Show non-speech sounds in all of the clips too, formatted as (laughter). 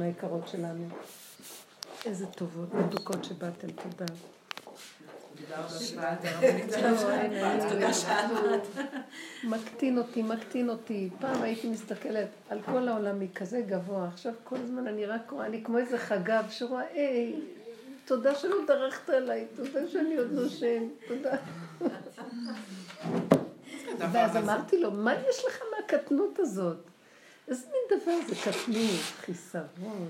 מהיקרות שלנו. איזה טובות, מתוקות שבאתם, תודה. מקטין אותי, מקטין אותי. פעם הייתי מסתכלת על כל העולם מכזה גבוה, עכשיו כל הזמן אני רק רואה, אני כמו איזה חגב שרואה, היי, תודה שלא דרכת עליי, תודה שאני עוד נושם, תודה. (laughs) ואז אמרתי לו, מה יש לך מהקטנות הזאת? איזה מין דבר זה קטנות, חיסרון.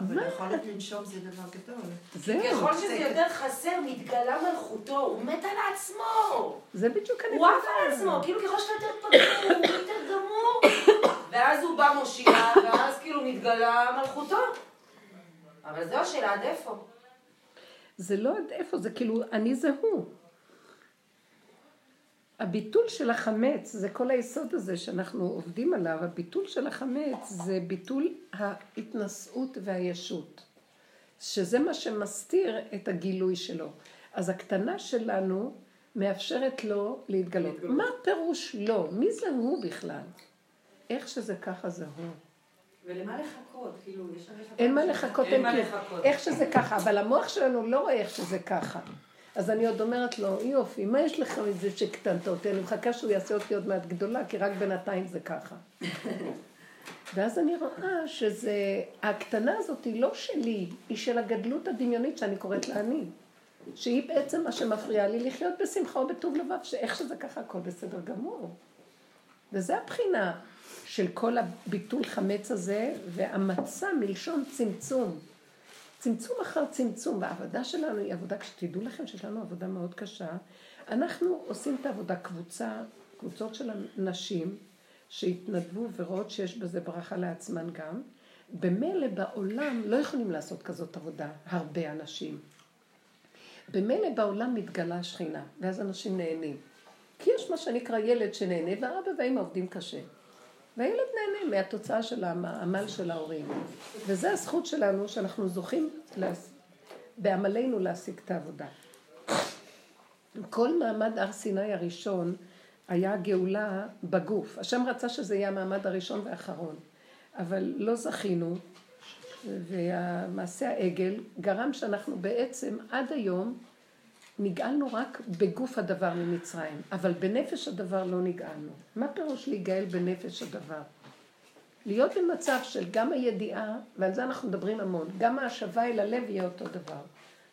אבל יכולת לנשום זה דבר גדול. זהו. ככל שזה יותר חסר, מתגלה מלכותו, הוא מת על עצמו. זה בדיוק אני הוא עף על עצמו, כאילו ככל שאתה יותר פגור, הוא יותר גמור. ואז הוא בא מושיע, ואז כאילו מתגלה מלכותו. אבל זו השאלה עד איפה. זה לא עד איפה, זה כאילו, אני זה הוא. הביטול של החמץ, זה כל היסוד הזה שאנחנו עובדים עליו, הביטול של החמץ זה ביטול ההתנשאות והישות. שזה מה שמסתיר את הגילוי שלו. אז הקטנה שלנו מאפשרת לו להתגלות. מה פירוש לא? מי זה הוא בכלל? איך שזה ככה זה הוא. ולמה לחכות? כאילו, יש לך... אין מה לחכות, אין מה כלום. לחכות. איך שזה ככה, אבל המוח שלנו לא רואה איך שזה ככה. אז אני עוד אומרת לו, יופי, מה יש לך מזה שקטנת אותי? אני מחכה שהוא יעשה אותי עוד מעט גדולה, כי רק בינתיים זה ככה. (laughs) ואז אני רואה שזה, הקטנה הזאת היא לא שלי, היא של הגדלות הדמיונית שאני קוראת לה אני. שהיא בעצם מה שמפריע לי לחיות בשמחה ובטוב לבב, שאיך שזה ככה הכל בסדר גמור. וזה הבחינה של כל הביטול חמץ הזה, והמצה מלשון צמצום. צמצום אחר צמצום, והעבודה שלנו היא עבודה, כשתדעו לכם שיש לנו עבודה מאוד קשה, אנחנו עושים את העבודה קבוצה, קבוצות של נשים שהתנדבו ורואות שיש בזה ברכה לעצמן גם, במילא בעולם לא יכולים לעשות כזאת עבודה, הרבה אנשים. במילא בעולם מתגלה השכינה, ואז אנשים נהנים. כי יש מה שנקרא ילד שנהנה, והאבא והאמא עובדים קשה. והילד נהנה מהתוצאה של העמל של ההורים. וזו הזכות שלנו שאנחנו זוכים להס... בעמלנו להשיג את העבודה. כל מעמד הר סיני הראשון היה גאולה בגוף. השם רצה שזה יהיה המעמד הראשון והאחרון, אבל לא זכינו, והמעשה העגל גרם שאנחנו בעצם עד היום נגאלנו רק בגוף הדבר ממצרים, אבל בנפש הדבר לא נגאלנו. מה פירוש להיגאל בנפש הדבר? להיות במצב של גם הידיעה, ועל זה אנחנו מדברים המון, גם ההשבה אל הלב יהיה אותו דבר.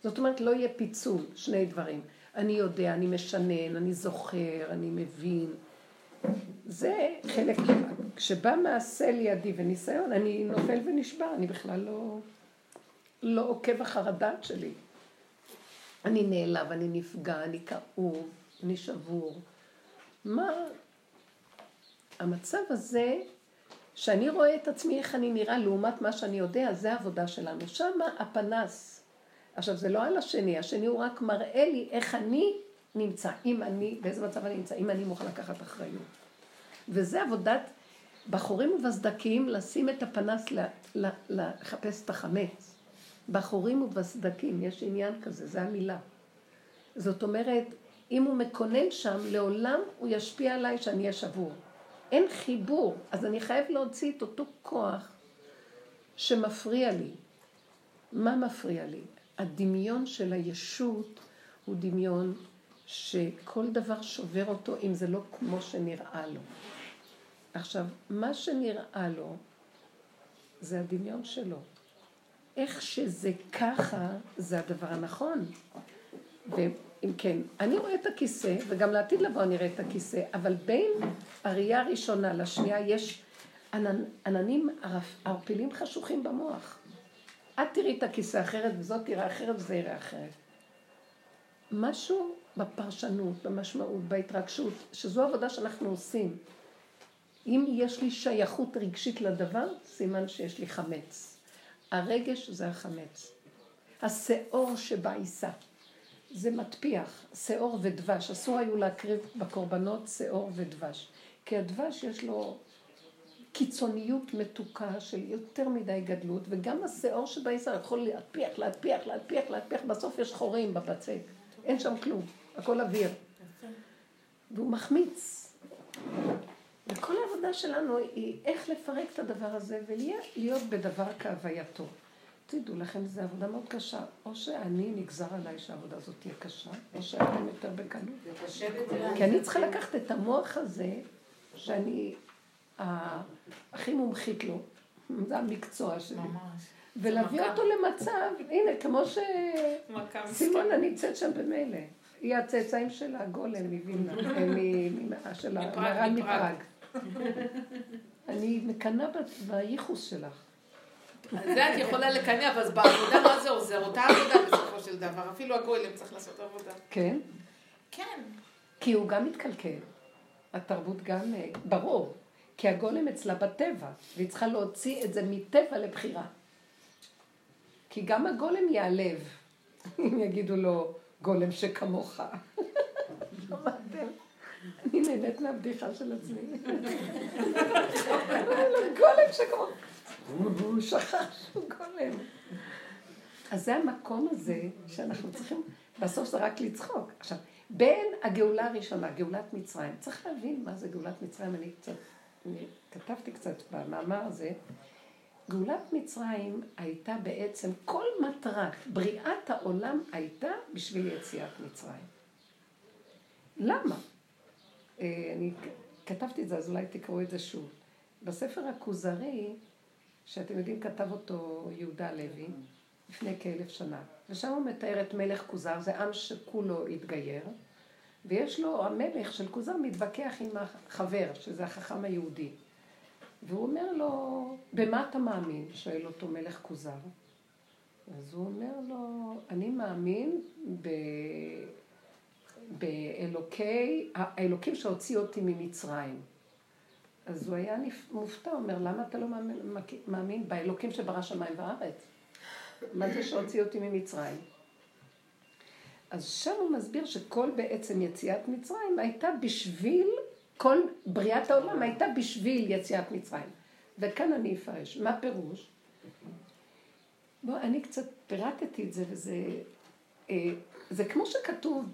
זאת אומרת, לא יהיה פיצול, שני דברים. אני יודע, אני משנן, אני זוכר, אני מבין. זה חלק. כשבא מעשה לידי וניסיון, אני נופל ונשבע, אני בכלל לא, לא עוקב אחר הדעת שלי. אני נעלב, אני נפגע, אני כאוב, אני שבור. מה המצב הזה, שאני רואה את עצמי איך אני נראה לעומת מה שאני יודע, זה העבודה שלנו. שמה הפנס. עכשיו, זה לא על השני, השני הוא רק מראה לי איך אני נמצא, אם אני, באיזה מצב אני נמצא, אם אני מוכן לקחת אחריות. וזה עבודת בחורים ובסדקים, לשים את הפנס, לחפש את החמץ. בחורים ובסדקים, יש עניין כזה, זה המילה. זאת אומרת, אם הוא מקונן שם, לעולם הוא ישפיע עליי שאני אהיה שבור. אין חיבור, אז אני חייב להוציא את אותו כוח שמפריע לי. מה מפריע לי? הדמיון של הישות הוא דמיון שכל דבר שובר אותו אם זה לא כמו שנראה לו. עכשיו, מה שנראה לו זה הדמיון שלו. איך שזה ככה, זה הדבר הנכון. ואם כן, אני רואה את הכיסא, וגם לעתיד לבוא אני אראה את הכיסא, אבל בין הראייה הראשונה לשנייה יש עננ, עננים ערפ, ערפילים חשוכים במוח. את תראי את הכיסא אחרת, וזאת תראה אחרת, וזה יראה אחרת. משהו בפרשנות, במשמעות, בהתרגשות, שזו עבודה שאנחנו עושים. אם יש לי שייכות רגשית לדבר, סימן שיש לי חמץ. הרגש זה החמץ. השאור שבעיסה, זה מטפיח, שאור ודבש. אסור היו להקריב בקורבנות שאור ודבש. כי הדבש יש לו קיצוניות מתוקה של יותר מדי גדלות, וגם השאור שבעיסה יכול להטפיח, להטפיח, להטפיח, להטפיח, בסוף יש חורים בבצק. אין שם כלום, הכל אוויר. והוא מחמיץ. וכל העבודה שלנו היא איך לפרק את הדבר הזה ולהיות בדבר כהווייתו. תדעו לכם, זו עבודה מאוד קשה. או שאני נגזר עליי שהעבודה הזאת תהיה קשה, או שאתם יותר בקלות. זה קשה בטרם. כי אני צריכה לקחת את המוח הזה, שאני הכי מומחית לו, זה המקצוע שלי. ממש. ולהביא. אותו למצב, הנה, כמו ש... מכה סימונה נמצאת שם במילא. היא הצאצאים של הגולם מווילנה, אה, של המהר"ל מפראג. אני מקנאה בייחוס שלך. זה את יכולה לקנא, אבל בעבודה מה זה עוזר? אותה עבודה בסופו של דבר. אפילו הגוילם צריך לעשות עבודה. כן? כן. כי הוא גם מתקלקל. התרבות גם, אה, ברור. כי הגולם אצלה בטבע, והיא צריכה להוציא את זה מטבע לבחירה. כי גם הגולם ייעלב, (laughs) אם יגידו לו, גולם שכמוך. (laughs) אני נהנית מהבדיחה של עצמי. גולם שכמוך. הוא שכח שהוא גולם. אז זה המקום הזה שאנחנו צריכים, בסוף זה רק לצחוק. עכשיו, בין הגאולה הראשונה, גאולת מצרים, צריך להבין מה זה גאולת מצרים, אני קצת, אני כתבתי קצת במאמר הזה. גאולת מצרים הייתה בעצם, כל מטרת בריאת העולם הייתה בשביל יציאת מצרים. למה? אה, אני כתבתי את זה, אז אולי תקראו את זה שוב. בספר הכוזרי, שאתם יודעים, כתב אותו יהודה הלוי, לפני כאלף שנה, ושם הוא מתאר את מלך כוזר, זה עם שכולו התגייר, ויש לו, המלך של כוזר מתווכח עם החבר, שזה החכם היהודי. והוא אומר לו, במה אתה מאמין? שואל אותו מלך כוזר. אז הוא אומר לו, אני מאמין ב... באלוקי, האלוקים שהוציא אותי ממצרים. אז הוא היה מופתע, אומר, למה אתה לא מאמין באלוקים שברא שמיים וארץ? מה זה שהוציא אותי ממצרים? אז שם הוא מסביר שכל בעצם יציאת מצרים הייתה בשביל, כל בריאת העולם הייתה בשביל יציאת מצרים. וכאן אני אפרש. מה פירוש? בוא, אני קצת פירטתי את זה, וזה... אה, זה כמו שכתוב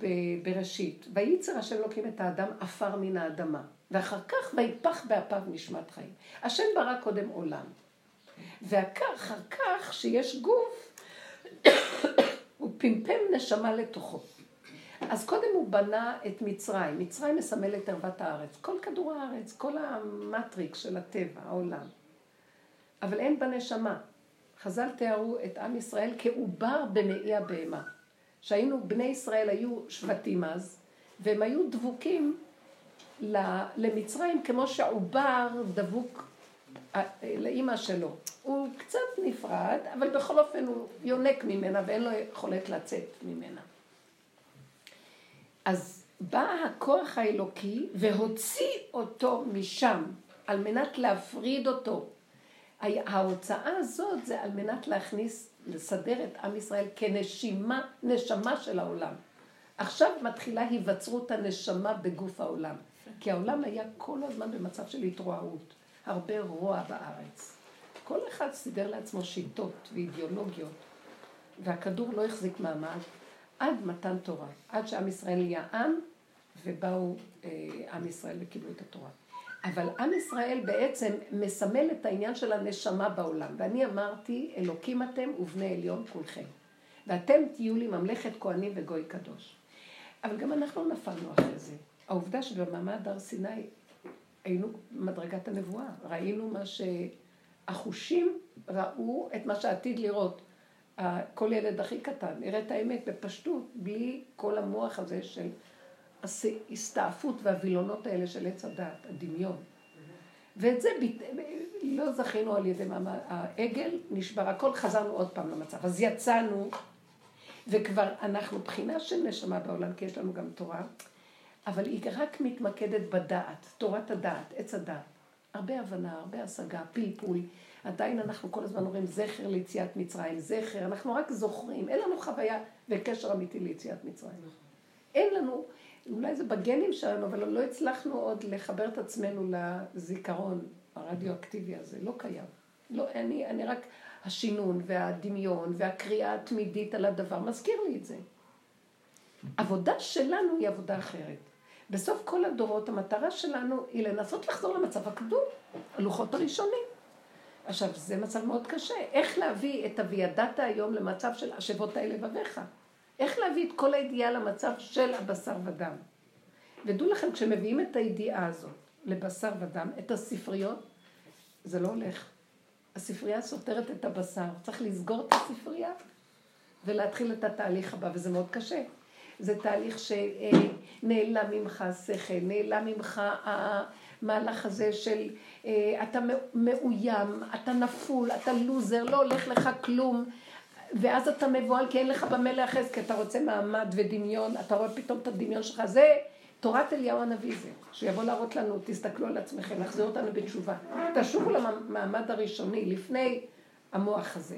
בראשית, וייצר השם אלוקים את האדם עפר מן האדמה, ואחר כך ויפח באפיו נשמת חיים. השם ברא קודם עולם, ואחר כך שיש גוף, (coughs) הוא פמפם נשמה לתוכו. אז קודם הוא בנה את מצרים, מצרים מסמלת ערוות הארץ, כל כדור הארץ, כל המטריקס של הטבע, העולם. אבל אין בה נשמה. חז"ל תיארו את עם ישראל כעובר במעי הבהמה. שהיינו, בני ישראל היו שבטים אז, והם היו דבוקים למצרים כמו שעובר דבוק אה, לאימא שלו. הוא קצת נפרד, אבל בכל אופן הוא יונק ממנה ואין לו יכולת לצאת ממנה. אז בא הכוח האלוקי והוציא אותו משם על מנת להפריד אותו. ההוצאה הזאת זה על מנת להכניס, לסדר את עם ישראל כנשימה, נשמה של העולם. עכשיו מתחילה היווצרות הנשמה בגוף העולם. כי העולם היה כל הזמן במצב של התרועעות, הרבה רוע בארץ. כל אחד סידר לעצמו שיטות ואידיאולוגיות, והכדור לא החזיק מעמד עד מתן תורה, עד שעם ישראל נהיה עם, ובאו אה, עם ישראל וקיבלו את התורה. אבל עם ישראל בעצם מסמל את העניין של הנשמה בעולם. ואני אמרתי, אלוקים אתם ובני עליון כולכם. ואתם תהיו לי ממלכת כהנים וגוי קדוש. אבל גם אנחנו נפלנו אחרי זה. העובדה שבמעמד הר סיני היינו במדרגת הנבואה. ראינו מה שהחושים ראו את מה שעתיד לראות. כל ילד הכי קטן יראה את האמת בפשטות, בלי כל המוח הזה של ההסתעפות והווילונות האלה של עץ הדעת, הדמיון. ואת זה ביט... לא זכינו על ידי מעמד, העגל נשבר, הכל חזרנו עוד פעם למצב. אז יצאנו, וכבר אנחנו בחינה של נשמה בעולם, כי יש לנו גם תורה, אבל היא רק מתמקדת בדעת, תורת הדעת, עץ הדעת. הרבה הבנה, הרבה השגה, פלפול. עדיין אנחנו כל הזמן אומרים זכר ליציאת מצרים, זכר, אנחנו רק זוכרים, אין לנו חוויה וקשר אמיתי ליציאת מצרים. אין לנו, אולי זה בגנים שלנו, אבל לא הצלחנו עוד לחבר את עצמנו לזיכרון הרדיואקטיבי הזה, לא קיים. לא, אני, אני רק, השינון והדמיון והקריאה התמידית על הדבר, מזכיר לי את זה. עבודה שלנו היא עבודה אחרת. בסוף כל הדורות המטרה שלנו היא לנסות לחזור למצב הקדום, הלוחות הראשונים. עכשיו, זה מצב מאוד קשה. איך להביא את הווידעת היום למצב של השבות האלה לבביך? איך להביא את כל הידיעה למצב של הבשר ודם? ודעו לכם, כשמביאים את הידיעה הזאת לבשר ודם, את הספריות, זה לא הולך. הספרייה סותרת את הבשר. צריך לסגור את הספרייה ולהתחיל את התהליך הבא, וזה מאוד קשה. זה תהליך שנעלם ממך השכל, נעלם ממך המהלך הזה של אה, אתה מאוים, אתה נפול, אתה לוזר, לא הולך לך כלום. ואז אתה מבוהל כי אין לך במה להיאחז, כי אתה רוצה מעמד ודמיון, אתה רואה פתאום את הדמיון שלך. זה תורת אליהו הנביא זה, שיבוא להראות לנו, תסתכלו על עצמכם, להחזיר אותנו בתשובה. תשובו למעמד הראשוני, לפני המוח הזה.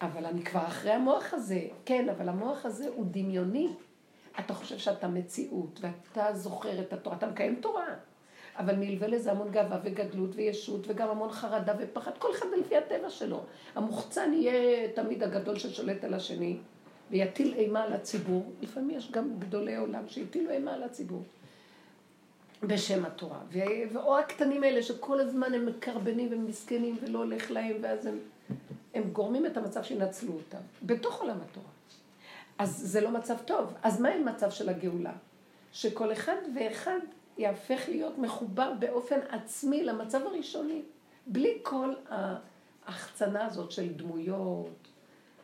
אבל אני כבר אחרי המוח הזה. כן, אבל המוח הזה הוא דמיוני. אתה חושב שאתה מציאות, ואתה זוכר את התורה, אתה מקיים תורה. אבל נלווה לזה המון גאווה וגדלות וישות וגם המון חרדה ופחד, כל אחד לפי הטבע שלו. המוחצן יהיה תמיד הגדול ששולט על השני ויטיל אימה על הציבור. לפעמים יש גם גדולי עולם שהטילו אימה על הציבור בשם התורה. או הקטנים האלה שכל הזמן הם מקרבנים ומסכנים ולא הולך להם ואז הם, הם גורמים את המצב שינצלו אותם בתוך עולם התורה. אז זה לא מצב טוב. אז מה עם מצב של הגאולה? שכל אחד ואחד יהפך להיות מחובר באופן עצמי למצב הראשוני, בלי כל ההחצנה הזאת של דמויות,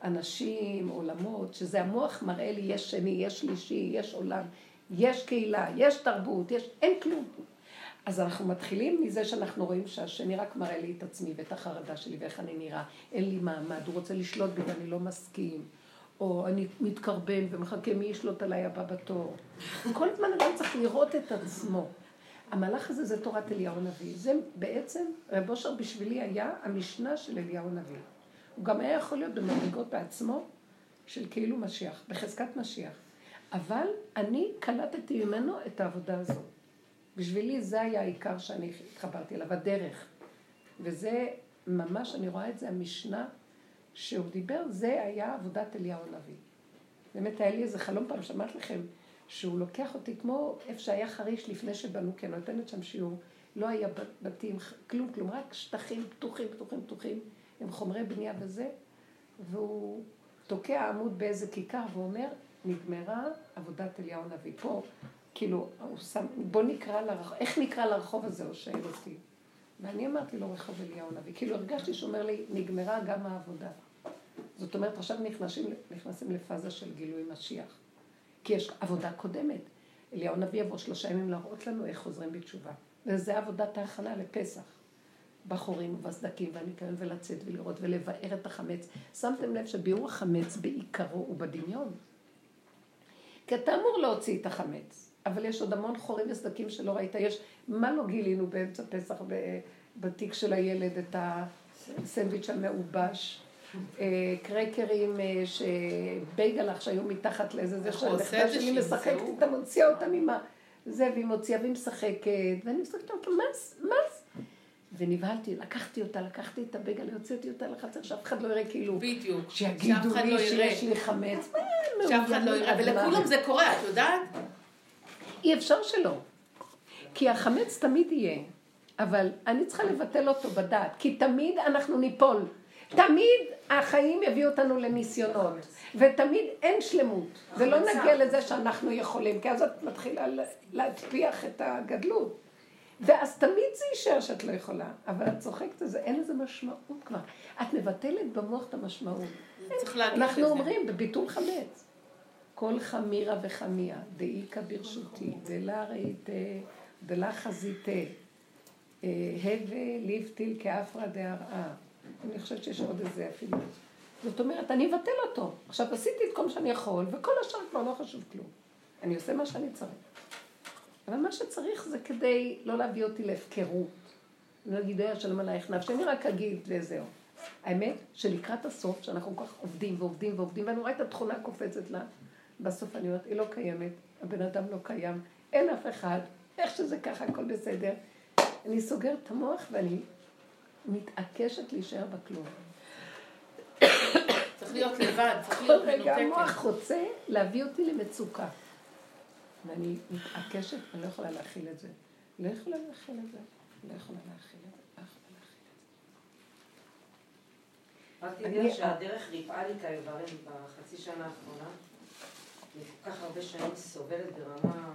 אנשים, עולמות, שזה המוח מראה לי יש שני, יש שלישי, יש עולם, יש קהילה, יש תרבות, יש... אין כלום. אז אנחנו מתחילים מזה שאנחנו רואים שהשני רק מראה לי את עצמי ואת החרדה שלי ואיך אני נראה. אין לי מעמד, הוא רוצה לשלוט בי ואני לא מסכים. או אני מתקרבן ומחכה מי ישלוט עליי הבא בתור. כל הזמן אדם צריך לראות את עצמו. המהלך הזה זה תורת אליהו הנביא. זה בעצם, רב אושר בשבילי היה המשנה של אליהו הנביא. הוא גם היה יכול להיות במדרגות בעצמו של כאילו משיח, בחזקת משיח. אבל אני קלטתי ממנו את העבודה הזאת. בשבילי זה היה העיקר שאני התחברתי אליו, הדרך. וזה ממש, אני רואה את זה, המשנה שהוא דיבר, זה היה עבודת אליהו הנביא. באמת היה לי איזה חלום פעם, שמעת לכם, שהוא לוקח אותי כמו איפה שהיה חריש לפני שבנו, כי אני נותנת שם שיעור, לא היה בתים, כלום, כלום, רק שטחים פתוחים, פתוחים, פתוחים, עם חומרי בנייה וזה, והוא תוקע עמוד באיזה כיכר ואומר, נגמרה עבודת אליהו הנביא. פה, כאילו, הוא שם, בוא נקרא לרחוב, איך נקרא לרחוב הזה, הוא שואל אותי. ואני אמרתי לו רחוב אליהו הנביא. כאילו הרגשתי שהוא אומר לי, נגמרה גם העבודה. זאת אומרת, עכשיו נכנסים, נכנסים לפאזה של גילוי משיח. כי יש עבודה קודמת. אליהו הנביא יבוא שלושה ימים להראות לנו איך חוזרים בתשובה. וזה עבודת ההכנה לפסח. בחורים ובסדקים והניקיון ולצאת ולראות ולבאר את החמץ. שמתם לב שביאור החמץ בעיקרו הוא בדמיון. כי אתה אמור להוציא את החמץ. אבל יש עוד המון חורים וסדקים שלא ראית. יש, מה לא גילינו באמצע פסח בתיק של הילד, את הסנדוויץ' המעובש, אה, קרקרים, אה, שבייגלח שהיו מתחת לאיזה זה שהנכדה שלי משחקת איתה, מוציאה אותם עם ה... זה, והיא מוציאה והיא משחקת, ואני משחקת אותה, מה זה? מה זה? ונבהלתי, לקחתי אותה, לקחתי את הבגל, הוצאתי אותה לחצר, שאף אחד לא יראה כאילו... בדיוק. שיגידו לי לא שיש לי חמץ. שאף אחד לא יראה, ולכולם זה קורה, את יודעת? אי אפשר שלא. כי החמץ תמיד יהיה, אבל אני צריכה לבטל אותו בדעת, כי תמיד אנחנו ניפול. תמיד החיים יביאו אותנו לניסיונות, ותמיד אין שלמות, ולא נגיע לזה שאנחנו יכולים, כי אז את מתחילה להטפיח את הגדלות. ואז תמיד זה יישאר שאת לא יכולה, אבל את צוחקת על זה, אין לזה משמעות כבר. את מבטלת במוח את המשמעות. אנחנו אומרים בביטול חמץ. כל חמירה וחמיה, דאיכא ברשותי, דלה ראיתה, דלה חזיתה, אה, הווה ליבטיל כאפרא דהרעה. אני חושבת שיש עוד איזה אפילו. זאת אומרת, אני אבטל אותו. עכשיו, עשיתי את כל מה שאני יכול, וכל השאר כבר לא חשוב כלום. אני עושה מה שאני צריך. אבל מה שצריך זה כדי לא להביא אותי להפקרות. אני לא אגיד, שלום עלייך נפשי, אני רק אגיד וזהו. האמת שלקראת הסוף, שאנחנו כל כך עובדים ועובדים ועובדים, ואני רואה את התכונה קופצת לה, בסוף אני אומרת, היא לא קיימת, הבן אדם לא קיים, אין אף אחד, איך שזה ככה, הכל בסדר. אני סוגרת את המוח ואני מתעקשת להישאר בכלום. צריך להיות לבד, צריך להיות מנותקת. כל רגע המוח רוצה להביא אותי למצוקה. ואני מתעקשת, אני לא יכולה להכיל את זה. לא יכולה להכיל את זה. לא יכולה להכיל את זה. לא. רק תדעי שהדרך ריפאה לי את האיברים בחצי שנה האחרונה. כל כך הרבה שנים סובלת ברמה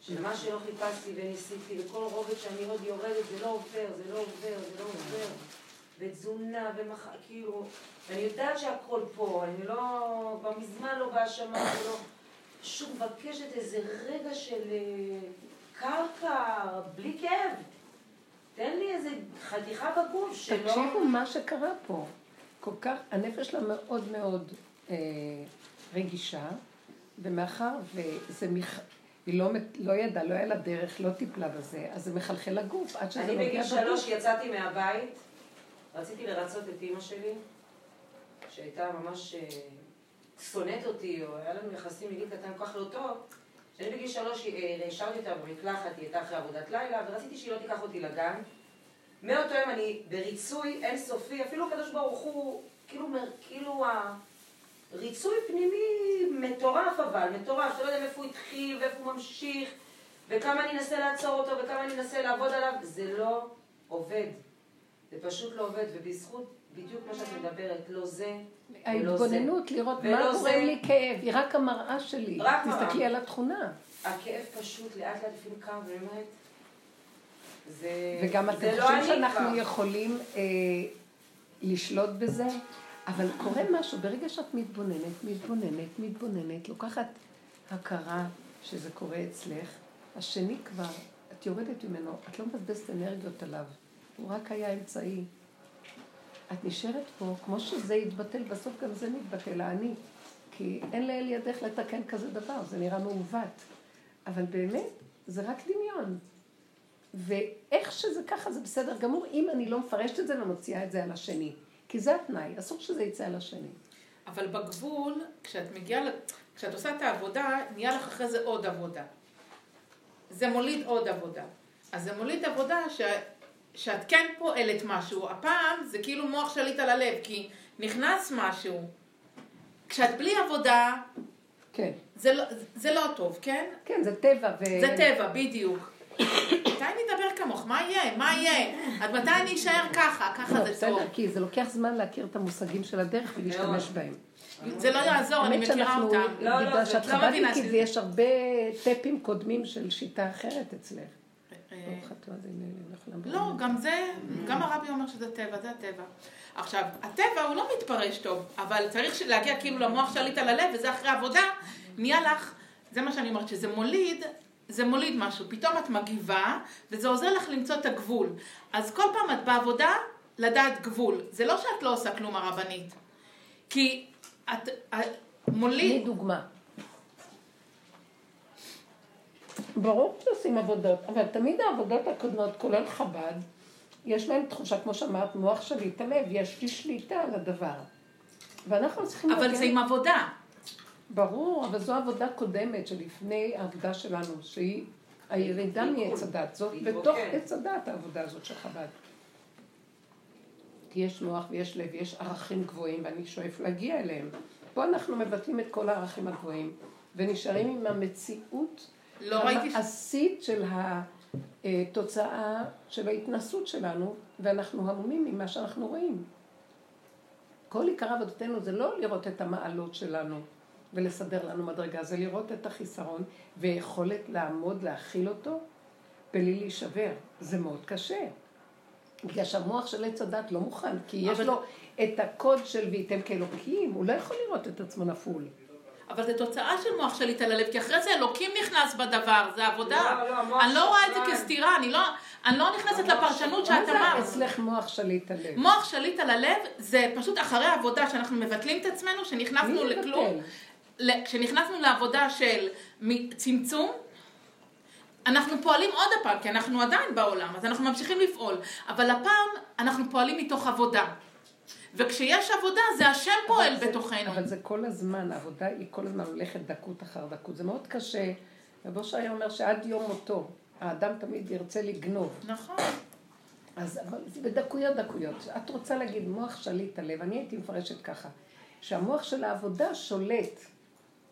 של מה שלא חיפשתי וניסיתי, וכל רובד שאני עוד יורדת, זה לא עובר, זה לא עובר, זה לא עובר. ותזונה ומח... כאילו, אני יודעת שהכל פה, אני לא, כבר מזמן לא בהאשמה, ולא... פשוט מבקשת איזה רגע של אה, קרקע, בלי כאב. תן לי איזה חתיכה בגוף שלא... תקשיבו מה שקרה פה. כל כך, הנפש שלה מאוד מאוד אה, רגישה, ומאחר וזה מח... היא לא, לא ידעה, לא היה לה דרך, לא טיפלה בזה, אז זה מחלחל לגוף, עד שזה אני נוגע בגיל בגוף. שלוש יצאתי מהבית, רציתי לרצות את אימא שלי, שהייתה ממש אה, שונאת אותי, או היה לנו יחסים מגיל קטן כל כך לא טוב. אני בגיל שלוש אה, השארתי אותה במקלחת, היא הייתה אחרי עבודת לילה, ורציתי שהיא לא תיקח אותי לגן. מאותו יום אני בריצוי אינסופי, אפילו הקדוש ברוך הוא, כאילו, כאילו. ריצוי פנימי מטורף אבל, מטורף, אתה לא יודע מאיפה הוא התחיל ואיפה הוא ממשיך, וכמה אני אנסה לעצור אותו וכמה אני אנסה לעבוד עליו, זה לא עובד. זה פשוט לא עובד, ובזכות בדיוק מה שאת מדברת, לא זה ולא זה. ההתבוננות, לראות מה. גורם לי כאב, היא רק המראה שלי. רק מראה. תסתכלי על התכונה. הכאב פשוט לאט לאט לפעמים קם ובאמת, זה, וגם אתם לא חושבים שאנחנו. יכולים אה, לשלוט בזה, אבל קורה משהו, ברגע שאת מתבוננת, מתבוננת, מתבוננת, לוקחת הכרה שזה קורה אצלך, השני כבר, את יורדת ממנו, את לא מבזבזת אנרגיות עליו, הוא רק היה אמצעי. את נשארת פה, כמו שזה יתבטל, בסוף גם זה מתבטל, האני. כי אין לאל ידך לתקן כזה דבר, זה נראה מעוות. אבל באמת, זה רק דמיון. ואיך שזה ככה זה בסדר גמור, אם אני לא מפרשת את זה ומוציאה את זה על השני. כי זה התנאי, אסור שזה יצא על השני. אבל בגבול, כשאת מגיעה, כשאת עושה את העבודה, נהיה לך אחרי זה עוד עבודה. זה מוליד עוד עבודה. אז זה מוליד עבודה ש... שאת כן פועלת משהו. הפעם זה כאילו מוח שליט על הלב, כי נכנס משהו. כשאת בלי עבודה, כן. זה לא, זה לא טוב, כן? כן, זה טבע ו... זה טבע, בדיוק. מתי אני אדבר כמוך? מה יהיה? מה יהיה? עד מתי אני אשאר ככה? ככה לא, זה בסדר, טוב. כי זה לוקח זמן להכיר את המושגים של הדרך ולהשתמש. בהם. זה לא יעזור, אני מכירה שאנחנו, אותם. לא, לא, בגלל זה- שאת לא מבינה חב"דניקית שזה- ויש הרבה טפים קודמים של שיטה אחרת אצלך. אה, לא. לא, גם זה, גם הרבי אומר שזה טבע, זה הטבע. עכשיו, הטבע הוא לא מתפרש טוב, אבל צריך להגיע כאילו למוח שליט על הלב, וזה אחרי עבודה, נהיה לך, זה מה שאני אומרת, שזה מוליד, זה מוליד משהו. פתאום את מגיבה, וזה עוזר לך למצוא את הגבול. אז כל פעם את בעבודה, לדעת גבול. זה לא שאת לא עושה כלום הרבנית. כי את, את תני מוליד, דוגמה. ברור שעושים עבודות, אבל תמיד העבודות הקודמות, כולל חב"ד, יש להם תחושה, כמו שאמרת, מוח שליט הלב, יש לי שליטה על הדבר. ואנחנו צריכים... אבל להגיע- זה עם עבודה. ברור, אבל זו עבודה קודמת שלפני העבודה שלנו, שהיא הירידה. מעץ הדת. זאת. בתוך עץ הדת העבודה הזאת של חב"ד. כי יש מוח ויש לב ויש ערכים גבוהים ואני שואף להגיע אליהם. פה אנחנו מבטלים את כל הערכים הגבוהים ונשארים עם המציאות לא ראיתי... ש- המעשית של התוצאה של ההתנסות שלנו ואנחנו המומים ממה שאנחנו רואים. כל עיקר עבודתנו זה לא לראות את המעלות שלנו ולסדר לנו מדרגה, זה לראות את החיסרון ויכולת לעמוד, להכיל אותו בלי להישבר. זה מאוד קשה. בגלל שהמוח של עץ הדת לא מוכן, כי יש אבל- לו את הקוד של וייתם כאלוקים, הוא לא יכול לראות את עצמו נפול. אבל זה תוצאה של מוח שליט על הלב, כי אחרי זה אלוקים נכנס בדבר, זה עבודה. לא, לא, אני לא רואה את זה. כסתירה, אני לא, אני לא נכנסת לפרשנות מה שאת זה אמרת. אצלך מוח שליט הלב? מוח שליט על הלב זה פשוט אחרי העבודה שאנחנו מבטלים את עצמנו, שנכנסנו מי לכלום, כשנכנסנו לעבודה של צמצום, אנחנו פועלים עוד הפעם, כי אנחנו עדיין בעולם, אז אנחנו ממשיכים לפעול, אבל הפעם אנחנו פועלים מתוך עבודה. וכשיש עבודה, זה השם פועל זה- בתוכנו. אבל זה כל הזמן, העבודה היא כל הזמן הולכת דקות אחר דקות. זה מאוד קשה. רב אושר היה אומר שעד יום מותו, האדם תמיד ירצה לגנוב. נכון. אז אבל זה בדקויות דקויות. את רוצה להגיד מוח שליט הלב, אני הייתי מפרשת ככה, שהמוח של העבודה שולט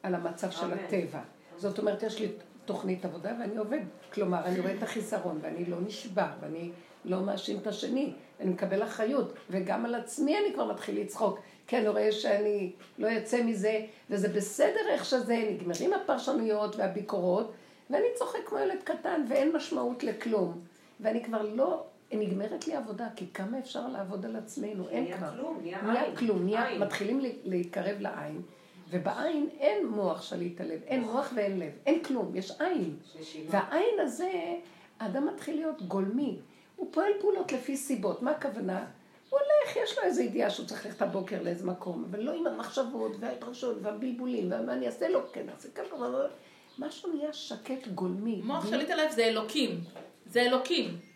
על המצב של. הטבע. זאת אומרת, יש לי תוכנית עבודה ואני עובד. כלומר, אני רואה את החיסרון ואני לא נשבר ואני לא מאשים את השני. אני מקבל אחריות, וגם על עצמי אני כבר מתחיל לצחוק. כי אני רואה שאני לא אצא מזה, וזה בסדר איך שזה, נגמרים הפרשנויות והביקורות, ואני צוחק כמו ילד קטן ואין משמעות לכלום. ואני כבר לא, נגמרת לי עבודה, כי כמה אפשר לעבוד על עצמנו, אין נהיה כבר. כלום, נהיה נהיה עין. כלום, נהיה. מתחילים לה- להתקרב לעין, ובעין אין מוח שליט הלב, אין מוח ואין לב, אין כלום, יש עין. והעין הזה, האדם מתחיל להיות גולמי. הוא פועל פעולות לפי סיבות. מה הכוונה? הוא הולך, יש לו איזו ידיעה שהוא צריך ללכת הבוקר לאיזה מקום, אבל לא עם המחשבות וההתרשות והבלבולים, ומה אני אעשה לו, כן, אעשה ככה, משהו נהיה שקט גולמי. מוח שליט הלב זה אלוקים. זה אלוקים.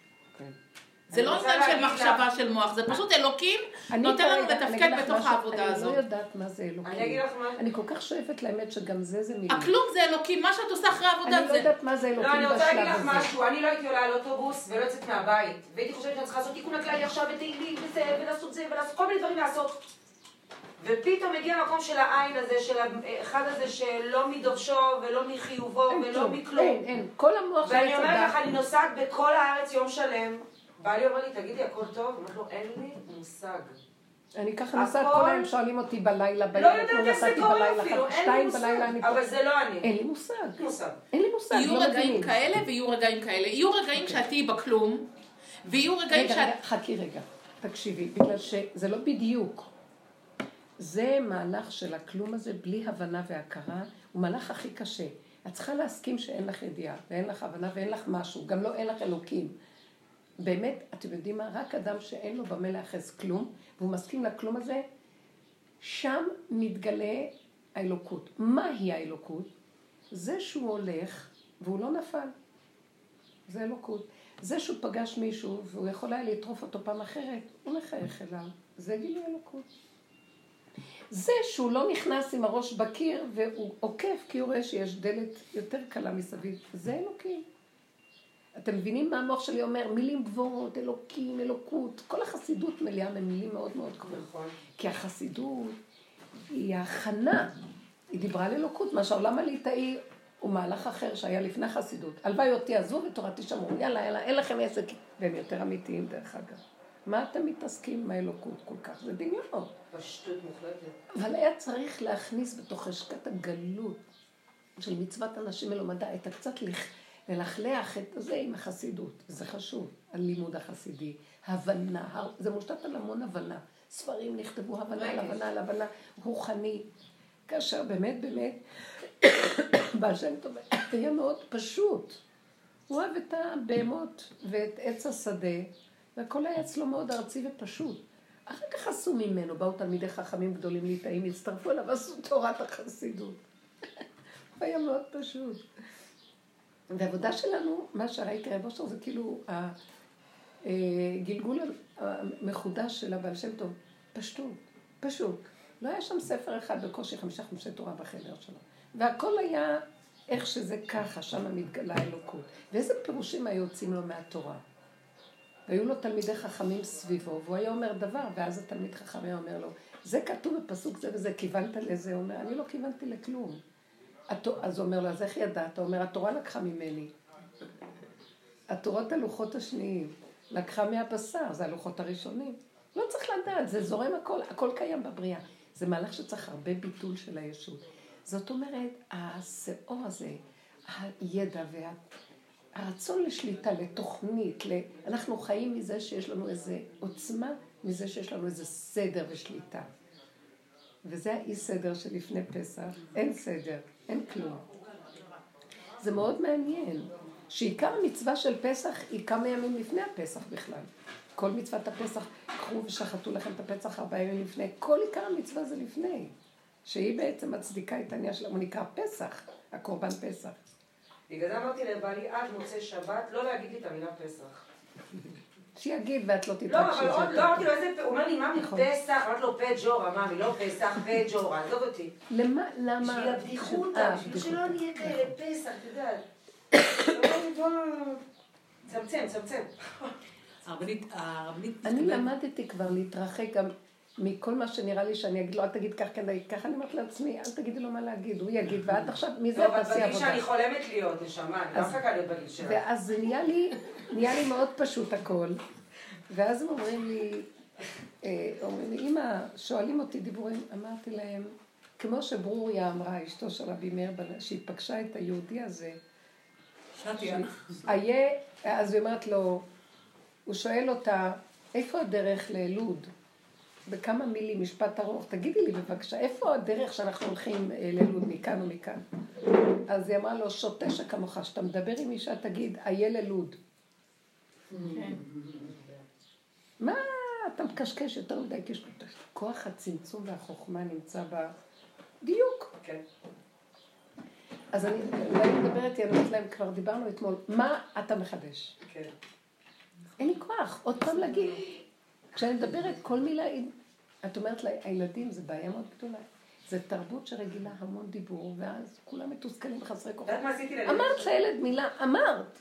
זה אני לא עניין של מחשבה של מוח, זה פשוט אלוקים אני נותן לנו אני לתפקד בתוך משהו, העבודה אני הזאת. לא יודעת מה זה אלוקים. אני אגיד לך מה. אני כל כך שואפת לאמת שגם זה זה מילים. הכלום זה אלוקים, מה שאת עושה אחרי העבודה אני לא זה... יודעת מה זה אלוקים לא, אני רוצה בשלב להגיד לך הזה. משהו, אני לא הייתי עולה על אוטובוס ולא יוצאת מהבית, והייתי חושבת שאני צריכה לעשות תיקון הכללי עכשיו ותהילים וזה, ולעשות זה, ולעשות כל מיני דברים לעשות. ופתאום הגיע המקום של העין הזה, של האחד הזה שלא מדובשו ולא מחיובו ולא כלום, מכלום. אין, אין. כל המוח של ואני עץ אומרת לך, אני נוסעת בכל הארץ יום שלם. בעלי אומר לי, תגידי, הכל טוב? אמרתי לו, אין לי מושג. אני ככה נוסעת הכל- כל היום, שואלים אותי בלילה, לא בלילה, יודעת כמו איך זה קורה בלילה, אפילו, אין לי שתיים מושג. בלילה אני פה. אבל זה לא אני. אין לי מושג. אין לי מושג. יהיו לא רגעים מבינים. כאלה ויהיו רגעים כאלה. יהיו רגעים שאת תהיי בכלום, ויהיו רגעים רגע, שאת... רגע, חכי רגע, תקשיבי, בגלל שזה לא בדיוק. זה מהלך של הכלום הזה בלי הבנה והכרה, הוא מהלך הכי קשה. את צריכה להסכים שאין לך ידיעה, ואין לך הבנה, ואין לך משהו, גם לא אין לך אלוקים. באמת, אתם יודעים מה? רק אדם שאין לו במה להיאחז כלום, והוא מסכים לכלום הזה, שם מתגלה האלוקות. מהי האלוקות? זה שהוא הולך והוא לא נפל. זה אלוקות. זה שהוא פגש מישהו והוא יכול היה לטרוף אותו פעם אחרת, הוא מחייך אליו. זה גילוי אלוקות. זה שהוא לא נכנס עם הראש בקיר והוא עוקף כי הוא רואה שיש דלת יותר קלה מסביב, זה אלוקים. אתם מבינים מה המוח שלי אומר? מילים גבוהות, אלוקים, אלוקות. כל החסידות מלאה ממילים מאוד מאוד גבוהות. נכון. כי החסידות היא ההכנה. היא דיברה על אלוקות, מה שהעולם הליטאי הוא מהלך אחר שהיה לפני החסידות. הלוואי אותי עזבו ותורתי שמרו. יאללה, יאללה, אין לכם עסק. והם יותר אמיתיים דרך אגב. מה אתם מתעסקים עם האלוקות כל כך? זה דמיונות. פשטות מוחלטת. אבל היה צריך להכניס בתוך חשקת הגלות של מצוות אנשים מלומדה, את הקצת לח- ללכלח את זה עם החסידות. זה חשוב, הלימוד החסידי, הבנה, זה מושתת על המון הבנה. ספרים נכתבו הבנה על הבנה על הבנה רוחני. כאשר באמת באמת, (coughs) בעל שם טוב היה מאוד פשוט. הוא אוהב את הבהמות ואת עץ השדה, והכל היה אצלו מאוד ארצי ופשוט. אחר כך עשו ממנו, באו תלמידי חכמים גדולים ליטאים, הצטרפו אליו, עשו תורת החסידות. (laughs) היה מאוד פשוט. והעבודה שלנו, מה שראיתי רב אושר, זה כאילו הגלגול המחודש של הבעל שם טוב, פשטות, פשוט. לא היה שם ספר אחד, בקושי חמישה חומשי תורה בחדר שלו. והכל היה איך שזה ככה, שם מתגלה האלוקות. ואיזה פירושים היו יוצאים לו מהתורה? והיו לו תלמידי חכמים סביבו, והוא היה אומר דבר, ואז התלמיד חכם היה אומר לו, זה כתוב בפסוק זה וזה, כיוונת לזה? הוא אומר, אני לא כיוונתי לכלום. אז הוא אומר לו, אז איך ידעת? הוא אומר, התורה לקחה ממני. התורות הלוחות השניים, לקחה מהבשר, זה הלוחות הראשונים. לא צריך לדעת, זה זורם הכל, הכל קיים בבריאה. זה מהלך שצריך הרבה ביטול של הישות. זאת אומרת, השאור הזה, הידע והרצון לשליטה, לתוכנית, ל... אנחנו חיים מזה שיש לנו איזה עוצמה, מזה שיש לנו איזה סדר ושליטה. וזה האי סדר שלפני פסח, אין סדר, אין כלום. זה מאוד מעניין, שעיקר המצווה של פסח היא כמה ימים לפני הפסח בכלל. כל מצוות הפסח, קחו ושחטו לכם את הפסח ארבעה ימים לפני, כל עיקר המצווה זה לפני. שהיא בעצם מצדיקה את העניין שלנו, הוא נקרא פסח, הקורבן פסח. בגלל זה אמרתי לבעלי עד מוצאי שבת, לא להגיד לי את המילה פסח. שיגיד ואת לא לא, תתרגשי. אבל עוד לא אמרתי לו איזה, הוא אומר לי, ממי, נכון. פסח, אמרתי לו פג'ורה, ממי, לא פסח, פג'ורה, עזוב אותי. למה, למה? בשביל הבדיחותא, אה, בשביל. שלא נהיה כאלה פסח, את יודעת. צמצם, צמצם. הרבנית, הרבנית אני למדתי כבר להתרחק גם, מכל מה שנראה לי שאני אגיד לו, אל תגיד כך, כן, ככה אני אומרת לעצמי, אל תגידי לו מה להגיד, הוא יגיד, ואת עכשיו, מזה לא, אבל תעשי בגיל עבודה. שאני חולמת להיות, נשמה, אני לא מחכה להיות בגיל שלך. ואז זה נהיה לי, נהיה לי מאוד פשוט הכל. ואז הם אומרים לי, אה, אומרים לי, אמא, שואלים אותי דיבורים, אמרתי להם, כמו שברוריה אמרה, אשתו של רבי מאיר, שהיא פגשה את היהודי הזה, שתיה. איה, אז היא אומרת לו, הוא שואל אותה, איפה הדרך ללוד? בכמה מילים, משפט ארוך, תגידי לי בבקשה, איפה הדרך שאנחנו הולכים אה, ללוד מכאן ומכאן? אז היא אמרה לו, שוטה שכמוך, שאתה מדבר עם אישה, תגיד, איה ללוד. מה אתה מקשקש יותר מדי קשקוש? כוח הצמצום והחוכמה נמצא בדיוק. כן. אז אני אולי מדברת, אני אומרת להם, כבר דיברנו אתמול, מה אתה מחדש? כן. אין לי כוח, עוד פעם להגיד. כשאני מדברת, כל מילה, את אומרת לה, הילדים זה בעיה מאוד גדולה. זה תרבות שרגילה המון דיבור, ואז כולם מתוסכלים עשיתי לילד? אמרת לילד מילה, אמרת.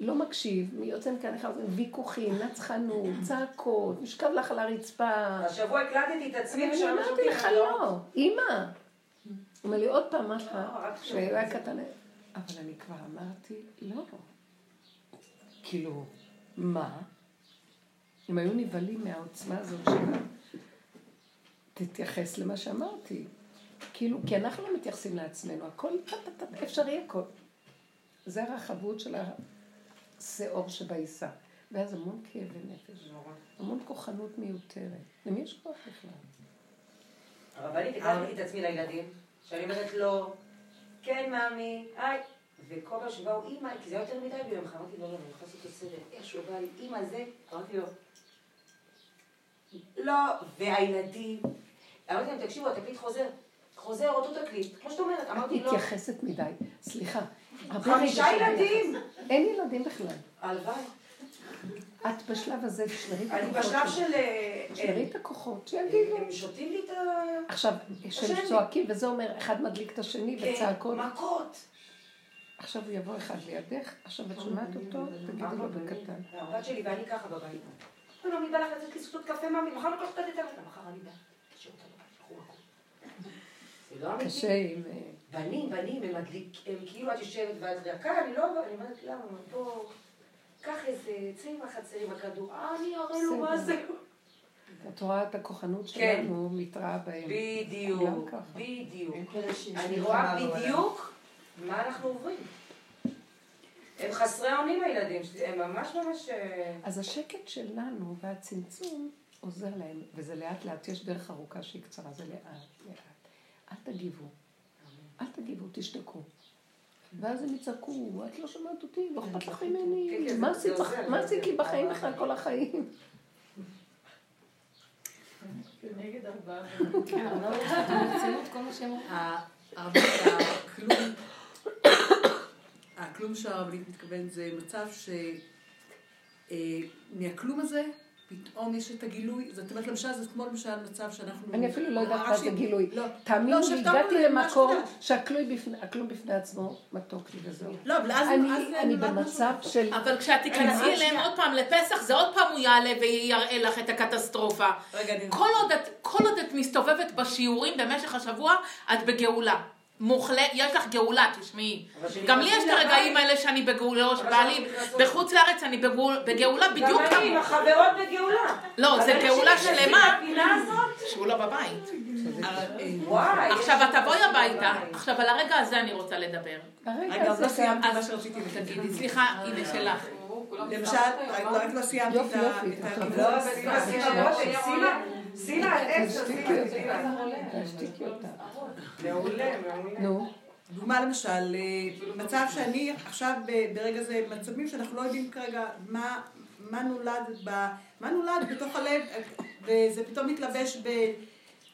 לא מקשיב, מי יוצא מכאן אחד, ויכוחים, נצחנות, צעקות, נשכב לך על הרצפה. השבוע הקלטתי את עצמי אני ושם אמרתי לך לא, אימא. הוא אומר לי עוד פעם, אמרתי לך, לא, רק כשהוא היה קטן, אבל אני כבר אמרתי, לא. כאילו, מה? הם היו נבהלים מהעוצמה הזאת שלה. תתייחס למה שאמרתי. כאילו, כי אנחנו לא מתייחסים לעצמנו, הכל אפשרי הכל. זה הרחבות של השאור שבעיסה. ואז המון כאבי נפש. המון כוחנות מיותרת. למי יש כוח בכלל? הרבנית, הקלטתי את עצמי לילדים, שאני אומרת לו, כן, מאמי, היי. וכל פעם שבאו אימא, כי זה היה יותר מדי ביום אחד, אמרתי לו, לא, אני יכולה לעשות את הסרט, איכשהו בא לי, אימא זה, אמרתי לו, לא, והילדים, אמרתי להם, תקשיבו, התקליט חוזר, חוזר אותו תקליט, כמו שאת אומרת, את אמרתי לו, מתייחסת מדי. סליחה. חמישה ילדים. אין ילדים בכלל. הלוואי, את בשלב הזה, תשמרי את אני הכוחות בשלב שלך. של, אה, תשמרי את הכוחות, שיגידו. הם שותים לי את ה... עכשיו, שהם השני. צועקים, וזה אומר, אחד מדליק את השני, כן, וצעקות. מכות. עכשיו הוא יבוא אחד לידך, עכשיו את שומעת אותו, תגידי לו בקטן. הבת שלי ואני ככה בבית. לא, לא, מי בא לך לצאת לשתות קפה, מאמי? מחר לקחת את הדטה. מחר אני באה. זה לא. קשה עם... בנים, בנים, הם מדליק, הם כאילו את יושבת ואת רכה, אני לא, אני אומרת למה, בוא, קח איזה, צא עם החצר עם הכדור, אה, אני אראה לו מה זה. את רואה את הכוחנות כן. שלנו מתראה בהם. בדיוק. בדיוק. אני רואה. בדיוק מה אנחנו עוברים. הם חסרי אונים הילדים שלי, הם ממש ממש... אה, אז השקט שלנו והצמצום עוזר להם, וזה לאט לאט, יש דרך ארוכה שהיא קצרה, זה לאט לאט. אל תגיבו, אל תגיבו, תשתקו. ואז הם יצעקו, את לא שומעת אותי, לא אכפת לך כן, ממני, כן, מה זה עשית לי בחיים בכלל כל החיים? כנגד ארבעה. כן, לא ברצינות, כל מה שהם אומרים. הכלום, הכלום שהרבנית מתכוונת זה מצב שמהכלום הזה פתאום יש את הגילוי, זאת אומרת למשל זה כמו למשל מצב שאנחנו... אני אפילו לא יודעת מה זה הרש"י- גילוי. לא, תאמינו לא, לי, הגעתי למקום חדש. שהכלום בפני- עצמו מתוק לי וזהו. לא, אבל אז... אני במצב. של... אבל כשאת תיכנסי רגע, אליהם. עוד פעם לפסח, זה עוד פעם הוא יעלה ויראה לך את הקטסטרופה. כל עוד את מסתובבת בשיעורים במשך השבוע, את בגאולה. מוחלט, יש לך גאולה, תשמעי. גם לי יש את הרגעים האלה שאני בגאולה, שבעלי בחוץ לארץ אני בגאול- בגאולה בדיוק גם אני עם כמוך. החברות בגאולה. לא, זה גאולה שלמה, שהוא לא בבית. אה. עכשיו את תבואי הביתה. עכשיו על הרגע הזה אני רוצה לדבר. הרגע רגע, עוד לא הזה סיימתי מה שרציתי להגיד. סליחה, הנה שלך. למשל, רק לא סיימתי את ה... יופי, את ה- טוב. לא, סימה, סימה, בואי, סימה, סימה, איך זה, תשתיקי סימה, אותה. סימה. תשתיקי אותה. מעולה, מעולה. נו, דוגמה למשל, אה, מצב שאני עכשיו ברגע זה, מצבים שאנחנו לא יודעים כרגע מה, מה נולד ב... מה נולד בתוך הלב, וזה פתאום מתלבש ב,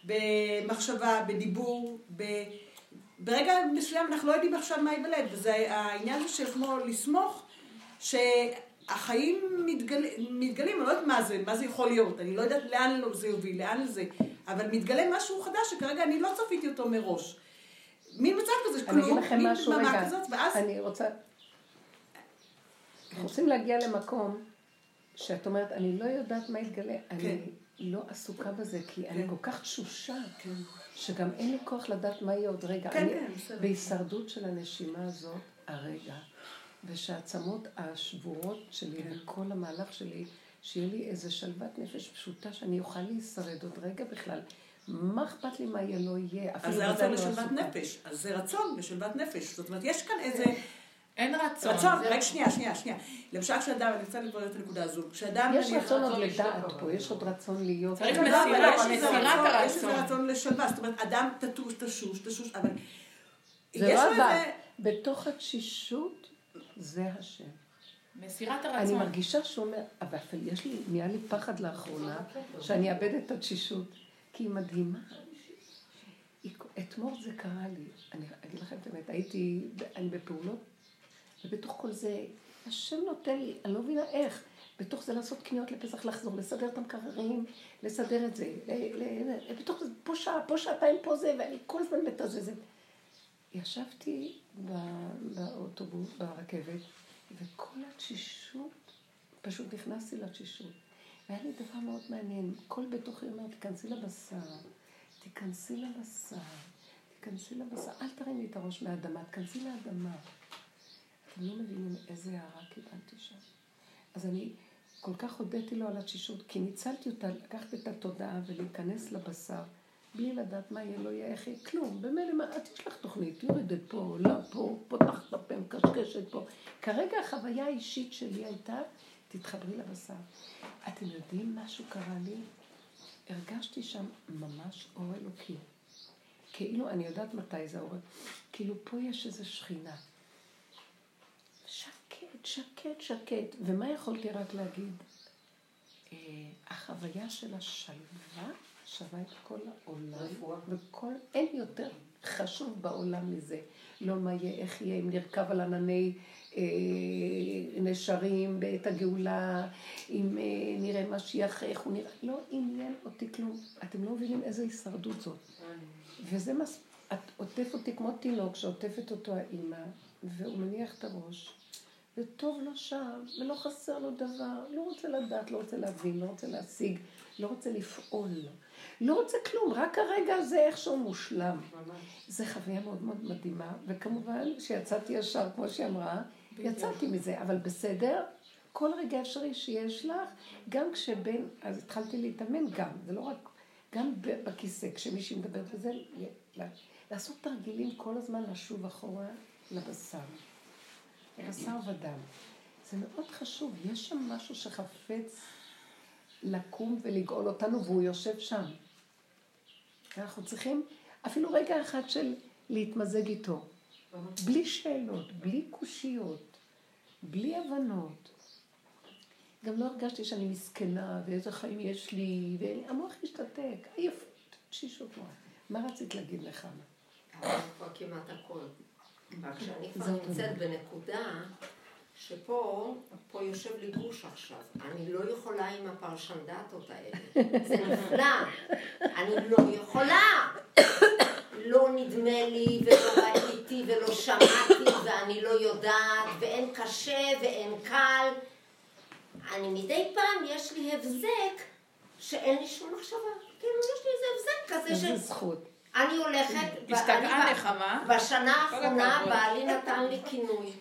במחשבה, בדיבור, ב... ברגע מסוים אנחנו לא יודעים עכשיו מה ייוולד, וזה העניין של כמו לסמוך, שהחיים מתגל, מתגלים, אני לא יודעת מה זה, מה זה יכול להיות, אני לא יודעת לאן זה יוביל, לאן זה, אבל מתגלה משהו חדש שכרגע אני לא צפיתי אותו מראש. מין מצב כזה, אני כלום, מין רגע. כזאת, ואז... אני רוצה... אנחנו רוצים להגיע למקום שאת אומרת, אני לא יודעת מה יתגלה. אני לא עסוקה בזה, כי אני כן. כל כך תשושה, כן. שגם אין לי כוח לדעת מה יהיה עוד רגע. כן, אני כן, בסדר. בהישרדות של הנשימה הזאת, הרגע, ושהעצמות השבורות שלי כן. וכל המהלך שלי, שיהיה לי איזה שלוות נפש פשוטה שאני אוכל להישרד עוד רגע בכלל. מה אכפת לי מה יהיה לא יהיה? אז זה רצון לא לשלוות. נפש. אז זה רצון לשלוות נפש. זאת אומרת, יש כאן איזה... אין רצון. רצון, רק שנייה, שנייה, שנייה. למשל כשאדם, אני רוצה לברר את הנקודה הזו. כשאדם... יש רצון עוד לדעת פה, יש עוד רצון להיות... צריך לא, מסירה, מסירת רצון- הרצון. יש איזה רצון לשלווה. זאת אומרת, אדם תטוש, תשוש, תשוש, אבל... זה לא. איזה... בתוך התשישות, זה השם. מסירת אני הרצון. מרגישה שהוא אומר, אבל יש לי, נהיה לי פחד לאחרונה, שאני אאבד את התשישות, כי היא מדהימה. אתמול זה קרה לי, אני אגיד לכם את האמת, הייתי, אני בפעולות, ובתוך כל זה, השם נותן לי, אני לא מבינה איך, בתוך זה לעשות קניות לפסח, לחזור, לסדר את המקררים, לסדר את זה, בתוך זה, פה שעה, פה שעתיים, פה זה, ואני כל הזמן מתזזת. ישבתי באוטובוס, ברכבת, וכל התשישות, פשוט נכנסתי לתשישות. והיה לי דבר מאוד מעניין, כל בתוכי אומר, תיכנסי לבשר, תיכנסי לבשר, תיכנסי לבשר, אל תרימי את הראש מהאדמה, תיכנסי לאדמה. אתם לא מבינים איזה הערה קיבלתי שם. אז אני כל כך הודיתי לו על התשישות, כי ניצלתי אותה, לקחת את התודעה ולהיכנס לבשר, בלי לדעת מה יהיה, לא יהיה, איך יהיה, כלום. במילא, את יש לך תוכנית, יורדת פה, לא פה, פותחת את הפה, מקשקשת פה. כרגע החוויה האישית שלי הייתה, תתחברי לבשר. אתם יודעים, משהו קרה לי? הרגשתי שם ממש אור אלוקי. כאילו, אני יודעת מתי זה האור, כאילו פה יש איזו שכינה. שקט, שקט, שקט. ומה יכולתי רק להגיד? אה, החוויה של השלווה שווה את כל העולם. וכל, אין יותר חשוב בעולם מזה. לא מה יהיה, איך יהיה, אם נרכב על ענני אה, נשרים בעת הגאולה, אם אה, נראה משיח, איך הוא נראה, לא עניין אותי כלום. אתם לא מבינים איזה הישרדות זאת. וזה מס... את עוטף אותי כמו תינוק שעוטפת אותו האימא, והוא מניח את הראש, וטוב לו שם, ולא חסר לו דבר, לא רוצה לדעת, לא רוצה להבין, לא רוצה להשיג, לא רוצה לפעול, לא רוצה כלום, רק הרגע הזה איכשהו מושלם. זו חוויה מאוד מאוד מדהימה, וכמובן שיצאתי ישר, כמו שהיא אמרה, יצאתי מזה, אבל בסדר, כל רגע אפשרי שיש לך, גם כשבין, אז התחלתי להתאמן גם, זה לא רק, גם בכיסא, כשמישהי מדברת וזה, לעשות תרגילים כל הזמן לשוב אחורה לבשר. בשר ודם. זה מאוד חשוב, יש שם משהו שחפץ לקום ולגאול אותנו, והוא יושב שם. אנחנו צריכים אפילו רגע אחד של להתמזג איתו. בלי שאלות, בלי קושיות, בלי הבנות. גם לא הרגשתי שאני מסכנה, ואיזה חיים יש לי, והמוח השתתק, עייפות, תשישות מוח. מה רצית להגיד לך? כבר כמעט הכל. רק שאני כבר נמצאת בנקודה שפה, פה יושב לי גוש עכשיו. אני לא יכולה עם הפרשן דאטות האלה. זה נפלא. אני לא יכולה. לא נדמה לי, ולא ראיתי, ולא שמעתי, ואני לא יודעת, ואין קשה, ואין קל. אני מדי פעם, יש לי הבזק שאין לי שום מחשבה. כאילו, יש לי איזה הבזק כזה איזה ש... זכות. אני הולכת, השתגעה אני- לך, מה? בשנה האחרונה. בעלי נתן לי כינוי,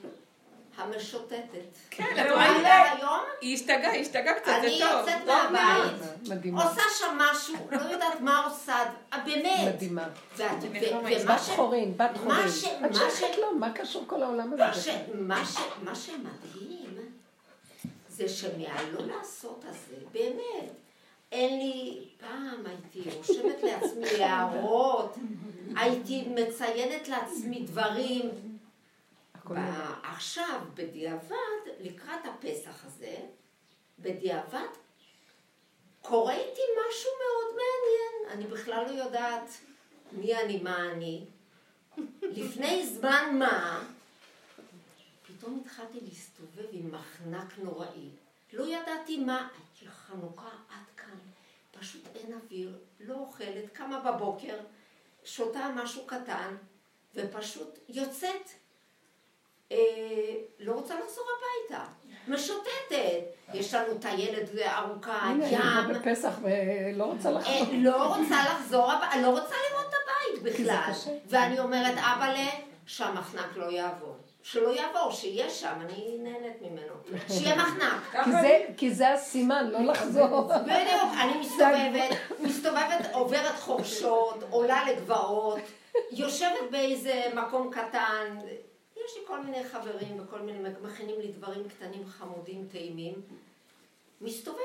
המשוטטת. כן, את את רואה רואה? היום? היא השתגעה, היא השתגעה קצת, זה אני טוב. יוצאת טוב מהבית. עושה שם משהו, לא יודעת מה עושה, אה, באמת. מדהימה. ומה בת ש... חורין, בת חורין. מה ש- את שייכת לו, מה קשור כל העולם הזה? מה שמדהים זה שמהלא לעשות הזה, באמת, אין לי, פעם הייתי רושמת לעצמי (laughs) הערות, הייתי מציינת לעצמי דברים. עכשיו, בדיעבד, לקראת הפסח הזה, בדיעבד, קורה איתי משהו מאוד מעניין. אני בכלל לא יודעת מי אני, מה אני. לפני זמן מה, פתאום התחלתי להסתובב עם מחנק נוראי. לא ידעתי מה, הייתי חנוכה עד כאן. פשוט אין אוויר, לא אוכלת, קמה בבוקר, שותה משהו קטן, ופשוט יוצאת. אה, לא רוצה לחזור הביתה. משוטטת. יש לנו טיילת ארוכה, הנה, אני ים. פה בפסח ולא רוצה לחזור. אה, לא רוצה לחזור, לא רוצה לראות את הבית בכלל. ואני אומרת, אבאלה, שהמחנק לא יעבור. שלא יעבור, שיהיה שם, אני נהנית ממנו. שיהיה מחנק. כי זה- כי זה הסימן, לא לחזור. בדיוק, אני מסתובבת, מסתובבת, עוברת חורשות, עולה לגבעות, יושבת באיזה מקום קטן, יש לי כל מיני חברים וכל מיני, מכינים לי דברים קטנים חמודים, טעימים, מסתובבת.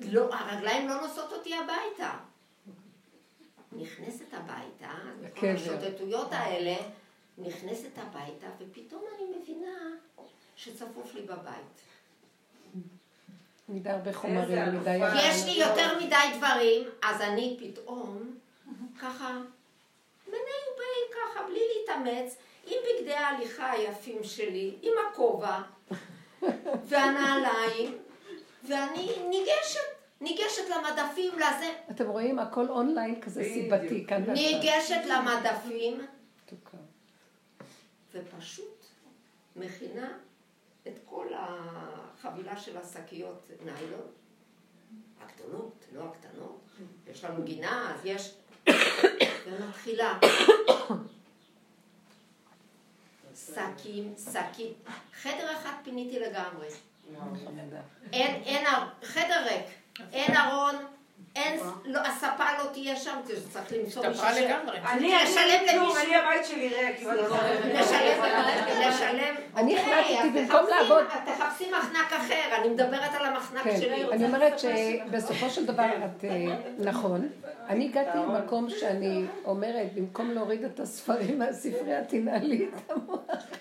לא, הרגליים לא נושאות אותי הביתה. נכנסת הביתה, כל. השוטטויות האלה, נכנסת הביתה, ופתאום אני מבינה שצפוף לי בבית. מדי הרבה חומרים, מדי... יש לי יותר מדי דברים, אז אני פתאום, ככה, מני ובי ככה, בלי להתאמץ, עם בגדי ההליכה היפים שלי, עם הכובע, (laughs) והנעליים, ואני ניגשת, ניגשת למדפים, לזה, אתם רואים, הכל אונליין כזה. סיבתי, כאן. ניגשת למדפים. ופשוט מכינה את כל החבילה של השקיות ניילון, הגדולות, לא הקטנות. יש לנו גינה, אז יש... (coughs) ומתחילה. שקים, שקים. חדר אחד פיניתי לגמרי. אין, אין, חדר ריק. אין ארון, אין, לא, הספה לא תהיה שם, צריך למצוא מישהו ש... לגמרי. אני, כלום, למישהו. אני הבית שלי ריק. אם אני לא- לשלם, (laughs) לשלם. אני אוקיי, החלטתי במקום לעבוד- תחפשי מחנק אחר, אני מדברת על המחנק כן, שלי. אני אומרת שבסופו של דבר את, אה, נכון, אני הגעתי למקום שאני אומרת, במקום להוריד את הספרים מהספרייה, תנעלי את המוח.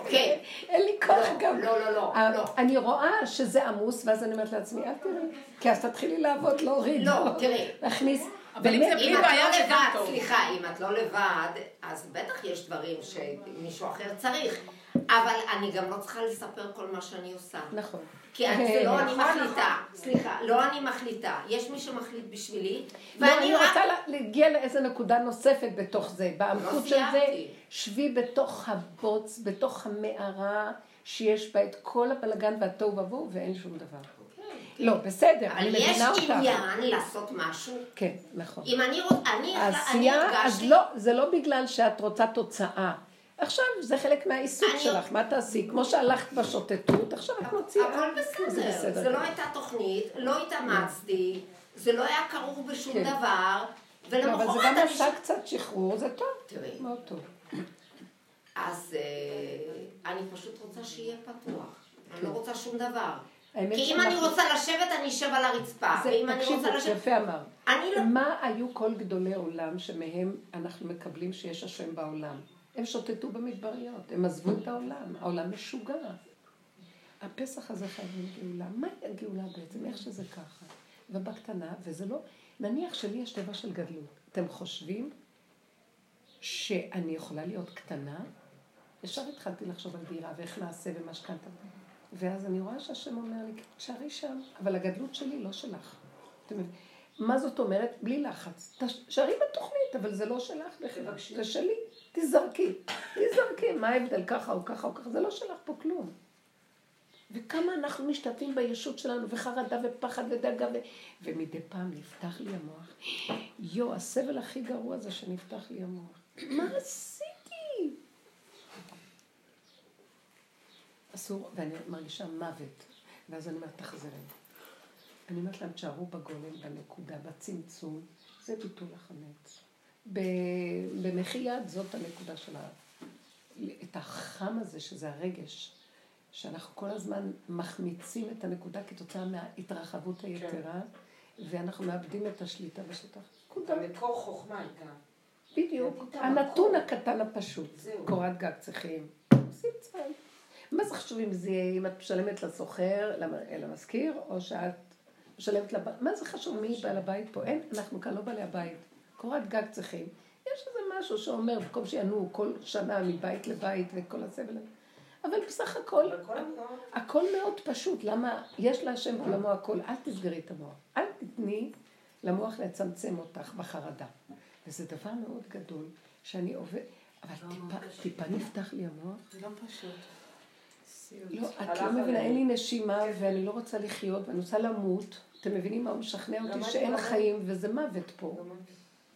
כן. אין לי כוח לא, גם. לא, לא, לא, אה, לא. אני רואה שזה עמוס, ואז אני אומרת לעצמי, אל תראי, כי אז תתחילי לעבוד, להוריד. לא, תראי. להכניס. אבל אם באמת, זה בלי אם את בעיה לא זה גם לבד, טוב. סליחה, אם את לא לבד, אז בטח יש דברים שמישהו אחר צריך. אבל אני גם לא צריכה לספר כל מה שאני עושה. נכון. כי אני- זה לא אני נכון, מחליטה. סליחה, לא אני מחליטה. יש מי שמחליט בשבילי, לא, ואני אני. רוצה לה- להגיע לאיזה נקודה נוספת בתוך זה. בעמקות של זה. שבי בתוך הבוץ, בתוך המערה, שיש בה את כל הבלגן והתוהו ובוהו, ואין שום דבר. לא, בסדר, אבל אני יש מבינה אותך. עניין לעשות משהו. כן, נכון. אם אני רוצה... אני העשייה, אז. לא, זה לא בגלל שאת רוצה תוצאה. עכשיו, זה חלק מהעיסוק אני- שלך, מה תעשי? כמו שהלכת בשוטטות, עכשיו את מוציאה. הכל בסדר, זה לא גמור. הייתה תוכנית, לא התאמצתי, זה לא היה כרוך בשום כן. דבר, לא, אבל זה ולמחרת גם אני... עשה קצת שחרור, זה טוב. תראי, מאוד טוב. אז אה, אני פשוט רוצה שיהיה פתוח. אני לא רוצה שום דבר. כי אם אני רוצה לשבת, אני אשב על הרצפה. ואם אני רוצה לשבת... יפה אמר. אני לא... מה היו כל גדולי עולם שמהם אנחנו מקבלים שיש השם בעולם? הם שוטטו במדבריות, הם עזבו את העולם, העולם משוגע. הפסח הזה חייבים גאולה. מהי הגאולה בעצם? איך שזה ככה? ובקטנה, וזה לא... נניח שלי יש טבע של גדלות. אתם חושבים שאני יכולה להיות קטנה? ישר התחלתי לחשוב על דירה ואיך נעשה ומשכנתה. ואז אני רואה שהשם אומר לי, תשארי שם, אבל הגדלות שלי לא שלך. אתם? מה זאת אומרת? בלי לחץ. תשארי בתוכנית, אבל זה לא שלך בכלל, זה שלי. תזרקי, תזרקי, מה ההבדל ככה או ככה או ככה, זה לא שלך פה כלום. וכמה אנחנו משתתפים בישות שלנו, וחרדה ופחד ודאגה, ו... ומדי פעם נפתח לי המוח. יו, הסבל הכי גרוע זה שנפתח לי המוח. מה עשיתי? אסור, ואני מרגישה מוות. ואז אני אומרת, תחזרי. אני אומרת להם, תשארו בגולם, בנקודה, בצמצום, זה ביטול החמץ. במחי יד זאת הנקודה של ה... את החם הזה, שזה הרגש, שאנחנו כל הזמן מחמיצים את הנקודה כתוצאה מההתרחבות היתרה, ואנחנו מאבדים את השליטה בשטח. נקודה. מקור חוכמה הייתה. בדיוק. הנתון. הקטן הפשוט. זהו. קורת גג צריכים. עושים. מה זה חשוב אם זה יהיה, אם את משלמת לסוחר, למ- למשכיר, או שאת משלמת לבית? מה זה חשוב מי בעל הבית פה? אין, אנחנו כאן לא בעלי הבית. קורת גג צריכים. יש איזה משהו שאומר, במקום שינועו כל שנה מבית לבית וכל הסבל. אבל בסך הכל. הכל מאוד פשוט. למה? יש להשם בעולמו הכל. אל תסגרי את המוח. אל תתני למוח לצמצם אותך בחרדה. וזה דבר מאוד גדול, שאני עובד... אבל טיפה, טיפה נפתח לי המוח. זה לא פשוט. לא, את לא מבינה. אין לי נשימה ואני לא רוצה לחיות ואני רוצה למות. אתם מבינים מה הוא משכנע אותי? שאין לא. חיים וזה מוות פה.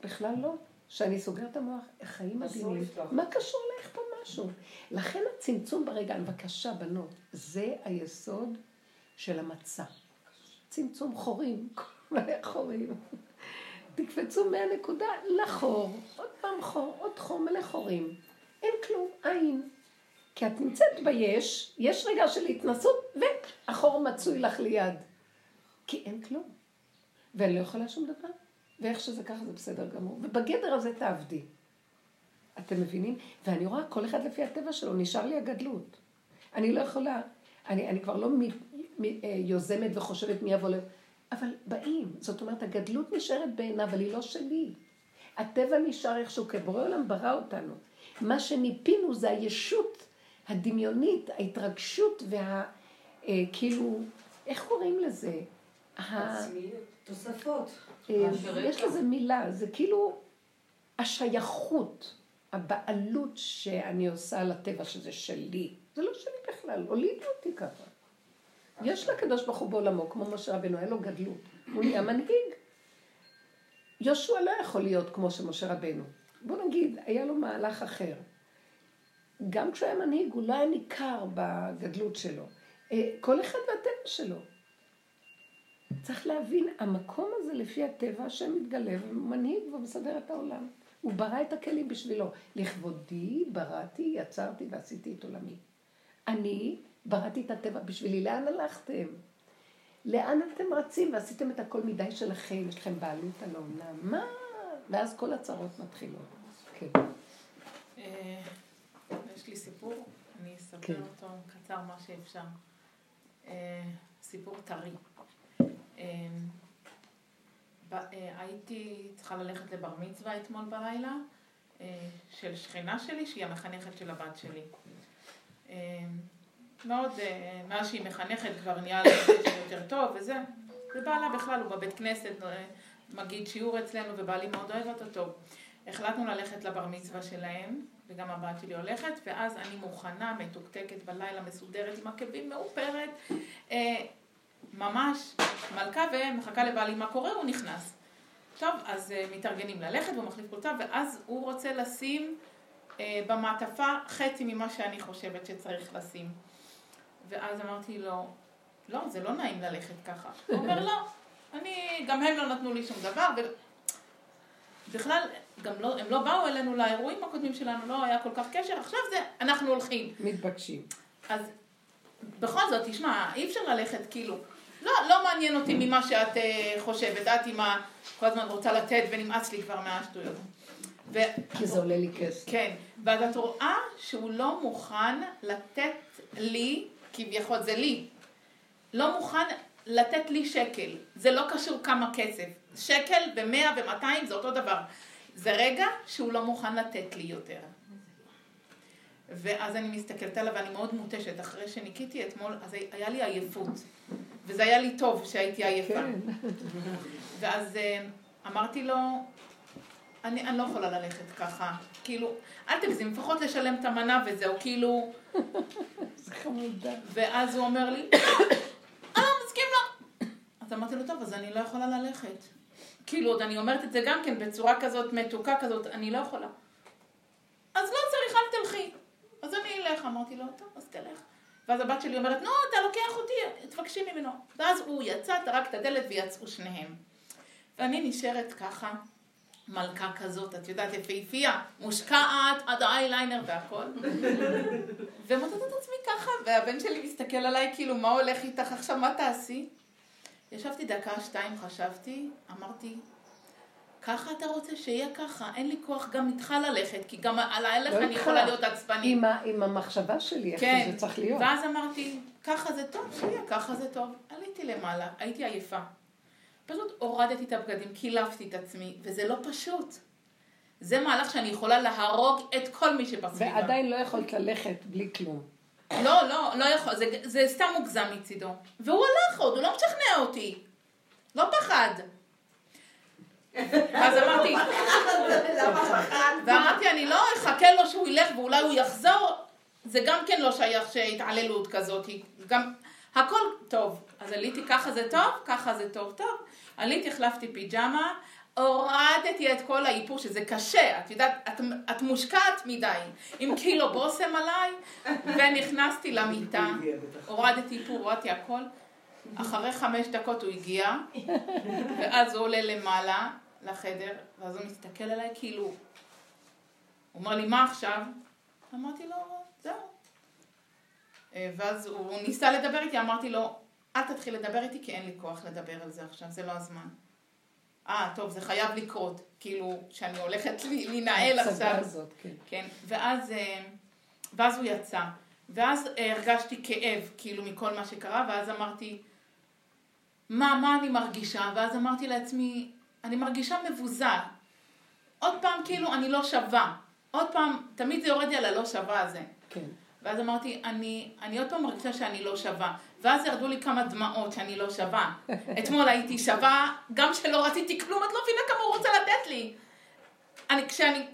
בכלל לא. שאני סוגר את המוח, חיים אסור מדהימים. מה קשור לך פה משהו? לכן הצמצום ברגע, בבקשה בנות, זה היסוד של המצה. צמצום חורים, (laughs) חורים. תקפצו מהנקודה לחור, עוד פעם חור, עוד חור מלא חורים. אין כלום, אין. כי את נמצאת ביש, יש רגע של התנסות, והחור מצוי לך ליד. כי אין כלום. ואני לא יכולה שום דבר. ואיך שזה ככה זה בסדר גמור. ובגדר הזה תעבדי. אתם מבינים? ואני רואה כל אחד לפי הטבע שלו, נשאר לי הגדלות. אני לא יכולה, אני, אני כבר לא מ, מ, אה, יוזמת וחושבת מי יבוא ל... אבל באים. זאת אומרת, הגדלות נשארת בעיניו, אבל היא לא שלי. הטבע נשאר איכשהו, כבורא עולם ברא אותנו. מה שניפינו זה הישות הדמיונית, ההתרגשות וה... אה, כאילו, איך קוראים לזה? תוספות. אה. יש לזה מילה, זה כאילו השייכות, הבעלות שאני עושה על הטבע שזה שלי. זה לא שלי בכלל, הולידו אותי ככה. יש לקדוש ברוך הוא בעולמו, כמו משה רבנו, היה לו גדלות. הוא נהיה מנהיג. יהושע לא יכול להיות כמו שמשה רבנו. בוא נגיד, היה לו מהלך אחר. גם כשהוא היה מנהיג, הוא לא היה ניכר בגדלות שלו. אה, כל אחד והטבע שלו. צריך להבין, המקום הזה לפי הטבע השם מתגלה ומנהיג ומסדר את העולם. הוא ברא את הכלים בשבילו. לכבודי בראתי, יצרתי ועשיתי את עולמי. אני בראתי את הטבע בשבילי. לאן הלכתם? לאן אתם רצים ועשיתם את הכל מדי שלכם? יש לכם בעלות על העולם. מה? ואז כל הצרות מתחילות. כן. אה, יש לי סיפור, אני אספר כן. אותו קצר מה שאפשר. אה, סיפור טרי. ב- אה, הייתי צריכה ללכת לבר מצווה אתמול בלילה אה, של שכנה שלי, שהיא המחנכת של הבת שלי. אה, מאוד, אה, מאז שהיא מחנכת כבר נהיה לה יותר טוב וזה. ובעלה בכלל, הוא בבית כנסת, מגיד שיעור אצלנו, ובעלי מאוד אוהבת אותו. החלטנו ללכת לבר מצווה שלהם, וגם הבת שלי הולכת, ואז אני מוכנה, מתוקתקת בלילה, מסודרת, עם עקבים מאופרת, ממש מלכה ומחכה לבעלי מה קורה, הוא נכנס. טוב, אז אה, מתארגנים ללכת, והוא מחליף קולטה, ואז הוא רוצה לשים אה, במעטפה חצי ממה שאני חושבת שצריך לשים. ואז אמרתי לו, לא, זה לא נעים ללכת ככה. הוא אומר, לא, אני, גם הם לא נתנו לי שום דבר, ו... בכלל, גם לא, הם לא באו אלינו לאירועים הקודמים שלנו, לא היה כל כך קשר, עכשיו זה, אנחנו הולכים. מתבקשים. אז בכל זאת, תשמע, אי אפשר ללכת כאילו, לא, לא מעניין אותי ממה שאת אה, חושבת, את עם ה... כל הזמן רוצה לתת ונמאס לי כבר מהשטויות. ו... כי זה עולה לי כסף. כן, ואז את רואה שהוא לא מוכן לתת לי, כביכול זה לי, לא מוכן לתת לי שקל. זה לא קשור כמה כסף. שקל ומאה ומאתיים זה אותו דבר. זה רגע שהוא לא מוכן לתת לי יותר. ואז אני מסתכלת עליו ואני מאוד מותשת. אחרי שניקיתי אתמול, אז היה לי עייפות. וזה היה לי טוב שהייתי עייפה. כן. ואז אה, אמרתי לו, אני, אני לא יכולה ללכת ככה. כאילו, אל תגזים, לפחות לשלם את המנה וזהו, כאילו... ואז הוא אומר לי, לא מסכים לו. אז אמרתי לו, טוב, אז אני לא יכולה ללכת. כאילו, עוד אני אומרת את זה גם כן בצורה כזאת מתוקה כזאת, אני לא יכולה. אז לא צריך. אלך. אמרתי לו, טוב, אז תלך. ואז הבת שלי אומרת, נו, אתה לוקח אותי, תבקשי ממנו. ואז הוא יצא, טרק את הדלת ויצאו שניהם. ואני נשארת ככה, מלכה כזאת, את יודעת, יפהפייה, מושקעת עד האייליינר והכל. (laughs) ומוצאת את עצמי ככה, והבן שלי מסתכל עליי, כאילו, מה הולך איתך עכשיו, מה תעשי? ישבתי דקה, שתיים, חשבתי, אמרתי, ככה אתה רוצה שיהיה ככה, אין לי כוח גם איתך ללכת, כי גם על ההלך לא אני איתך. יכולה להיות עצבנית. עם ה- עם המחשבה שלי, איך כן, שזה צריך להיות. ואז אמרתי, ככה זה טוב, שיהיה, ככה זה טוב. עליתי למעלה, הייתי עייפה. פשוט הורדתי את הבגדים, קילפתי את עצמי, וזה לא פשוט. זה מהלך שאני יכולה להרוג את כל מי שבסביבה. ועדיין לא יכולת ללכת בלי כלום. לא, לא, לא יכול, זה, זה סתם מוגזם מצידו. והוא הלך עוד, הוא לא משכנע אותי. לא פחד. ואז אמרתי, (laughs) ואמרתי, אני לא אחכה לו שהוא ילך ואולי הוא יחזור. זה גם כן לא שייך שהתעללות כזאת, גם הכל טוב. אז עליתי ככה זה טוב, ככה זה טוב, טוב. עליתי, החלפתי פיג'מה, הורדתי את כל האיפור, שזה קשה, את יודעת, את, את מושקעת מדי, עם קילו בושם עליי, ונכנסתי למיטה, הורדתי איפור, הורדתי הכל. אחרי חמש דקות הוא הגיע, ואז הוא עולה למעלה לחדר, ואז הוא מסתכל עליי כאילו, הוא אומר לי, מה עכשיו? אמרתי לו, זהו. אה, ואז הוא ניסה לדבר איתי, אמרתי לו, אל תתחיל לדבר איתי כי אין לי כוח לדבר על זה עכשיו, זה לא הזמן. אה, טוב, זה חייב לקרות, כאילו, שאני הולכת להינעל עכשיו. הזאת, כן. כן, ואז, אה, ואז הוא יצא. ואז אה, הרגשתי כאב, כאילו, מכל מה שקרה, ואז אמרתי, מה, מה אני מרגישה? ואז אמרתי לעצמי, אני מרגישה מבוזה. עוד פעם, כאילו, אני לא שווה. עוד פעם, תמיד זה יורד לי על הלא שווה הזה. כן. ואז אמרתי, אני, אני עוד פעם מרגישה שאני לא שווה. ואז ירדו לי כמה דמעות שאני לא שווה. (laughs) אתמול הייתי שווה, גם שלא רציתי כלום, את לא מבינה כמה הוא רוצה לתת לי. אני, כשאני...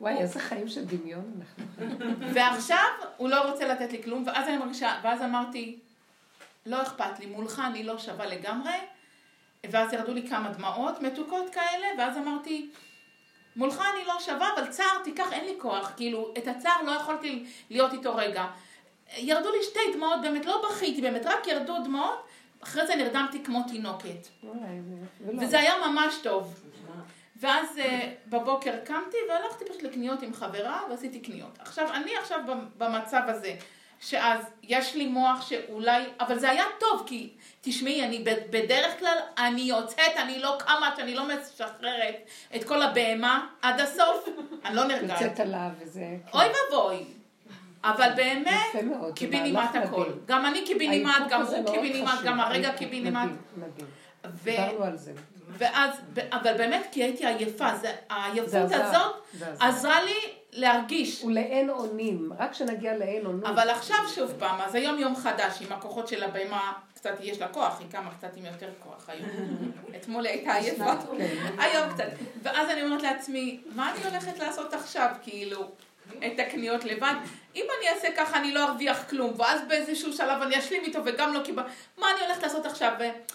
וואי, איזה חיים של דמיון אנחנו. (laughs) ועכשיו הוא לא רוצה לתת לי כלום, ואז אני מרגישה, ואז אמרתי, לא אכפת לי, מולך אני לא שווה לגמרי. ואז ירדו לי כמה דמעות מתוקות כאלה, ואז אמרתי, מולך אני לא שווה, אבל צער תיקח, אין לי כוח, כאילו, את הצער לא יכולתי להיות איתו רגע. ירדו לי שתי דמעות, באמת לא בכיתי, באמת רק ירדו דמעות, אחרי זה נרדמתי כמו תינוקת. וזה היה ממש טוב. ואז אה, בבוקר קמתי והלכתי פשוט לקניות עם חברה ועשיתי קניות. עכשיו, אני עכשיו במ- במצב הזה, שאז יש לי מוח שאולי, אבל זה היה טוב, כי תשמעי, אני בדרך כלל, אני יוצאת, אני לא קמה עד שאני לא משחררת את כל הבהמה עד הסוף, (laughs) אני לא נרגעת. יוצאת עליו וזה... כן. אוי ואבוי. אבל באמת, קיבינימט הכל. גם אני קיבינימט, גם הוא קיבינימט. גם הרגע קיבינימט. ו- דיברנו על זה. ואז, אבל באמת כי הייתי עייפה, העייפות הזאת. עזרה לי להרגיש. ולאין אונים, רק כשנגיע לאין אונים. אבל עכשיו שוב פעם, אז היום יום חדש עם הכוחות של הבהמה, קצת יש לה כוח, היא קמה קצת עם יותר כוח היום. (laughs) אתמול היא הייתה עייפה, היום קצת. ואז אני אומרת לעצמי, מה אני הולכת לעשות עכשיו, כאילו, את הקניות לבד? אם אני אעשה ככה אני לא ארוויח כלום, ואז באיזשהו שלב אני אשלים איתו וגם לא קיבל... מה אני הולכת לעשות עכשיו? ו-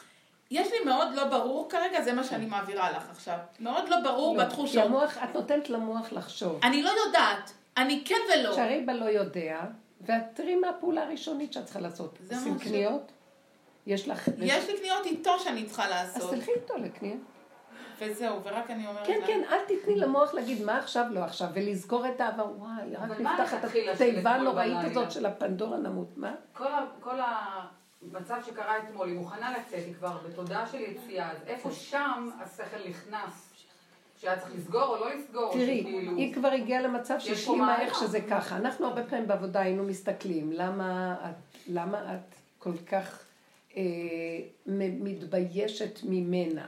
יש לי מאוד לא ברור כרגע, זה מה שאני מעבירה לך עכשיו. מאוד לא ברור לא, כי בתחושות. המוח, את נותנת למוח לחשוב. אני לא יודעת, אני כן ולא. שערי בה לא יודע, ואת תראי מה הפעולה הראשונית שאת צריכה לעשות. זה עושים מה ש- קניות? יש לך... יש לי קניות איתו שאני צריכה אז לעשות. תלכי איתו לקניות. וזהו, ורק אני אומרת כן, לה- כן, אל תתני למוח להגיד מה עכשיו, לא עכשיו, ולזכור את העבר, וואי, רק נפתח את התיבה הנוראית? הזאת של הפנדורה נמות. מה? כל, ה, כל המצב שקרה אתמול, היא מוכנה לצאת, היא כבר בתודעה של יציאה, אז איפה שם השכל נכנס? שהיה צריך לסגור או לא לסגור? תראי, שכאילו- היא כבר הגיעה למצב שהשלימה. איך שזה ככה. אנחנו הרבה פעמים בעבודה היינו מסתכלים, למה את, למה את כל כך אה, מתביישת ממנה?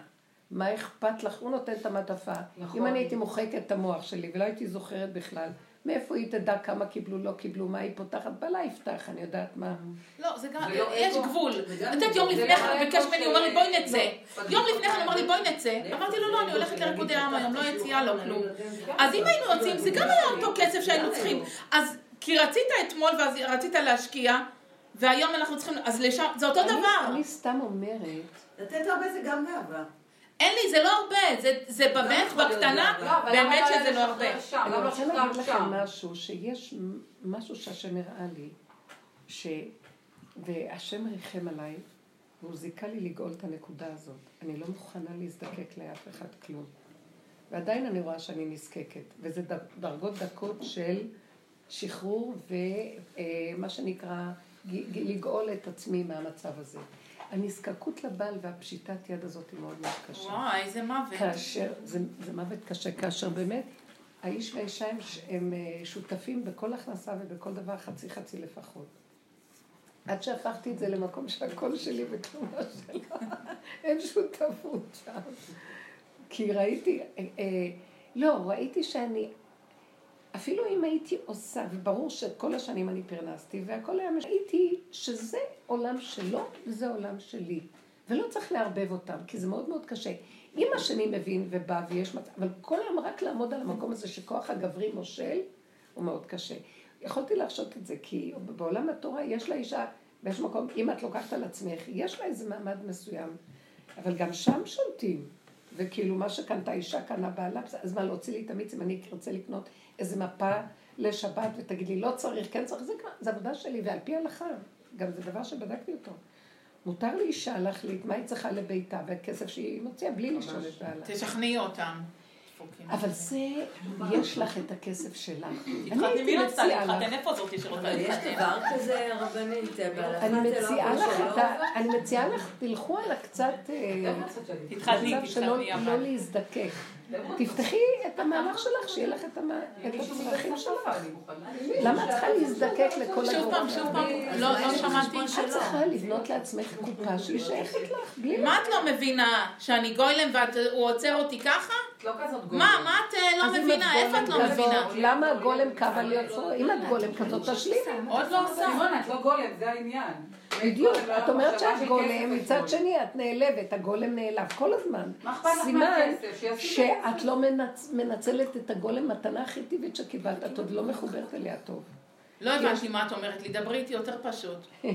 מה אכפת לך? הוא נותן את המעטפה. נכון. אם אני הייתי מוחקת את המוח שלי ולא הייתי זוכרת בכלל, מאיפה היא תדע כמה קיבלו, לא קיבלו, מה היא פותחת? בלה יפתח, אני יודעת מה. לא, זה גם, לא יש. גבול. את יודעת, יום אגו. לפני כן לא הוא ביקש ממני, הוא אמר לי בואי נצא. לא, יום לפני כן הוא אמר לי בואי נצא. אמרתי לו לא, אני הולכת לריקודי עם היום, לא יציאה, לא כלום. אז אם היינו יוצאים, זה גם היה אותו כסף שהיינו צריכים. אז כי רצית אתמול ואז רצית להשקיע, והיום אנחנו צריכים, אז לשם, זה אותו דבר. אני סתם אומרת, לתת הרבה זה גם גאווה. אין לי, זה לא הרבה, זה- זה באמת להיות בקטנה, באמת שזה לא הרבה. אני רוצה להגיד לכם? משהו, שיש משהו שהשם הראה לי, ש... והשם ריחם עליי, והוא זיכה לי לגאול את הנקודה הזאת. אני לא מוכנה להזדקק לאף אחד כלום. ועדיין אני רואה שאני נזקקת, וזה דרגות דקות של שחרור ומה שנקרא ג- ג- לגאול את עצמי מהמצב הזה. הנזקקות לבעל והפשיטת יד הזאת היא מאוד מאוד קשה. וואי, איזה מוות. כאשר, זה, זה מוות קשה, כאשר באמת האיש והאישה הם, הם אה, שותפים בכל הכנסה ובכל דבר חצי חצי לפחות. עד שהפכתי את זה למקום שהקול שלי וכלומה שלה, (laughs) אין שותפות שם. כי ראיתי, אה, אה, לא, ראיתי שאני, אפילו אם הייתי עושה, וברור שכל השנים אני פרנסתי, והכל היה, מש- ראיתי שזה עולם שלו וזה עולם שלי. ולא צריך לערבב אותם, כי זה מאוד מאוד קשה. אם השני מבין ובא ויש מצב, אבל כל היום רק לעמוד על המקום הזה שכוח הגברי מושל, הוא מאוד קשה. יכולתי להרשות את זה, כי בעולם התורה יש לאישה, באיזשהו מקום, אם את לוקחת על עצמך, יש לה איזה מעמד מסוים, אבל גם שם שולטים. וכאילו מה שקנתה אישה קנה בעלה, אז מה להוציא לי את המיץ אם אני ארצה לקנות איזה מפה לשבת ותגיד לי לא צריך, כן צריך, זה, זה עבודה שלי ועל פי הלכה, גם זה דבר שבדקתי אותו. מותר לאישה להחליט מה היא צריכה לביתה והכסף שהיא מוציאה בלי לשאול את בעלה. תשכנעי אותם. אבל זה, יש לך את הכסף שלך. להתחתן? איפה זאתי שרוצה אבל יש? דבר כזה, רבנית, אני לא מציעה לך, אני מציעה לך, תלכו על הקצת, אה, תתחתני, שלא תתחתני, לא אבל. להזדקק. תפתחי את המהלך שלך, שיהיה לך את המ- את הצרכים שלך. למה את צריכה להזדקק לכל שוב פעם, שוב פעם, לא לא שמעתי. את צריכה לבנות לעצמך קופה שהיא שייכת לך, בלי... מה את לא מבינה? שאני גוילם והוא עוצר אותי ככה? לא כזאת. מה, מה את אה, לא מבינה? איפה את לא מבינה? למה הגולם קו על יוצרו? אם את גולם כזאת, תשלימי. עוד לא עושה. סימונה, את לא גולם, זה העניין. בדיוק, לא את אומרת שאת גולם, מצד. שני את נעלבת, הגולם נעלב כל הזמן. מה אכפת לך סימן שאת לא מנצ- מנצלת את הגולם מתנה הכי טבעית שקיבלת, את עוד לא מחוברת אליה טוב. לא הבנתי מה את אומרת לי, דברי איתי יותר פשוט. (laughs)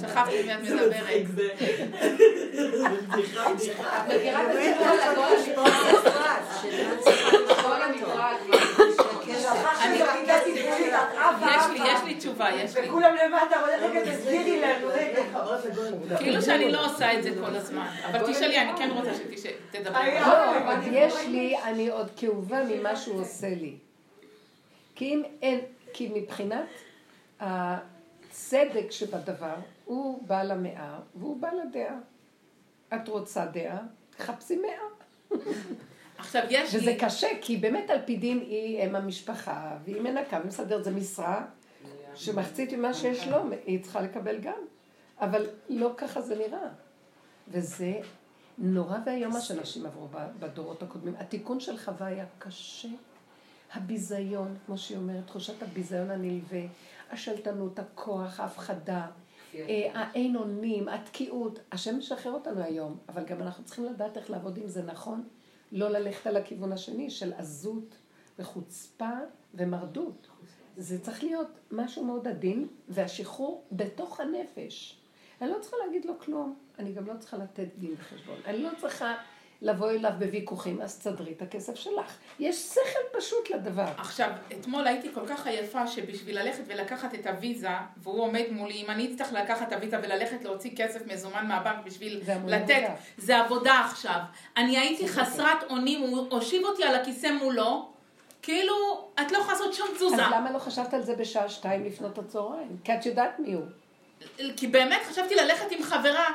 שכחתי מי את מדברת. את מכירה את הסיפור על הגולם (laughs) יש לי, יש לי תשובה, יש לי. וכולם למטה, אבל רגע תסבירי לנו, רגע. כאילו שאני לא עושה את זה כל הזמן. אבל תשאלי, אני כן רוצה שתדברי. לא, עוד יש לי, אני עוד כאובה ממה שהוא עושה לי. כי אם אין, כי מבחינת הצדק שבדבר, הוא בעל המאה והוא בעל הדעה. את רוצה דעה, חפשי מאה. עכשיו יש וזה לי, קשה, כי באמת על פי דין היא אם המשפחה, והיא מנקה ומסדרת, זה משרה שמחצית ממה שיש לו, היא צריכה לקבל גם. אבל לא ככה זה נראה. וזה נורא ואיום מה שאנשים עברו בדורות הקודמים. התיקון של חווה היה קשה. הביזיון, כמו שהיא אומרת, תחושת הביזיון הנלווה, השלטנות, הכוח, ההפחדה, אה, האין אונים, התקיעות. השם משחרר אותנו היום, אבל גם אנחנו צריכים לדעת איך לעבוד עם זה נכון, לא ללכת על הכיוון השני של עזות וחוצפה ומרדות. זה צריך להיות משהו מאוד עדין, והשחרור בתוך הנפש. אני לא צריכה להגיד לו כלום, אני גם לא צריכה לתת דין וחשבון. אני לא צריכה לבוא אליו בוויכוחים, אז תסדרי את הכסף שלך. יש שכל פשוט לדבר. עכשיו, אתמול הייתי כל כך עייפה שבשביל ללכת ולקחת את הוויזה, והוא עומד מולי, אם אני אצטרך לקחת את הוויזה וללכת להוציא כסף מזומן מהבנק בשביל זה לתת, עבודה. זה עבודה עכשיו. אני הייתי חסרת אונים, הוא הושיב אותי על הכיסא מולו, כאילו, את לא יכולה לעשות שום תזוזה. אז למה לא חשבת על זה בשעה שתיים לפנות הצהריים? כי את יודעת מי הוא. כי באמת חשבתי ללכת עם חברה,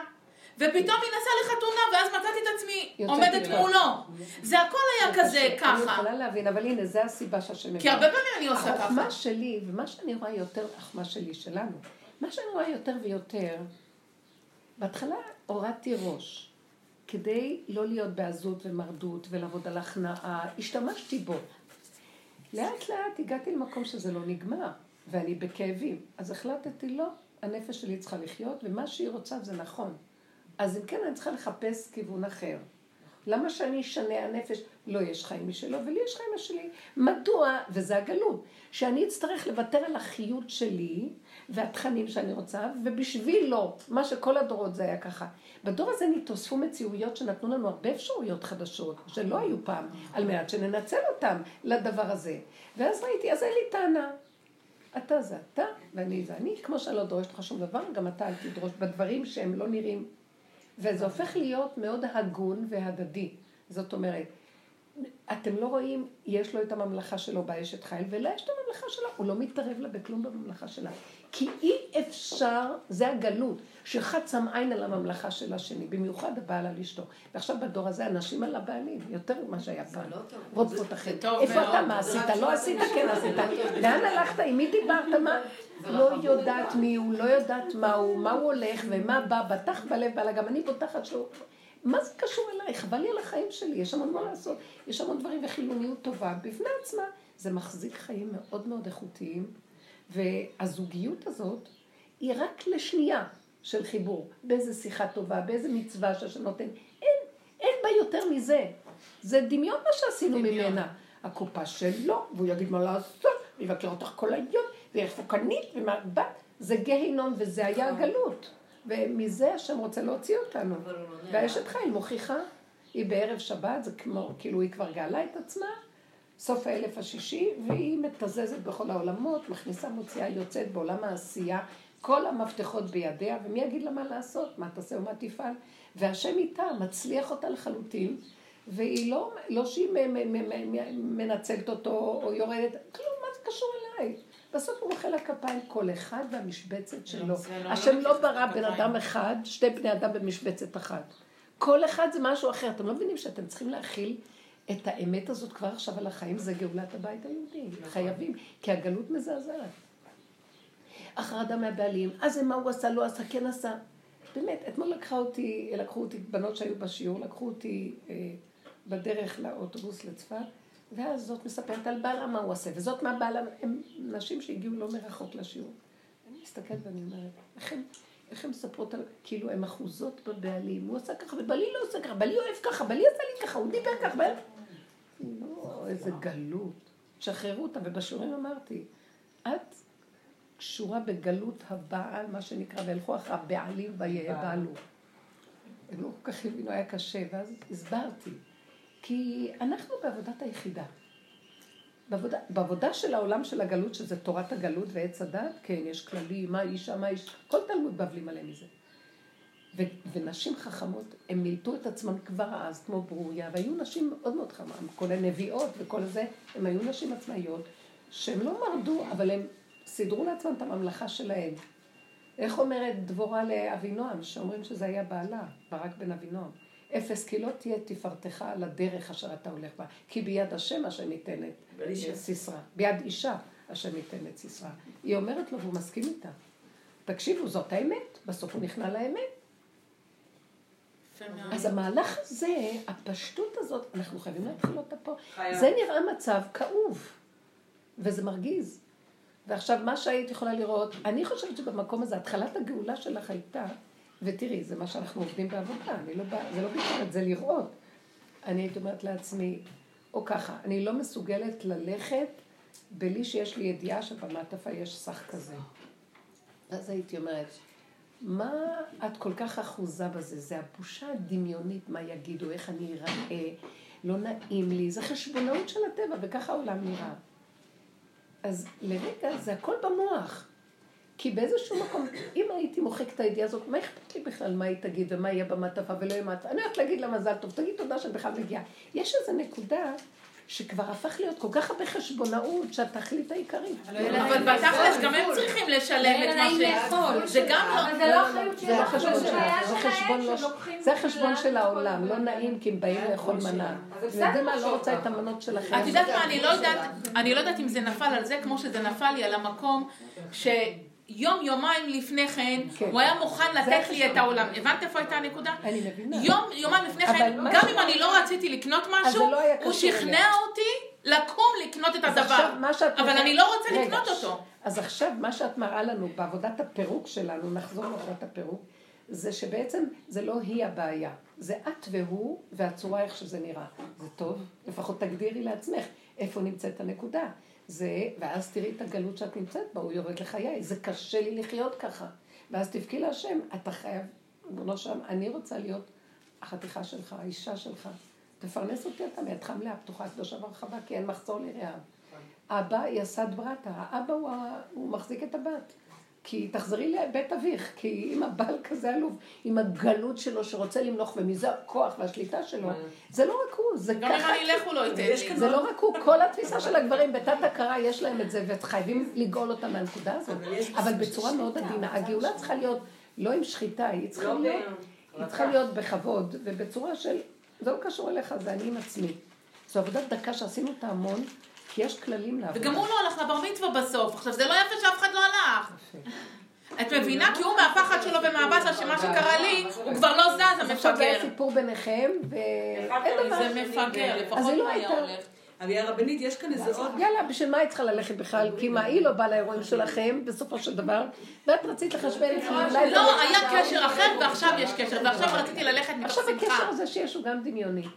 ופתאום היא נסעה לחתונה, ואז מצאתי את עצמי עומדת. מולו. זה הכל היה כזה אני ככה. יכולה להבין, אבל הנה, זה הסיבה שהשם כי הרבה פעמים אני עושה ככה. החוכמה שלי, ומה שאני רואה יותר, החוכמה שלי, שלנו, מה שאני רואה יותר ויותר, בהתחלה הורדתי ראש, כדי לא להיות בעזות ומרדות ולעבוד על הכנעה, השתמשתי בו. לאט לאט הגעתי למקום שזה לא נגמר, ואני בכאבים. אז החלטתי, לא, הנפש שלי צריכה לחיות, ומה שהיא רוצה זה נכון. אז אם כן, אני צריכה לחפש כיוון אחר. למה שאני אשנה הנפש? לא, יש חיים משלו, ולי יש חיים משלי. מדוע, וזה הגלות, שאני אצטרך לוותר על החיות שלי והתכנים שאני רוצה, ובשבילו, מה שכל הדורות זה היה ככה. בדור הזה נתוספו מציאויות שנתנו לנו הרבה אפשרויות חדשות, שלא היו פעם, על מנת שננצל אותם לדבר הזה. ואז ראיתי, אז אין לי טענה. אתה זה אתה, ואני זה אני. כמו שאני לא דורשת לך שום דבר, גם אתה אל תדרוש בדברים שהם לא נראים. וזה הופך להיות מאוד הגון והדדי. זאת אומרת, אתם לא רואים, יש לו את הממלכה שלו באשת חיל, ולה יש את הממלכה שלה, הוא לא מתערב לה בכלום בממלכה שלה. כי אי אפשר, זה הגלות, שאחד שם עין על הממלכה של השני, במיוחד הבעל על אשתו. ועכשיו בדור הזה הנשים על הבעלים, יותר ממה שהיה פעם. רודפות אחרים. טוב איפה. אתה, מה עשית? לא עשית, כן עשית. לאן הלכת? עם מי דיברת? מה? לא יודעת מי הוא, לא יודעת מה הוא, מה הוא הולך ומה בא, בטח בלב בעלה, גם אני בוטחת שהוא... מה זה קשור אליי? חבל לי על החיים שלי, יש המון מה לעשות. יש המון דברים וחילוניות טובה בפני עצמה. זה מחזיק חיים מאוד מאוד איכותיים, והזוגיות הזאת היא רק לשנייה של חיבור. באיזה שיחה טובה, באיזה מצווה שהשם נותן. אין, אין בה יותר מזה. זה דמיון מה שעשינו דמיון. ממנה. הקופה שלו, והוא יגיד מה לעשות, ויבקר אותך כל היום, והיא רפוקנית, ומה, זה גיהינום, וזה היה הגלות. ומזה השם רוצה להוציא אותנו. לא. והאשת חיל מוכיחה, היא בערב שבת, זה כמו, כאילו היא כבר גאלה את עצמה, סוף האלף השישי, והיא מתזזת בכל העולמות, מכניסה, מוציאה, יוצאת בעולם העשייה, כל המפתחות בידיה, ומי יגיד לה מה לעשות, מה תעשה ומה תפעל, והשם איתה, מצליח אותה לחלוטין, והיא לא, לא שהיא מנצלת אותו או יורדת, כלום, מה זה קשור אליי? בסוף הוא מוחא לה כפיים, כל אחד והמשבצת שלו. זה לא- השם לא לא ברא. בן אדם אחד, שתי בני אדם במשבצת אחת. כל אחד זה משהו אחר. אתם לא מבינים שאתם צריכים להכיל את האמת הזאת כבר עכשיו על החיים, זה גאולת הבית היהודי. חייבים, כי הגלות מזעזעת. החרדה מהבעלים, אז מה הוא עשה, לא עשה, כן עשה. באמת, אתמול לקחה אותי, לקחו אותי, בנות שהיו בשיעור, לקחו אותי אה, בדרך לאוטובוס לצפת, ואז זאת מספרת על בעלה מה הוא עושה, וזאת מה בעלה, הם נשים שהגיעו לא מרחוק לשיעור. אני מסתכלת ואני אומרת, איך הם, איך הם מספרות על, כאילו הן אחוזות בבעלים, הוא עשה ככה, ובעלי לא עושה ככה, בעלי אוהב ככה, בעלי עשה לי ככה, הוא דיבר ככה, בעלי... לא, איזה גלות. שחררו אותה, ובשיעורים אמרתי, את קשורה בגלות הבעל, מה שנקרא, וילכו אחרי הבעלים ויהבלו. הם לא כל כך הבינו, היה קשה, ואז הסברתי. כי אנחנו בעבודת היחידה. בעבודה, בעבודה של העולם של הגלות, שזה תורת הגלות ועץ הדת, כן, יש כללים, מה אישה, מה איש, כל תלמוד בבלי מלא מזה. ו, ונשים חכמות, הן מילטו את עצמן כבר אז, כמו ברוריה, והיו נשים מאוד מאוד חכמות, כל הנביאות וכל זה, הן היו נשים עצמאיות, שהן לא מרדו, אבל הן סידרו לעצמן את הממלכה שלהן. איך אומרת דבורה לאבינועם, שאומרים שזה היה בעלה, ברק בן אבינועם? אפס כי לא תהיה תפארתך על הדרך אשר אתה הולך בה, כי ביד השם ניתנת אישה. סיסרא, ביד אישה אשר ניתנת סיסרא. היא אומרת לו והוא מסכים איתה. תקשיבו, זאת האמת, בסוף הוא נכנע לאמת. אז המהלך הזה, הפשטות הזאת, אנחנו חייבים להתחיל אותה פה. זה נראה מצב כאוב, וזה מרגיז. ועכשיו, מה שהיית יכולה לראות, אני חושבת שבמקום הזה, התחלת הגאולה שלך הייתה, ותראי, זה מה שאנחנו עובדים בעבודה, אני לא, באה- זה לא ביקורת, זה לראות. אני הייתי אומרת לעצמי, או ככה, אני לא מסוגלת ללכת בלי שיש לי ידיעה שבמעטפה יש סך כזה. אז הייתי אומרת, מה את כל כך אחוזה בזה? זה הבושה הדמיונית, מה יגידו, איך אני אראה, לא נעים לי, זה חשבונאות של הטבע, וככה העולם נראה. אז לרגע זה הכל במוח. כי באיזשהו מקום, אם הייתי מוחקת את הידיעה הזאת, מה אכפת לי בכלל מה היא תגיד ומה יהיה במעטפה ולא יהיה מעטפה? אני הולכת להגיד לה מזל טוב, תגיד תודה שאת בכלל מגיעה. יש איזו נקודה שכבר הפך להיות כל כך הרבה חשבונאות שהתכלית העיקרית. אבל בתכלס גם הם צריכים לשלם את מה ש... זה גם לא... אבל זה לא אחריות שלהם חשבון לא... זה החשבון של העולם, לא. נעים כי הם באים לאכול מנה. בסדר מה, לא רוצה את. המנות שלכם. את יודעת מה, אני לא יודעת, לא אם זה נפל על זה כמו שזה נפל לי על המקום שיום יומיים לפני כן כן. הוא היה מוכן לתת לי. את העולם. הבנת איפה הייתה הנקודה? אני מבינה. יום, יומיים לפני כן, גם אם אני לא רציתי לקנות משהו, לא הוא שכנע אליה. אותי לקום לקנות את הדבר. אבל מראה- אני לא רוצה רגע, לקנות אותו. אז עכשיו, מה שאת מראה לנו בעבודת הפירוק שלנו, נחזור לעבודת הפירוק, זה שבעצם זה לא היא הבעיה, זה את והוא והצורה איך שזה נראה. זה טוב, לפחות תגדירי לעצמך איפה נמצאת הנקודה. זה, ואז תראי את הגלות שאת נמצאת בה, הוא יורד לחיי, זה קשה לי לחיות ככה. ואז תבכי להשם, אתה חייב, ריבונו שם, אני רוצה להיות החתיכה שלך, האישה שלך. תפרנס אותי אתה מידך מלאה, פתוחה, קדושה ורחבה, כי אין מחסור לרעב. אבא יסד ברטה, האבא הוא, הוא מחזיק את הבת. כי תחזרי לבית אביך, כי אם הבעל כזה עלוב, עם הגלות שלו שרוצה למלוך, ומזה הכוח והשליטה שלו, זה לא רק הוא, זה גם אם ככה. אני אלך הוא לא ייתן לי. זה לא רק הוא, כל התפיסה של הגברים בתת הכרה יש להם את זה, וחייבים לגאול אותם מהנקודה הזאת. אבל בצורה מאוד עדינה. הגאולה צריכה להיות לא עם שחיטה, היא צריכה לא להיות, היא צריכה להיות בכבוד, ובצורה של, זה לא קשור אליך, זה אני עם עצמי. זו עבודת דקה שעשינו אותה המון, כי יש כללים לעבודה. וגם הוא לא הלך לבר מצווה בסוף. עכשיו, זה לא יפה שאף אחד לא הלך. את מבינה? כי הוא מהפחד שלו ומהבאסה שמה שקרה לי, הוא כבר לא זז, עכשיו זה היה המפגר. סיפור ביניכם, ואין דבר. זה מפגר, לפחות היא לא הוא היה. הולך. אבל הרבנית, יש כאן איזה עוד... יאללה, בשביל מה היא צריכה ללכת בכלל? כי מה, היא לא באה לאירועים שלכם, בסופו של דבר, ואת רצית לחשבן, אולי... זה לא, היה קשר אחר ועכשיו יש קשר, ועכשיו רציתי ללכת מתוך עכשיו הקשר שמחה. הזה שיש הוא גם דמיוני.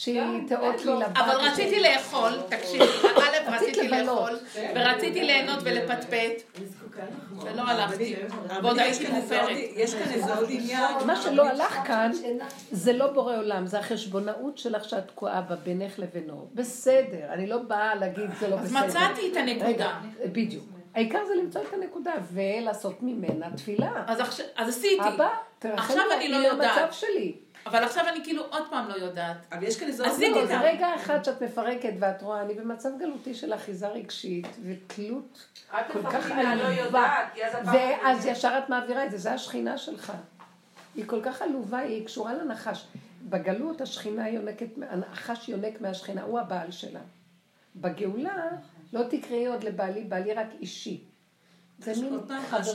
שהיא תיאות לי לבת. אבל רציתי לאכול, תקשיבי, א', רצית רציתי. לאכול, ורציתי ליהנות ולפטפט, ולא הלכתי, ועוד יש הייתי מופרת. יש כאן איזה עוד עניין. מה שלא הלך כאן, זה לא בורא עולם, זה החשבונאות שלך שאת תקועה בה בינך לבינו. בסדר, אני לא באה להגיד זה לא אז בסדר. מצאתי את הנקודה. בדיוק. העיקר זה למצוא את הנקודה ולעשות ממנה תפילה. אז אז עשיתי, אבא, תרחם עכשיו אני לא יודעת. אבל עכשיו אני כאילו עוד פעם לא יודעת. אבל יש כאן איזה לא, את זה רגע אחד שאת מפרקת ואת רואה, אני במצב גלותי של אחיזה רגשית ותלות כל כך מהלא עלובה. יודעת, כי אז הפעם... ואז ישר את מעבירה את זה, זה השכינה שלך. היא כל כך עלובה, היא קשורה לנחש. בגלות השכינה יונקת, הנחש יונק מהשכינה, הוא הבעל שלה. בגאולה, לא תקראי עוד לבעלי, בעלי רק אישי. זה מין חבר...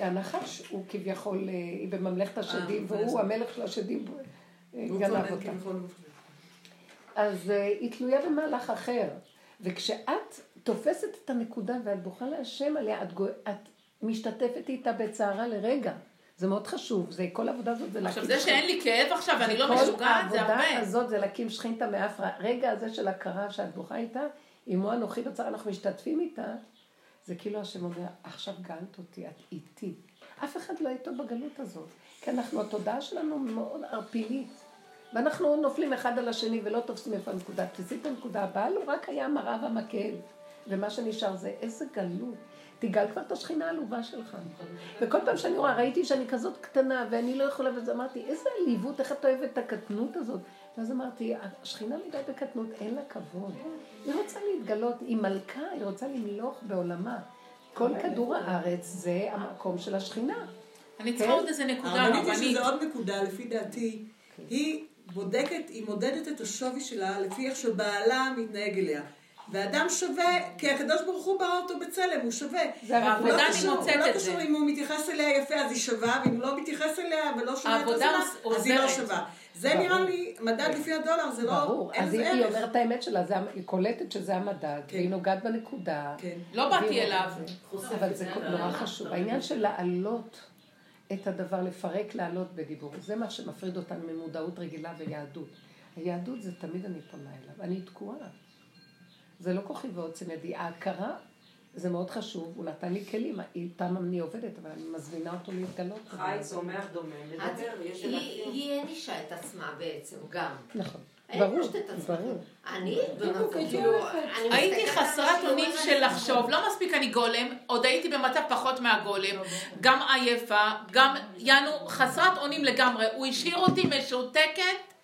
הנחש הוא כביכול, אה, היא בממלכת השדים, אה, והוא המלך של השדים, אה, גנב אותה. אז היא תלויה במהלך אחר. וכשאת תופסת את הנקודה ואת בוכה להשם עליה, את, גו- את משתתפת איתה בצערה לרגע. זה מאוד חשוב, זה כל העבודה הזאת זה עכשיו להקים זה שאין לי כאב עכשיו ואני לא כל משוגעת, זה העבודה הרבה. הזאת זה להקים שכינתא מאפרה. רגע הזה של הכרה שאת בוכה איתה, אמו אנוכי בצער, אנחנו משתתפים איתה, זה כאילו השם אומר, עכשיו גאלת אותי, את איתי. אף אחד לא איתו בגלות הזאת, כי אנחנו, התודעה שלנו מאוד ערפילית. ואנחנו נופלים אחד על השני ולא תופסים איפה הנקודה. תפסי את הנקודה, הבעל הוא רק היה המראה והמקל. ומה שנשאר זה איזה גלות. תגאל כבר את השכינה העלובה שלך. וכל פעם שאני רואה, ראיתי שאני כזאת קטנה ואני לא יכולה, ואז אמרתי, איזה עליבות, איך את אוהבת את הקטנות הזאת. ואז אמרתי, השכינה מדי בקטנות, אין לה כבוד. היא רוצה להתגלות, היא מלכה, היא רוצה למלוך בעולמה. כל כדור הארץ זה המקום של השכינה. אני צריכה כן? עוד איזה נקודה הרבנית יש רבנית. לזה עוד נקודה, לפי דעתי. היא בודקת, היא מודדת את השווי שלה לפי איך שבעלה מתנהג אליה. ואדם שווה, כי הקדוש ברוך הוא ברא אותו בצלם, הוא שווה. זה הוא בעבודה לא אני קשור- מוצאת הוא לא את קשור זה. אם הוא מתייחס אליה יפה אז היא שווה, ואם הוא לא מתייחס אליה ולא שווה את העבודה הזמן, אז היא לא. שווה. זה ברור. נראה לי, מדד לפי הדולר זה לא, ברור, אז היא. אומרת את האמת שלה, זה היא קולטת שזה המדד, כן. והיא נוגעת בנקודה. כן. לא באתי אליו. זה. אבל זה נורא חשוב. העניין של להעלות את הדבר, לפרק, להעלות בדיבור, זה מה שמפריד אותנו ממודעות רגילה ויהדות. היהדות זה תמיד אני פונה אליו, אני תקועה. זה לא כוחי ועוצם ידי. ההכרה זה מאוד חשוב, הוא נתן לי כלים, איתם אני עובדת, אבל אני מזמינה אותו להתגלות. חי, צומח, דומם, אז לדבר, יש היא- אלפים. היא הענישה את עצמה בעצם גם. נכון, ברור. ברור. אני, אני הייתי חסרת אונים של לחשוב, לא מספיק אני גולם, עוד הייתי במצב פחות מהגולם, גם עייפה, גם יענו חסרת אונים לגמרי, הוא השאיר אותי משותקת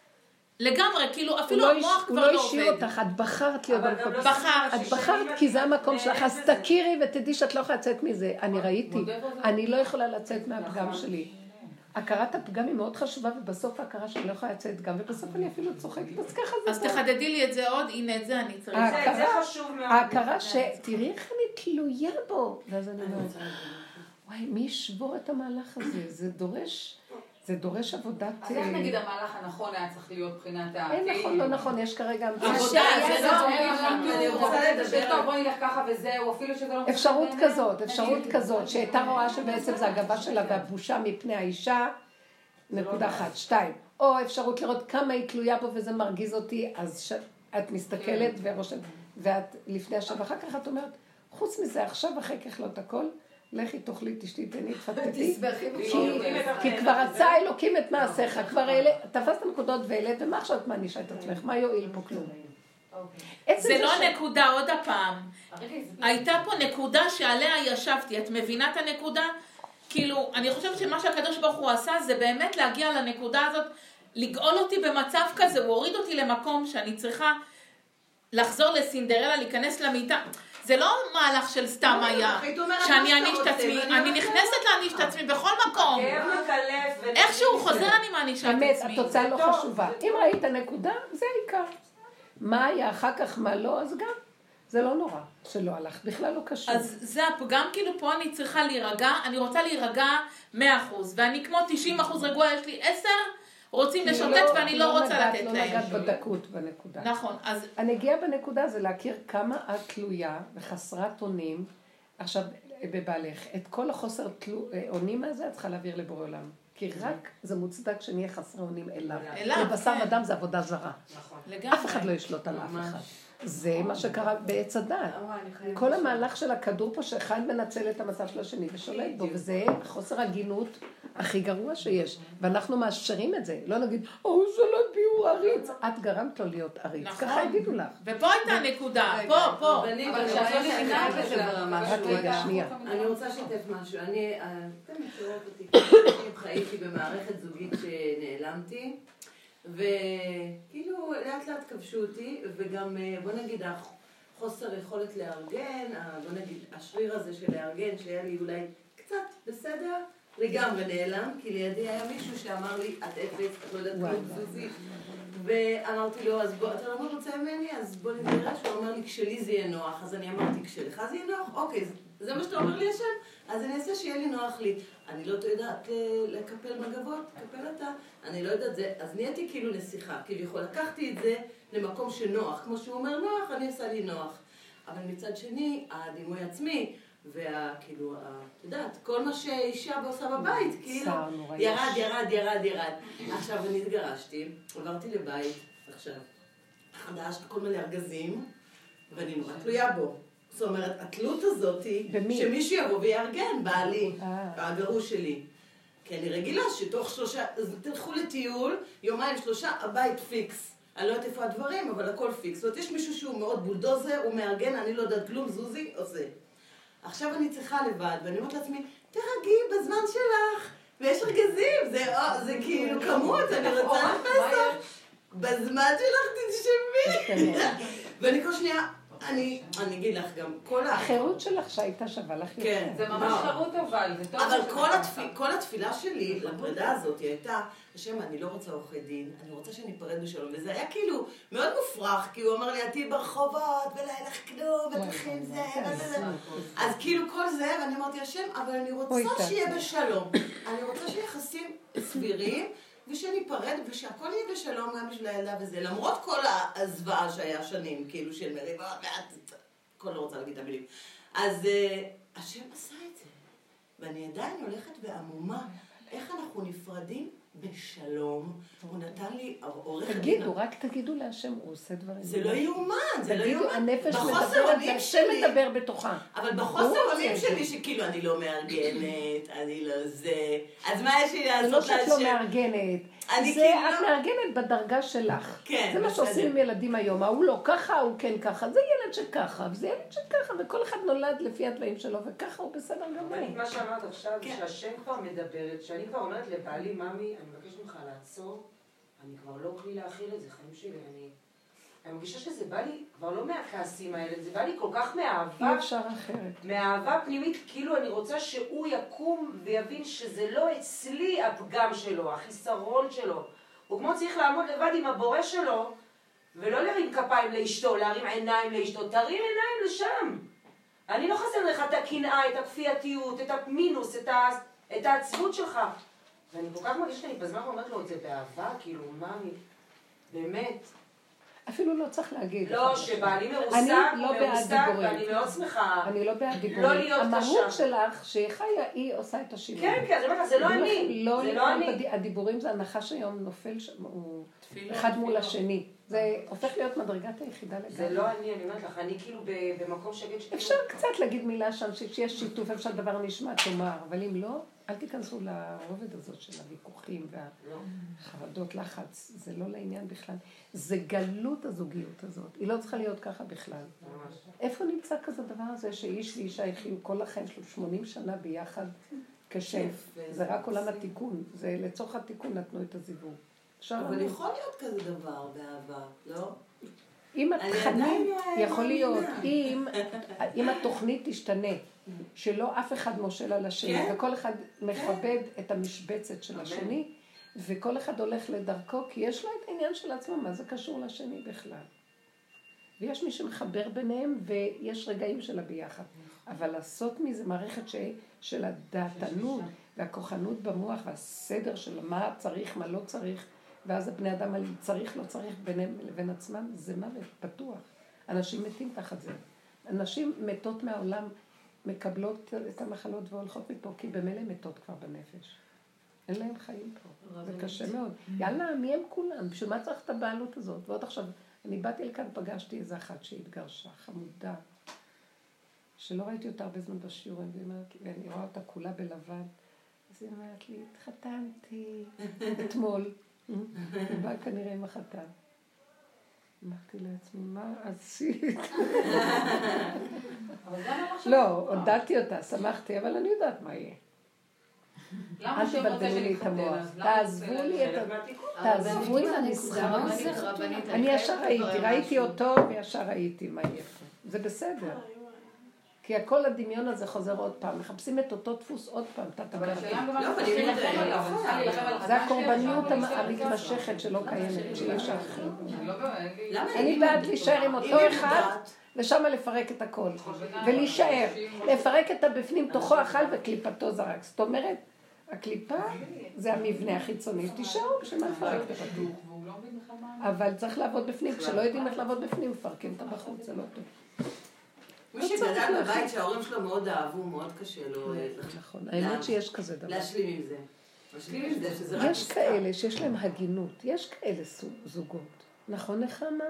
לגמרי, כאילו הוא אפילו לא המוח הש- הוא כבר לא לא השאיר עובד. אותך, את בחרת להיות במקום. לא בחרת. את בחרת כי זה המקום שלך, אז תכירי ותדעי שאת לא יכולה לצאת מזה. אני ראיתי, אני לא יכולה לצאת מהפגם שלי. הכרת הפגם היא מאוד חשובה, ובסוף ההכרה שאני לא יכולה לצאת גם, ובסוף אני אפילו צוחקת, אז ככה זה. אז. תחדדי לי את זה עוד, הנה את זה אני צריכה. זה- חשוב מאוד. ההכרה ש... תראי איך אני תלויה בו. ואז אני אומרת, וואי, מי ישבור את המהלך הזה? זה דורש, זה דורש עבודת... אז איך אה, נגיד המהלך הנכון היה צריך להיות מבחינת ה... אין נכון, לא נכון, יש כרגע... עבודה, זה לא, לא- אני רוצה לדבר, בואי נלך ככה וזהו, אפילו שזה לא... אפשרות כזאת. אפשרות כזאת, שהייתה רואה שבעצם זה הגבה שלה והבושה מפני האישה, נקודה אחת. שתיים, או אפשרות לראות כמה היא תלויה בו וזה מרגיז אותי, אז את מסתכלת ורושמת, ואת לפני השם, ואחר כך את אומרת, חוץ מזה, עכשיו אחרי ככלות הכל, לכי תאכלי, תשתי, תהני, תפטפטי, (laughs) תסבכי כי- כי כבר רצה אלוקים את מעשיך, כבר העלית, תפסת נקודות והעלית, ומה עכשיו את מענישה את עצמך? מה יועיל פה כלום? עצם זה לא נקודה, עוד הפעם. הייתה פה נקודה שעליה ישבתי, את מבינה את הנקודה? כאילו, אני חושבת שמה שהקדוש ברוך הוא עשה זה באמת להגיע לנקודה הזאת, לגאול אותי במצב כזה, הוא הוריד אותי למקום שאני צריכה לחזור לסינדרלה, להיכנס למיטה. זה לא מהלך של סתם היה, היית אומרת מה שאני אעניש את עצמי, אני נכנסת להעניש את עצמי בכל מקום. ו- איכשהו חוזר אני מענישה את אמת, עצמי. התוצאה לא חשובה. אם ראית נקודה, זה העיקר. מה היה אחר כך, מה לא, אז גם. זה לא נורא שלא הלך, בכלל לא קשור. אז זה הפגם, כאילו פה אני צריכה להירגע, אני רוצה להירגע 100%, ואני כמו 90% רגועה, יש לי 10, רוצים לשוטט ואני לא רוצה נגעת- לתת לא להם. נגעת בדקות בנקודה. נכון, אז הנגיעה בנקודה זה להכיר כמה את תלויה וחסרת אונים. עכשיו, בבעלך, את כל החוסר תלו- אונים הזה את צריכה להעביר לבורא עולם. כי כי רק זה מוצדק שנהיה חסרי אונים אליו. אליו, לבשר כן. ודם זה עבודה זרה. נכון. לגמרי. אף אחד לא ישלוט על אף. אחד. זה מה שקרה בעץ הדת. כל. המהלך של הכדור פה, שאחד מנצל את המצב של השני ושולט בו, וזה חוסר הגינות הכי גרוע שיש. ואנחנו מאשרים את זה. לא נגיד, ההוא שלט בי הוא עריץ. את גרמת לו להיות עריץ. נכון. ככה יגידו לך. ופה הייתה הנקודה, פה, פה. אבל אני כשאת לא בזה, לזה ברמה רגע, שנייה. אני רוצה לשתף משהו. אני, אה, אתם מכירות אותי, (coughs) חייתי במערכת זוגית שנעלמתי, וכאילו לאט לאט כבשו אותי, וגם אה, בוא נגיד החוסר יכולת לארגן, בוא נגיד השריר הזה של לארגן, שהיה לי אולי קצת בסדר, לגמרי נעלם, כי לידי היה מישהו שאמר לי, את אפס, את לא יודעת כלום, וואי. זוזי. ואמרתי לו, אז בוא, אתה לא רוצה ממני, אז בוא נתגרש. הוא אמר לי, כשלי זה יהיה נוח. אז אני אמרתי, כשלך זה יהיה נוח? אוקיי, זה מה שאתה אומר לי השם? אז אני אעשה שיהיה לי נוח לי. אני לא יודעת אה, לקפל מגבות, קפל אתה. אני לא יודעת זה. אז נהייתי כאילו נסיכה, כביכול. לקחתי את זה למקום שנוח. כמו שהוא אומר נוח, אני עושה לי נוח. אבל מצד שני, הדימוי עצמי, והכאילו, את יודעת, כל מה שאישה עושה בבית, כאילו, ירד. ירד, ירד, ירד. עכשיו, אני התגרשתי, עברתי לבית, עכשיו, חדש, כל מיני ארגזים, ואני נורא תלויה בו. זאת אומרת, התלות הזאת היא, במי? שמישהו יבוא ויארגן, בעלי, אה. הגרוש שלי. כי אני רגילה שתוך שלושה, אז תלכו לטיול, יומיים שלושה, הבית פיקס. אני לא יודעת איפה הדברים, אבל הכל פיקס. זאת אומרת, יש מישהו שהוא מאוד בולדוזר, הוא מארגן, אני לא יודעת כלום, זוזי, עושה. עכשיו אני צריכה לבד, ואני אומרת לעצמי, תירגעי בזמן שלך, ויש ארגזים, זה, אה, זה כאילו כמות, אני רוצה לפסח. בזמן שלך תנשמי. (laughs) ואני כל שנייה, אני, אני אגיד לך גם, כל ה... החירות שלך שהייתה שווה לך יותר. כן. זה ממש חרוט אבל, זה טוב. אבל כל, ככה. התפיל, כל התפילה שלי לפרידה הזאת היא הייתה, השם, אני לא רוצה עורכי דין, אני רוצה שניפרד בשלום. וזה היה כאילו מאוד מופרך, כי הוא אמר לי, את תהיי ברחובות, ולא יהיה לך כלום, ותלכי עם זה, וזה. אז כאילו כל זה, ואני אמרתי, השם, אבל אני רוצה. שיהיה בשלום. אני רוצה שיהיה יחסים סבירים, ושניפרד, ושהכל יהיה בשלום גם בשביל הילדה וזה. למרות כל הזוועה שהיה שנים, כאילו, של מריבות, ואת... כל לא רוצה להגיד את המילים. אז אה, השם עשה את זה. ואני עדיין הולכת ועמומה. איך אנחנו נפרדים בשלום? הוא נתן לי עורך דין. תגידו, רק תגידו להשם, הוא עושה דברים. זה לא יאומן, זה לא יאומן. הנפש מדברת, שלי- מדבר בתוכה. אבל בחוסר אונים. שלי, שכאילו אני לא מארגנת, אני לא זה, אז מה יש לי זה לעשות לא להשם? שאת לא מארגנת. אני זה כאילו את מארגנת בדרגה שלך. כן, זה מה. שעושים עם ילדים היום. ההוא לא ככה, ההוא כן ככה. זה ילד שככה, וזה ילד שככה, וכל אחד נולד לפי התוואים שלו, וככה הוא בסדר גמור. מה שאמרת עכשיו, כן. שהשם כבר מדברת, שאני כבר אומרת לבעלי, ממי, אני מבקשת ממך לעצור, אני כבר לא כלי להכיל את זה, חיים שלי, אני... אני מרגישה שזה בא לי כבר לא מהכעסים האלה, זה בא לי כל כך אי מאהבה, אפשר אחרת. מאהבה פנימית, כאילו אני רוצה שהוא יקום ויבין שזה לא אצלי הפגם שלו, החיסרון שלו. הוא כמו צריך לעמוד לבד עם הבורא שלו, ולא להרים כפיים לאשתו, להרים עיניים לאשתו, תרים עיניים לשם. אני לא חסר לך את הקנאה, את הכפייתיות, את המינוס, את, ה... את העצבות שלך. ואני כל כך מרגישה שאני בזמן אומרת לו את זה באהבה, כאילו, מה אני... באמת. אפילו לא צריך להגיד. לא, שבעלי אני מרוסק, לא הוא בעד מרוסק, דיבורים. ואני מאוד שמחה. אני לא בעד דיבורים. לא להיות המהות קשה. שלך, שהיא חיה, היא עושה את השינוי. כן, כן, זה לא לא- אני. לא זה לא אני. הדיבורים זה הנחש היום נופל שם, הוא אחד מול. השני. זה הופך להיות מדרגת היחידה לגמרי. זה לא אני, אני אומרת לך, אני כאילו במקום שגיד שכאילו... אפשר קצת להגיד מילה שם, שיש שיתוף, איפה שהדבר נשמע, תאמר, אבל אם לא, אל תיכנסו לרובד הזאת של הוויכוחים לא. והחרדות, לחץ, זה לא לעניין בכלל. זה גלות הזוגיות הזאת, היא לא צריכה להיות ככה בכלל. איפה נמצא כזה דבר הזה שאיש ואישה יחיו כל החיים שלו 80 שנה ביחד כשם? כיף, זה וזה רק עולם מקסים. התיקון, זה לצורך התיקון נתנו את הזיווג. אפשר אבל להגיד. יכול להיות כזה דבר באהבה, לא? אם אני התכנים, לא יכול להיות. אם, אם התוכנית תשתנה, שלא אף אחד מושל על השני, כן. וכל אחד מכבד את המשבצת של השני, וכל אחד הולך לדרכו, כי יש לו את העניין של עצמו, מה זה קשור לשני בכלל. ויש מי שמחבר ביניהם, ויש רגעים של הביחד. אבל לעשות מזה מערכת ש... של הדעתנות והכוחנות במוח והסדר של מה צריך, מה לא צריך, ואז הבני אדם על צריך, לא צריך ביניהם לבין עצמם, זה מוות פתוח. אנשים מתים תחת זה. אנשים מתות מהעולם, מקבלות את המחלות והולכות מפה, כי במילא מתות כבר בנפש. אין להם חיים פה. זה קשה מאוד. יאללה, מי הם כולם? בשביל מה צריך את הבעלות הזאת? ועוד עכשיו, אני באתי לכאן, פגשתי איזה אחת שהתגרשה, חמודה, שלא ראיתי אותה הרבה זמן בשיעורים, ואני רואה אותה כולה בלבן, אז היא אומרת לי, התחתנתי אתמול. היא באה כנראה עם החתן. אמרתי לעצמי, מה עשית? לא לא, טובה. עודדתי אותה, שמחתי, אבל אני יודעת מה יהיה. אל תבלבלו לי את? המוח. תעזבו לי את. תעזבו את המשחק. אני ישר ראיתי, ראיתי אותו וישר ראיתי מה יהיה פה. זה בסדר. כי הכל הדמיון הזה חוזר עוד פעם. מחפשים את אותו דפוס עוד פעם. טה, אבל השאלה. גם מה לא, זה- הקורבניות המתמשכת שלא קיימת, שאי אפשר אחרת. אני לא בעד? להישאר עם אותו אחד, ושם לפרק את הכל. ולהישאר. לפרק את הבפנים, תוכו אכל וקליפתו זרק. זאת אומרת, הקליפה זה המבנה החיצוני. תישארו, בשביל מה לפרק את לא מה... אבל צריך לעבוד בפנים. כשלא יודעים איך לעבוד בפנים, מפרקים את הבחוץ, זה לא טוב. מי שגדל בבית שההורים שלו מאוד אהבו, מאוד קשה לו אה, נכון. האמת שיש כזה דבר. להשלים עם זה. להשלים עם זה, שזה רק יש. כאלה שיש להם הגינות, יש כאלה זוגות. נכון נחמה?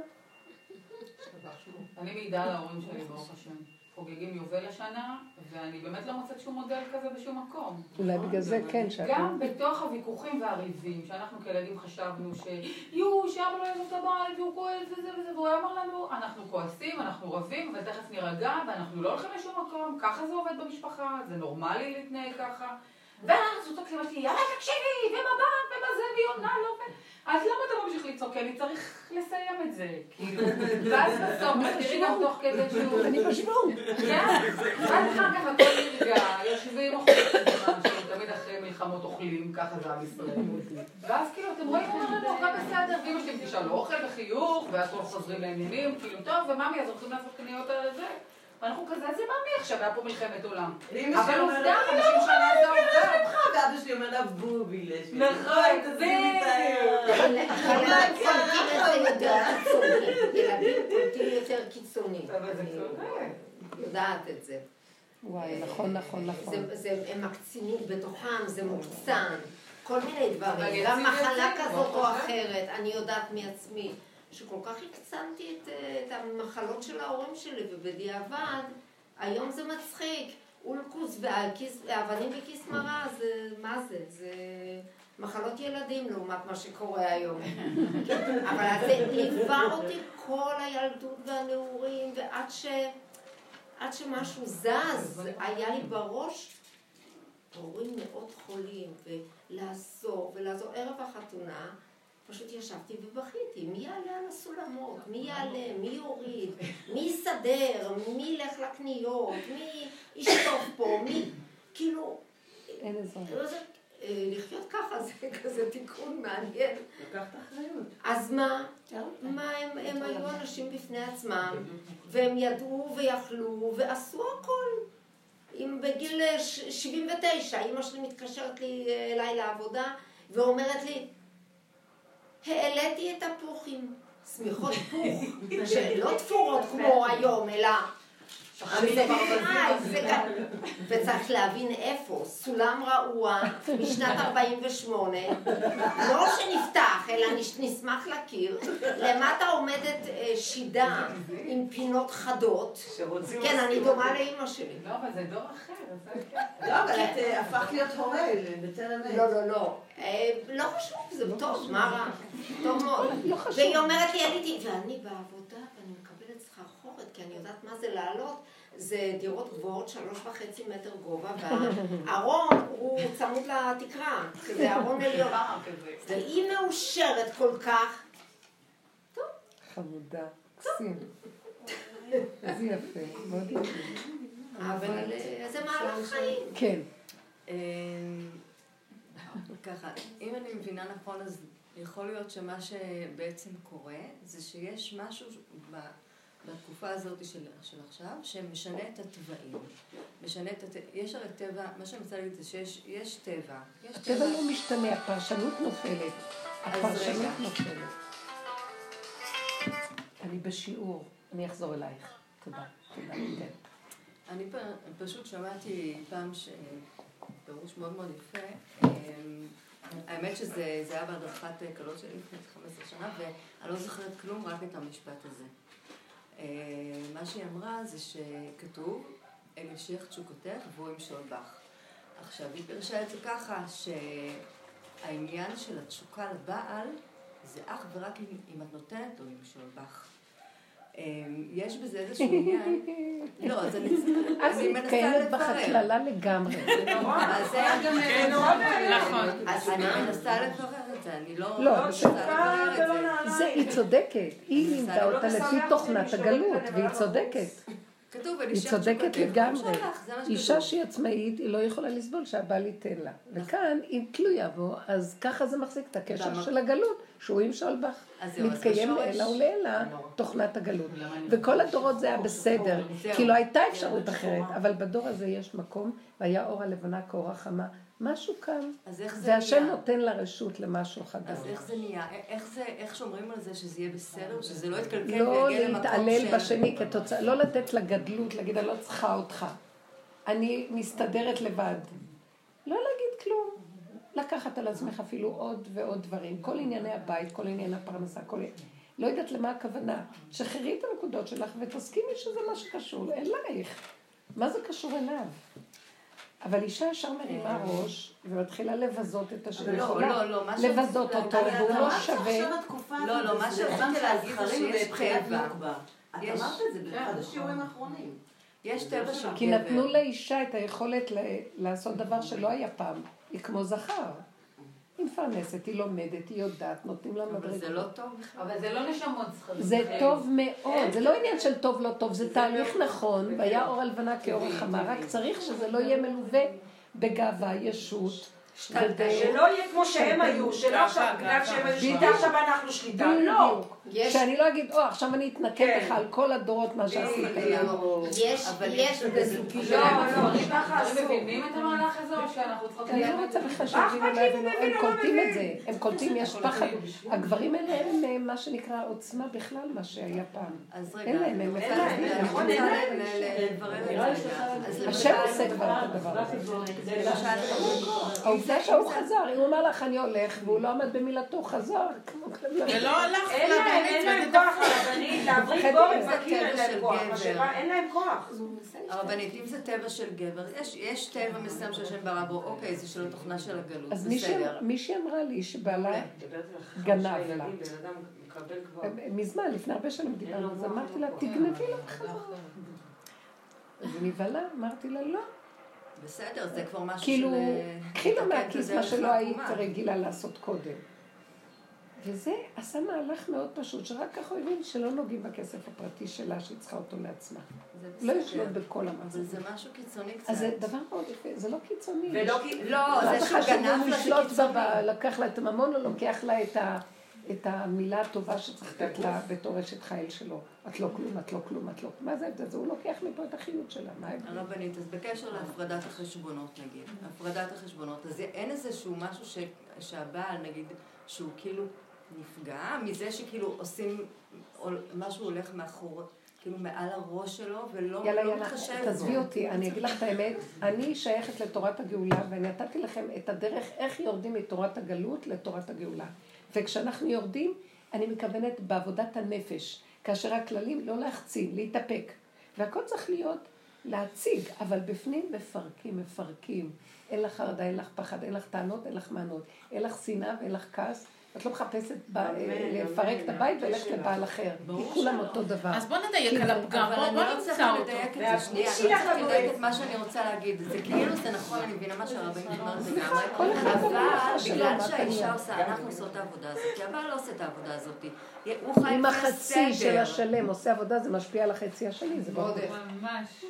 אני מעידה על ההורים שלי, ברוך השם. חוגגים יובל השנה, ואני באמת לא מוצאת שום מודל כזה בשום מקום. אולי בגלל זה כן, שאת... גם בתוך הוויכוחים והריבים, שאנחנו כילדים חשבנו ש... יואו, לא יעזוב את הבית, והוא כועס וזה וזה, והוא אמר לנו, אנחנו כועסים, אנחנו רבים, ותכף נירגע, ואנחנו לא הולכים לשום מקום, ככה זה עובד במשפחה, זה נורמלי להתנהג ככה. ואז הוא תוקף אותי, יאללה תקשיבי, ומבט, ומה זה, והיא עונה לו, ו... אז למה אתה ממשיך לצעוק? כי אני צריך לסיים את זה, כאילו. (laughs) ואז בסוף, תראי גם תוך כדי שהוא... אני בשוונג. (laughs) כן, ואז אחר כך הכל נרגע, יושבים אוכלים שתמיד אחרי מלחמות אוכלים, ככה זה עם ישראל. ואז כאילו, אתם רואים, אומר לנו, הכל בסדר, ואמא שלי תשאל אוכל וחיוך, והכל חוזרים לעניינים, כאילו, טוב, וממי, אז הולכים לעשות קניות על זה? ואנחנו כזה, אז זה ממי עכשיו, היה פה מלחמת עולם. אבל עובדה, אני לא 50 שנה זה מוכנה עובד. ואבא שלי אומר לה, בובי לשלי. נכון. יודעת את זה. וואי, נכון, נכון, נכון. זה- זה- הם מקצינים בתוכם, זה מוקצן, כל מיני דברים, גם מחלה כזאת או. אחרת, אני יודעת מעצמי, שכל כך הקצנתי את, אה, את המחלות של ההורים שלי, ובדיעבד, היום זה מצחיק, אולקוס ואבנים בכיס מרה, זה, מה זה? זה מחלות ילדים לעומת מה שקורה היום. (laughs) אבל זה ליווה אותי כל הילדות והנעורים, ועד ש... עד שמשהו זז, היה לי בראש הורים מאוד חולים, ולעזור, ולעזור. ערב החתונה, פשוט ישבתי ובכיתי, מי יעלה על הסולמות, מי יעלה, מי יוריד, מי יסדר, מי ילך לקניות, מי ישטוף פה, מי... כאילו, אין עזרה. לא אה, לחיות ככה זה (laughs) כזה תיקון מעניין. לקחת אחריות. אז מה? מה הם, הם היו אנשים בפני עצמם, והם ידעו ויכלו ועשו הכל. אם בגיל אה, ש- 79, אימא שלי מתקשרת לי אה, אליי לעבודה ואומרת לי, העליתי את הפוחים, שמיכות פוך, (laughs) שלא תפורות כמו היום, אלא... וצריך להבין איפה, סולם רעוע משנת 48, לא שנפתח, אלא נש- נשמח להכיר, למטה עומדת אה, שידה עם פינות חדות. כן, אני דומה לאימא שלי. לא, אבל זה דור אחר, זה כן. לא, אבל את אה, הפכת להיות הורה בטרם עת. לא, לא, לא. אה, לא חשוב, זה טוב, מה רע? טוב מאוד. לא. והיא אומרת לי, עליתי, ואני בעבודה, ואני מקבלת סחרחורת, כי אני יודעת מה זה לעלות. זה דירות גבוהות, שלוש וחצי מטר גובה, והארון (laughs) הוא צמוד לתקרה, כזה ארון (laughs) עליון. והיא מאושרת כל כך. חמודה, מקסים. איזה יפה, מאוד יפה. אבל אה, זה מהלך חיים. כן. אמ, ככה, אם אני מבינה נכון, אז יכול להיות שמה שבעצם קורה, זה שיש משהו ב- בתקופה הזאת של, של עכשיו, שמשנה את התוואים. משנה את הט... יש הרי טבע, מה שאני רוצה להגיד זה שיש יש טבע. יש הטבע לא משתנה, הפרשנות נופלת. הפרשנות. נופלת. אני בשיעור, אני אחזור אלייך. תודה, תודה, כן. אני פ- פשוט שמעתי פעם ש... פירוש מאוד מאוד יפה. אמ, האמת שזה זה היה בהדרכת כלות שלי לפני 15 שנה, ואני לא זוכרת כלום, רק את המשפט הזה. אה, מה שהיא אמרה זה שכתוב, אל ישיח תשוקותך והוא ימשול בך. עכשיו, היא פירשה את זה ככה, שהעניין של התשוקה לבעל זה אך ורק אם, אם את נותנת לו למשול בך. אמ, יש בזה איזשהו עניין, (laughs) לא, אז אני אז אני היא מנסה לברר. לגמרי. אז זה גם כן, נורא מעניין. נכון. אז אני מנסה לברר את זה, אני לא לא, לא זה. זה, היא צודקת. היא לימדה לא אותה לפי תוכנת הגלות, והיא צודקת. כתוב, היא "ונשאר צודקת לגמרי. והוא שלח", זה מה אישה. שהיא עצמאית, היא לא יכולה לסבול שהבעל ייתן לה. וכאן, אם תלויה בו, אז ככה זה מחזיק את הקשר של הגלות, שהוא ימשול בך. אז זהו, אז מתקיים בשורש- לעילא ולעילא תוכנת הגלות. וכל הדורות זה היה בסדר. כי לא הייתה אפשרות אחרת, אבל בדור הזה יש מקום, והיה אור הלבנה כאור החמה. משהו כאן, אז איך זה והשם נהיה? נותן לה רשות למשהו חדש. אז איך זה נהיה? איך זה, איך שומרים על זה שזה יהיה בסדר, שזה לא יתקלקל לא ויגיע למקום להתעלל של... בשני כתוצאה, לא לתת לגדלות, להגיד, אני לא צריכה אותך. אני מסתדרת לבד. לא להגיד כלום. לקחת על עצמך אפילו עוד ועוד דברים. כל ענייני הבית, כל ענייני הפרנסה, כל... לא יודעת למה הכוונה. שחררי את הנקודות שלך ותסכימי שזה מה שקשור אלייך. מה זה קשור אליו? אבל אישה ישר מרימה ראש ומתחילה לבזות את השני. לא, לא, לא, מה לבזות אותו, והוא לא שווה. לא, לא, מה שרציתי להגיד זה שיש טבע. את אמרת את זה באחד השיעורים האחרונים. יש טבע של כי גבר. נתנו לאישה את היכולת לעשות דבר שלא היה פעם. היא כמו זכר. היא מפרנסת, היא לומדת, היא יודעת, נותנים לה אבל מדרגות. זה לא טוב בכלל. אבל זה לא נשמות זכרים. זה טוב מאוד, זה לא עניין של טוב לא טוב, זה תהליך נכון, והיה אור הלבנה כאור החמה, רק צריך שזה לא יהיה מלווה בגאווה, ישות, שלא יהיה כמו שהם היו, שלא עכשיו בגלל שהם היו שליטה, עכשיו אנחנו שליטה. לא. יש- שאני לא אגיד, או, עכשיו אני אתנקם כן. לך על כל הדורות מה שעשית. לא, יש, אבל יש יש בזוגיות. לא, לא, ככה הגברים אסור. מבינים את המהלך הזה, או שאנחנו צריכות אני. לא רוצה בכלל מה שיבינו, לא אם יבינו, הם לא קולטים את? זה, הם קולטים, יש (laughs) פחד. הגברים האלה אין להם מה שנקרא עוצמה בכלל, מה שהיה פעם. אין להם, הם אני נכון, אין להם. זה השם עושה כבר את הדבר הזה. העובדה שהוא חזר, אם הוא אמר לך אני הולך, והוא לא עמד במילתו, חזר. כלב. ולא הלך אין להם. כוח הרבנית, להבריא גורם זה בקיר אין להם של כוח. שבא, אין להם כוח. הרבנית, אם זה טבע של גבר, יש, יש טבע מסוים שהשם ברא בו, אוקיי, זה של התוכנה של הגלות, אז מישהי- בסדר. מישהי אמרה לי שבעלה, על גנב לה. כבר. מזמן, לפני הרבה שנים דיברנו, אז אמרתי לה, תגנבי לה בחזרה. אז נבהלה, אמרתי לה, לא. בסדר, זה כבר משהו כאילו, של... אה, קחי את מהכיס מה שלא היית העקומה. רגילה לעשות קודם. וזה עשה מהלך מאוד פשוט, שרק ככה הוא הבין שלא נוגעים בכסף הפרטי שלה, שהיא צריכה אותו לעצמה. לא. ישלוט בכל המעשה. זה משהו קיצוני קצת. אז זה דבר מאוד יפה, זה לא קיצוני. ולא. לא, זה שהוא גנב לה זה קיצוני. לקח לה את הממון, או לוקח לה את ה... את המילה הטובה שצריך לתת לה בתור אשת חיל שלו. את לא כלום, את לא כלום, את לא כלום. מה זה ההבדל? זה הוא לוקח מפה את החיות שלה, מה ההבדל? הרבנית, אז בקשר להפרדת החשבונות נגיד, הפרדת החשבונות, אז אין איזשהו משהו ש, שהבעל נגיד, שהוא כאילו נפגע מזה שכאילו עושים, משהו הולך מאחור, כאילו מעל הראש שלו, ולא יאללה, לא יאללה, מתחשב תעזבי. אותי, אני אגיד לך את האמת, אני שייכת לתורת הגאולה, ואני נתתי לכם את הדרך איך יורדים מתורת הגלות לתורת הגאולה. וכשאנחנו יורדים, אני מכוונת בעבודת הנפש, כאשר הכללים לא להחצין, להתאפק. והכל צריך להיות להציג, אבל בפנים מפרקים, מפרקים. אין לך חרדה, אין לך פחד, אין לך טענות, אין לך מענות, אין לך שנאה ואין לך כעס. את לא מחפשת ב- לפרק את הבית והולכת לבעל אחר. כי כולם אותו דבר. אז בוא נדייק על הפגם, בוא אני לא נמצא צריכה אותו. לדייק את זה, אני צריכה אבל לדייק את מה שאני רוצה להגיד. זה כאילו, זה נכון, אני מבינה מה שהרבנית אומרת לגמרי, אבל בגלל שהאישה? עושה, אנחנו עושות את העבודה הזאת, כי הבעל לא עושה את העבודה הזאת. הוא חי אם לפי החצי של הסדר. השלם עושה עבודה, זה משפיע על החצי השני, זה ברור. ממש.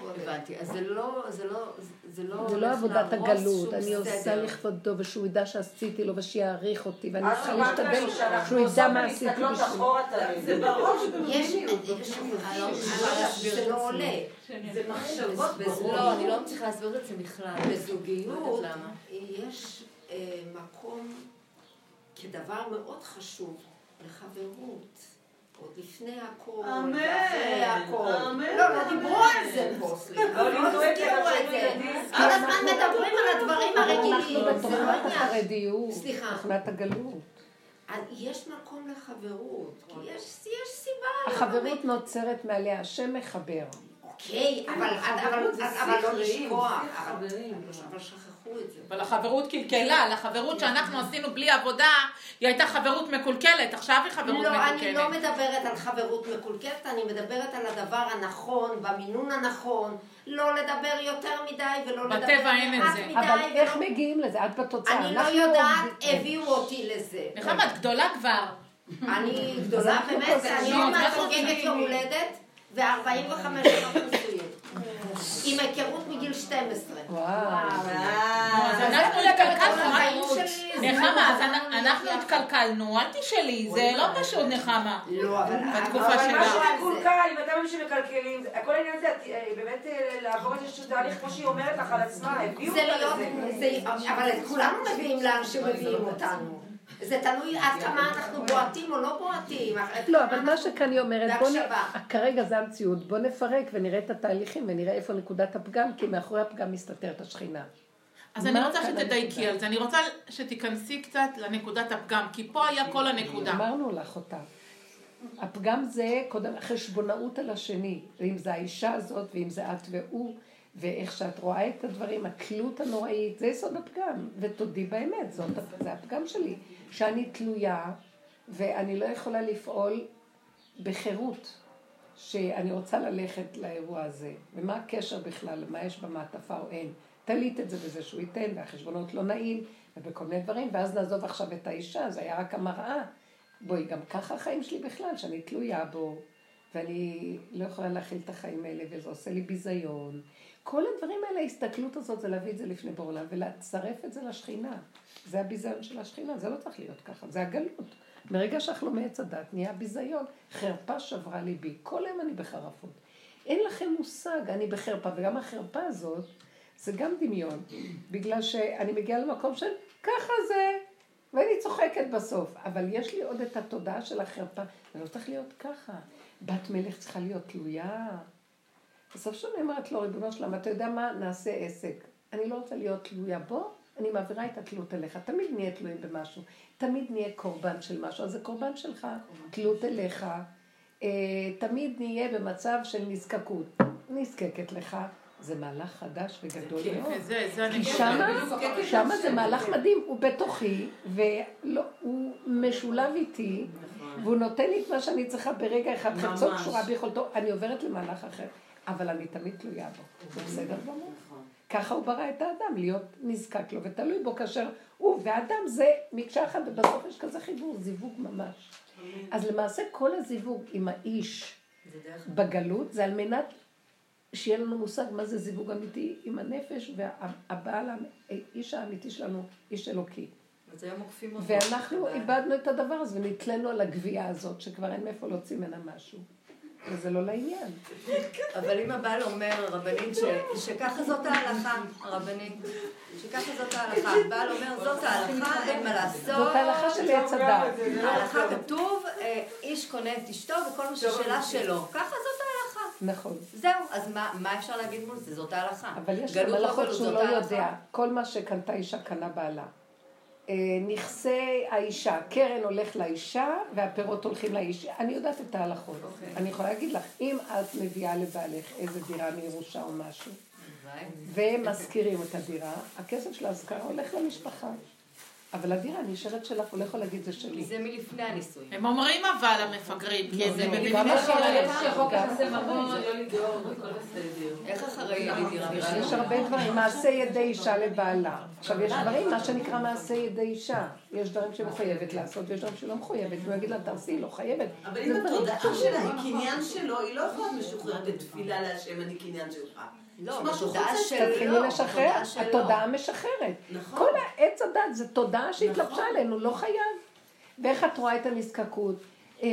הבנתי, אז זה לא, זה לא, זה לא... זה לא עבודת הגלות, אני עושה. לכבודו, ושהוא ידע שעשיתי לו, ושיעריך אותי, ואני צריכה אמרת להשתדל שהוא ידע מה עשיתי בשבילו. תמיד. זה בראש, יש, לא זה לא. עולה. זה מחשבות לא, אני לא מצליחה להסביר את זה בכלל. בזוגיות לא. יש אה, מקום כדבר מאוד חשוב לחברות. עוד לפני הכל, אמן, ואחרי הכל. אמן. לא, לא דיברו על זה פה, סליחה. לא הזכירו את זה. כל הזמן מדברים על הדברים אנחנו הרגילים. לא בתוכנת. החרדיות, סליחה. תוכנת הגלות. יש מקום לחברות, כי יש יש סיבה. החברות נוצרת מעליה, השם מחבר. אוקיי, אבל לא לשכוח. אבל- חברים. אבל שכחו את זה. אבל החברות קלקלה, לחברות שאנחנו עשינו בלי עבודה, היא הייתה חברות מקולקלת, עכשיו היא חברות לא, אני מקולקלת. לא מדברת על חברות מקולקלת, אני מדברת על הדבר הנכון, במינון הנכון, לא לדבר יותר מדי ולא לדבר בטבע אין את מעט זה. מדי. אבל איך מגיעים לזה? את בתוצאה. אני לא יודעת, עובדים- הביאו אותי לזה. נחמה, את גדולה כבר. אני גדולה באמת, אני לא, עוד מעט חוגגת. יום הולדת, ו-45 שנות נישואים. עם היכרות 12. וואו. אז אנחנו התקלקלנו, נחמה, אז אנ- אנחנו התקלקלנו, אל תשאלי, זה לא פשוט נחמה. לא, אבל... בתקופה אבל שלה. מה זה- שמקולקל, אם אתם אנשים מקלקלים, זה- הכל העניין זה אה, באמת אה, לעבור איזשהו תהליך, כמו שהיא אומרת לך על עצמה, הביאו אותה לזה. זה, אבל את כולנו מביאים לאן שמביאים אותנו. זה תלוי עד כמה אנחנו בועטים או לא בועטים. לא, אבל מה שכאן היא אומרת, בוא נ... כרגע זה המציאות, בוא נפרק ונראה את התהליכים ונראה איפה נקודת הפגם, כי מאחורי הפגם מסתתרת השכינה. אז אני רוצה שתדייקי? על זה, אני רוצה שתיכנסי קצת לנקודת הפגם, כי פה היה כל הנקודה. אמרנו לך אותה. הפגם זה קודם חשבונאות על השני, ואם זה האישה הזאת, ואם זה את והוא, ואיך שאת רואה את הדברים, התלות הנוראית, זה יסוד הפגם, ותודי באמת, זאת, זה הפגם שלי, שאני תלויה, ואני לא יכולה לפעול בחירות, שאני רוצה ללכת לאירוע הזה, ומה הקשר בכלל, מה יש במעטפה או אין. תלית את זה בזה שהוא ייתן, והחשבונות לא נעים, ובכל מיני דברים, ואז נעזוב עכשיו את האישה, זה היה רק המראה. בואי, גם ככה החיים שלי בכלל, שאני תלויה בו, ואני לא יכולה להכיל את החיים האלה, וזה עושה לי ביזיון. כל הדברים האלה, ההסתכלות הזאת, זה להביא את זה לפני בעולם, ולצרף את זה לשכינה. זה הביזיון של השכינה, זה לא צריך להיות ככה, זה הגלות. מרגע שאכלו מעץ הדת, נהיה ביזיון. חרפה שברה ליבי. כל היום אני בחרפות. אין לכם מושג, אני בחרפה, וגם החרפה הזאת, זה גם דמיון. בגלל שאני מגיעה למקום של ככה זה, ואני צוחקת בסוף. אבל יש לי עוד את התודעה של החרפה. זה לא צריך להיות ככה. בת מלך צריכה להיות תלויה. בסוף שאני אומרת לו, ריבונו שלם, אתה יודע מה? נעשה עסק. אני לא רוצה להיות תלויה בו, אני מעבירה את התלות אליך. תמיד נהיה תלויים במשהו. תמיד נהיה קורבן של משהו. אז זה קורבן שלך, תלות אליך. אה, תמיד נהיה במצב של נזקקות. נזקקת לך. זה מהלך חדש וגדול מאוד. זה, זה כי הנקודה. שמה, שמה זה מהלך מדהים, הוא בתוכי, והוא משולב איתי, והוא נותן לי את מה שאני צריכה ברגע אחד, חצות. קשורה ביכולתו, אני עוברת למהלך אחר, אבל אני תמיד תלויה בו, זה בסדר גמור. ככה הוא ברא את האדם, להיות נזקק לו ותלוי בו כאשר הוא והאדם זה מקשה אחת, ובסוף יש כזה חיבור, זיווג ממש. אז למעשה כל הזיווג עם האיש בגלות זה על מנת שיהיה לנו מושג מה זה זיווג אמיתי עם הנפש, והבעל, האיש האמיתי שלנו, איש אלוקי. אז היום עוקפים אותו. ואנחנו איבדנו את הדבר הזה ונתלינו על הגבייה הזאת, שכבר אין מאיפה להוציא ממנה משהו. וזה לא לעניין. אבל אם הבעל אומר, הרבנית, שככה זאת ההלכה, הרבנית, שככה זאת ההלכה, הבעל אומר, זאת ההלכה, אין מה לעשות. זאת ההלכה של עץ הדת. ההלכה כתוב, אה, איש קונה את אשתו וכל מה ששלה שלו. ככה זאת ההלכה. נכון. זהו, אז מה מה אפשר להגיד מול זה? זאת ההלכה. אבל יש גם הלכות גלות, שהוא לא. יודע. כל מה שקנתה אישה קנה בעלה. אה, נכסי האישה, קרן הולך לאישה והפירות הולכים לאישה. אני יודעת את ההלכות. אוקיי. אני יכולה להגיד לך, אם את מביאה לבעלך איזה דירה מירושה או משהו, הלוואי. ומשכירים את הדירה, הכסף של ההשכרה הולך למשפחה. אבל הדירה נשארת שלך, הוא לא יכול להגיד זה שלי. זה מלפני הנישואים. הם אומרים אבל המפגרים, כי זה לא, אחרי ממון, זה. לא לדאוג, הכל בסדר. איך אחרי דירה? יש הרבה דברים, מעשה ידי אישה לבעלה. עכשיו, יש דברים, מה שנקרא מעשה ידי אישה. יש דברים שהיא מחויבת לעשות, ויש דברים שהיא לא מחויבת. והוא יגיד לה, תעשי, היא לא חייבת. אבל אם התודעה. שלה היא קניין שלו, היא לא יכולה משוחררת בתפילה להשם, אני קניין שלך. לא, חוץ של- תתחילי לא, לשחרר, התודעה. התודעה משחררת. נכון. כל העץ הדת זה תודעה שהתלבשה נכון. עלינו, לא חייב. ואיך את רואה את הנזקקות? אה,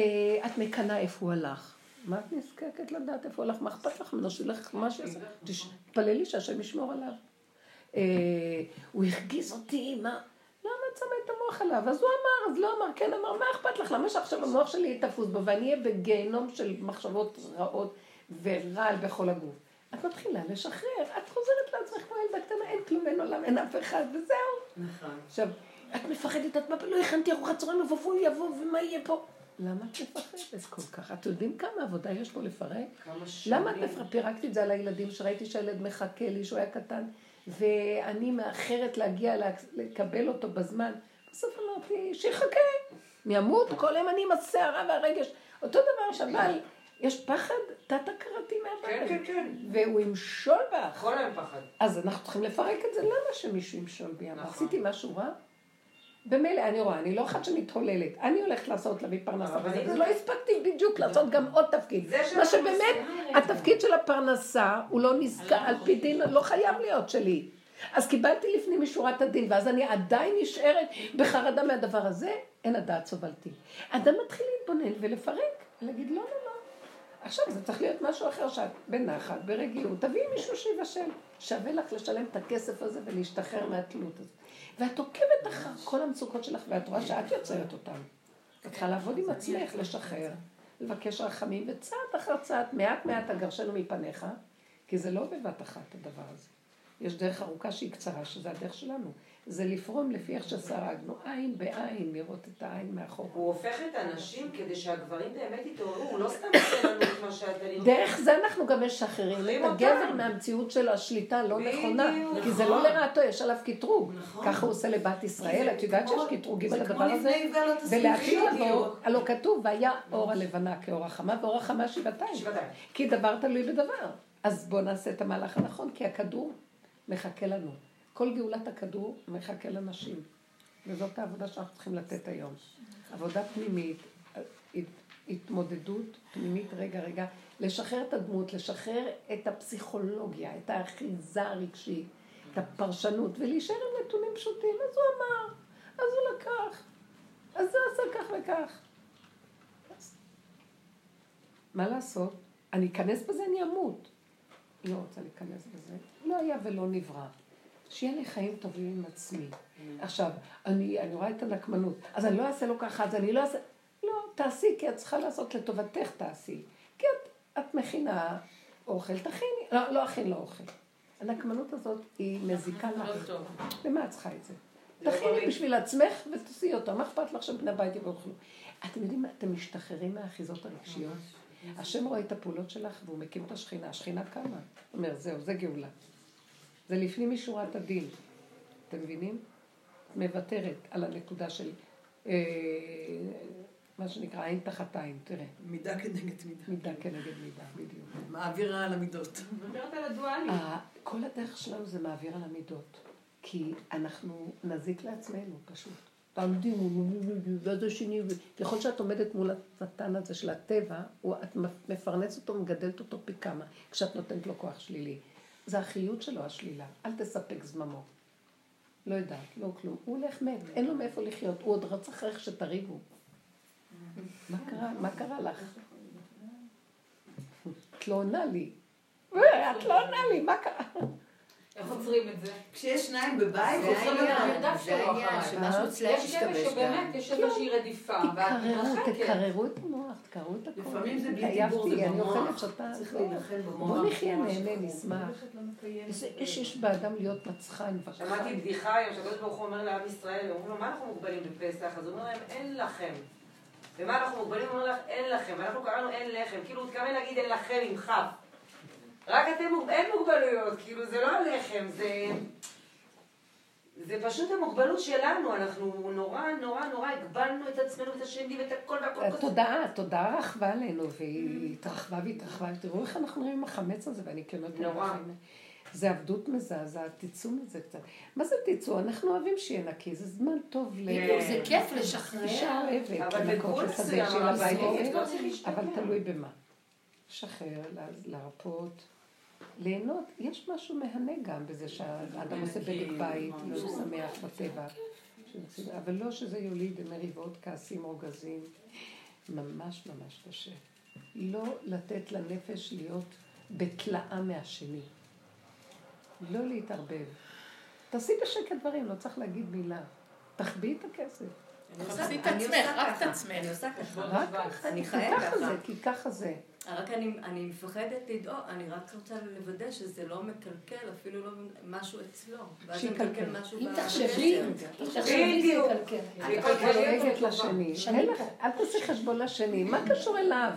את מקנאה איפה הוא הלך. מה את נזקקת לדעת איפה הוא הלך? מה אכפת לך ממנו? שילך מה שיעשה. תתפללי שהשם ישמור עליו. אה, הוא הרגיז אותי, מה? למה את שמה את המוח עליו, אז הוא אמר, אז לא אמר, כן אמר, מה אכפת לך? למה שעכשיו המוח שלי יהיה תפוס בו, ואני אהיה בגיהנום של מחשבות רעות ורעל בכל הגוף. את מתחילה לשחרר, את חוזרת לעצמך כמו ילדה קטנה, אין כלום, אין עולם, אין אף אחד, וזהו. נכון. עכשיו, את מפחדת, את מה, לא הכנתי ארוחת צהריים, ובוא יבוא, ומה יהיה פה? למה את מפחדת כל כך? את יודעים כמה עבודה יש פה לפרק? כמה שנים. למה את? פירקתי את זה על הילדים, שראיתי שהילד מחכה לי, שהוא היה קטן, ואני מאחרת להגיע, לה- לקבל אותו בזמן. בסוף אמרתי, שיחכה, אני אמות, כל יום אני עם הסערה והרגש. אותו דבר שהבעל, יש פחד תת-הכרתי כן, מהבעל, כן, כן. והוא ימשול בך. כל היום פחד. אז אנחנו צריכים לפרק את זה, למה שמישהו ימשול בי? נכון. עשיתי משהו רע? במילא, אני רואה, אני לא אחת שמתהוללת. אני הולכת לעשות, להביא פרנסה וזה, לא הספקתי בדיוק לעשות גם עוד תפקיד. מה שבאמת. התפקיד של הפרנסה הוא לא נזכר, על פי דין, לא חייב להיות שלי. אז קיבלתי לפנים משורת הדין, ואז אני עדיין נשארת בחרדה מהדבר הזה, אין הדעת סובלתי. אדם מתחיל להתבונן ולפרק, ולהגיד לא, לא, לא. עכשיו זה צריך להיות משהו אחר שאת בנחת, ברגיעות, תביאי מישהו שיבשל. שווה לך לשלם את הכסף הזה ולהשתחרר מהתלות הזאת. ואת עוקבת אחר כל המצוקות שלך, ואת רואה שאת יוצרת אותן. את צריכה לעבוד עם עצמך, לשחרר, לבקש רחמים, וצעד אחר צעד, מעט מעט אגרשנו מפניך, כי זה לא בבת אחת הדבר הזה. יש דרך ארוכה שהיא קצרה, שזה הדרך שלנו. זה לפרום לפי איך שסרגנו, עין בעין, לראות את העין מאחור. הוא הופך את הנשים כדי שהגברים באמת יתעוררו, הוא לא סתם עושה לנו את מה שאתה נראה. דרך זה אנחנו גם משחררים את הגבר. מהמציאות של השליטה בדיוק, נכונה. כי זה לא נכון. לרעתו, יש עליו קטרוג. נכון. ככה הוא עושה לבת ישראל, את יודעת שיש קטרוגים על הדבר הזה? לא חיוך. לבוא, הלא כתוב, והיה אור הלבנה כאור החמה, ואור החמה. שבעתיים. כי דבר תלוי בדבר. אז בואו נעשה את המהלך הנכון, כי הכדור מחכה לנו. כל גאולת הכדור מחכה לנשים. וזאת העבודה שאנחנו צריכים לתת היום. עבודה פנימית, הת- התמודדות פנימית, רגע, רגע, לשחרר את הדמות, לשחרר את הפסיכולוגיה, את האחיזה הרגשית, את הפרשנות, ולהישאר עם נתונים פשוטים. אז הוא אמר, אז הוא לקח, אז זה עשה כך וכך. מה לעשות? אני אכנס בזה, אני אמות. לא רוצה להיכנס בזה. לא היה ולא נברא. שיהיה לי חיים טובים עם עצמי. עכשיו, אני, אני רואה את הנקמנות, אז אני לא אעשה לו ככה, אז אני לא אעשה... לא, תעשי, כי את צריכה לעשות לטובתך, תעשי. כי את, את מכינה אוכל, תכיני. לא, לא אכין לו אוכל. הנקמנות הזאת היא מזיקה לא לך. למה את צריכה את זה? לא תכיני. בשביל עצמך ותעשי אותו. מה אכפת לך שבני הבית יבואו אתם יודעים מה? אתם משתחררים מהאחיזות הרגשיות. השם רואה את הפעולות שלך והוא מקים את השכינה. השכינה קמה. אומר, זהו, זה גאולה. זה לפנים משורת הדין. אתם מבינים? מוותרת על הנקודה של אה, מה שנקרא עין תחת עין. תראה, מידה כנגד מידה. מידה כנגד מידה, בדיוק. מעבירה על המידות. מדברת על הדואליות. ה- כל הדרך שלנו זה מעביר על המידות. כי אנחנו נזיק לעצמנו פשוט. תעמדי מול, ואז השני, ככל שאת עומדת מול השטן הזה של הטבע, את מפרנסת אותו, מגדלת אותו פי כמה, כשאת נותנת לו כוח שלילי. זה החיות שלו, השלילה. אל תספק זממו. לא יודעת, לא כלום. הוא הולך מת, אין לו מאיפה לחיות. הוא עוד רצח איך שתריבו. מה קרה? מה קרה לך? את לא עונה לי. את לא עונה לי, מה קרה? איך עוצרים את זה? כשיש שניים בבית, זה העניין, זה העניין. שמשהו אצלם יש כאלה השתבש גם. שבאמת יש איזושהי רדיפה, ואת תקררו, מתרחקת. תקררו את המוח, תקררו את הכל. לפעמים זה בלי דיבור, זה אני במוח. אוכלת שותה. צריך לא. להילחם במוח. בוא נחיה, נהנה. נשמח. זה יש יש באדם להיות מצחן, וכחן. שמעתי בדיחה היום, שהקדוש ברוך הוא אומר לעם ישראל, אומרים לו, מה אנחנו מוגבלים בפסח? אז הוא אומר להם, אין לכם. ומה אנחנו מוגבלים? הוא אומר לך, אין לכם. ואנחנו קראנו אין לחם. כאילו, הוא התכוון להגיד אין לכם עם כף. רק אתם, אין מוגבלויות. כאילו, זה לא הלחם, זה... זה פשוט המוגבלות שלנו. אנחנו נורא, נורא, נורא הגבלנו את עצמנו, את השני, ואת הכל והכל. התודעה, התודעה רכבה עלינו, והיא התרחבה והתרחבה. תראו איך אנחנו נראים עם החמץ הזה, ואני כן אומרת נורא. זה עבדות מזעזעת, תצאו מזה קצת. מה זה תצאו? אנחנו אוהבים שיהיה נקי, זה זמן טוב ל... זה כיף לשחרר. אישה אוהבת, אבל בגבול מסוים, אבל תלוי במה. לשחרר, לה- להרפות, ליהנות. יש משהו מהנה גם בזה שהאדם עושה בדק בית, והוא שמח בטבע. אבל לא שזה יוליד מריבות, כעסים, רוגזים. ממש ממש קשה. לא לתת לנפש להיות בתלאה מהשני. לא להתערבב. תעשי בשקט דברים, לא צריך להגיד מילה. תחביאי את הכסף. אני עושה- תחפשי את אני עצמך, רק את ככה. עצמך. אני עושה ככה. אני כי חיה ככה כי ככה זה. רק אני, אני מפחדת לדאוג, אני רק רוצה לוודא שזה לא מקלקל, אפילו לא משהו אצלו. שיקלקל. אם תחשבי, תחשבי זה יקלקל. את דואגת לשני. אל תעשי חשבון לשני. מה קשור אליו?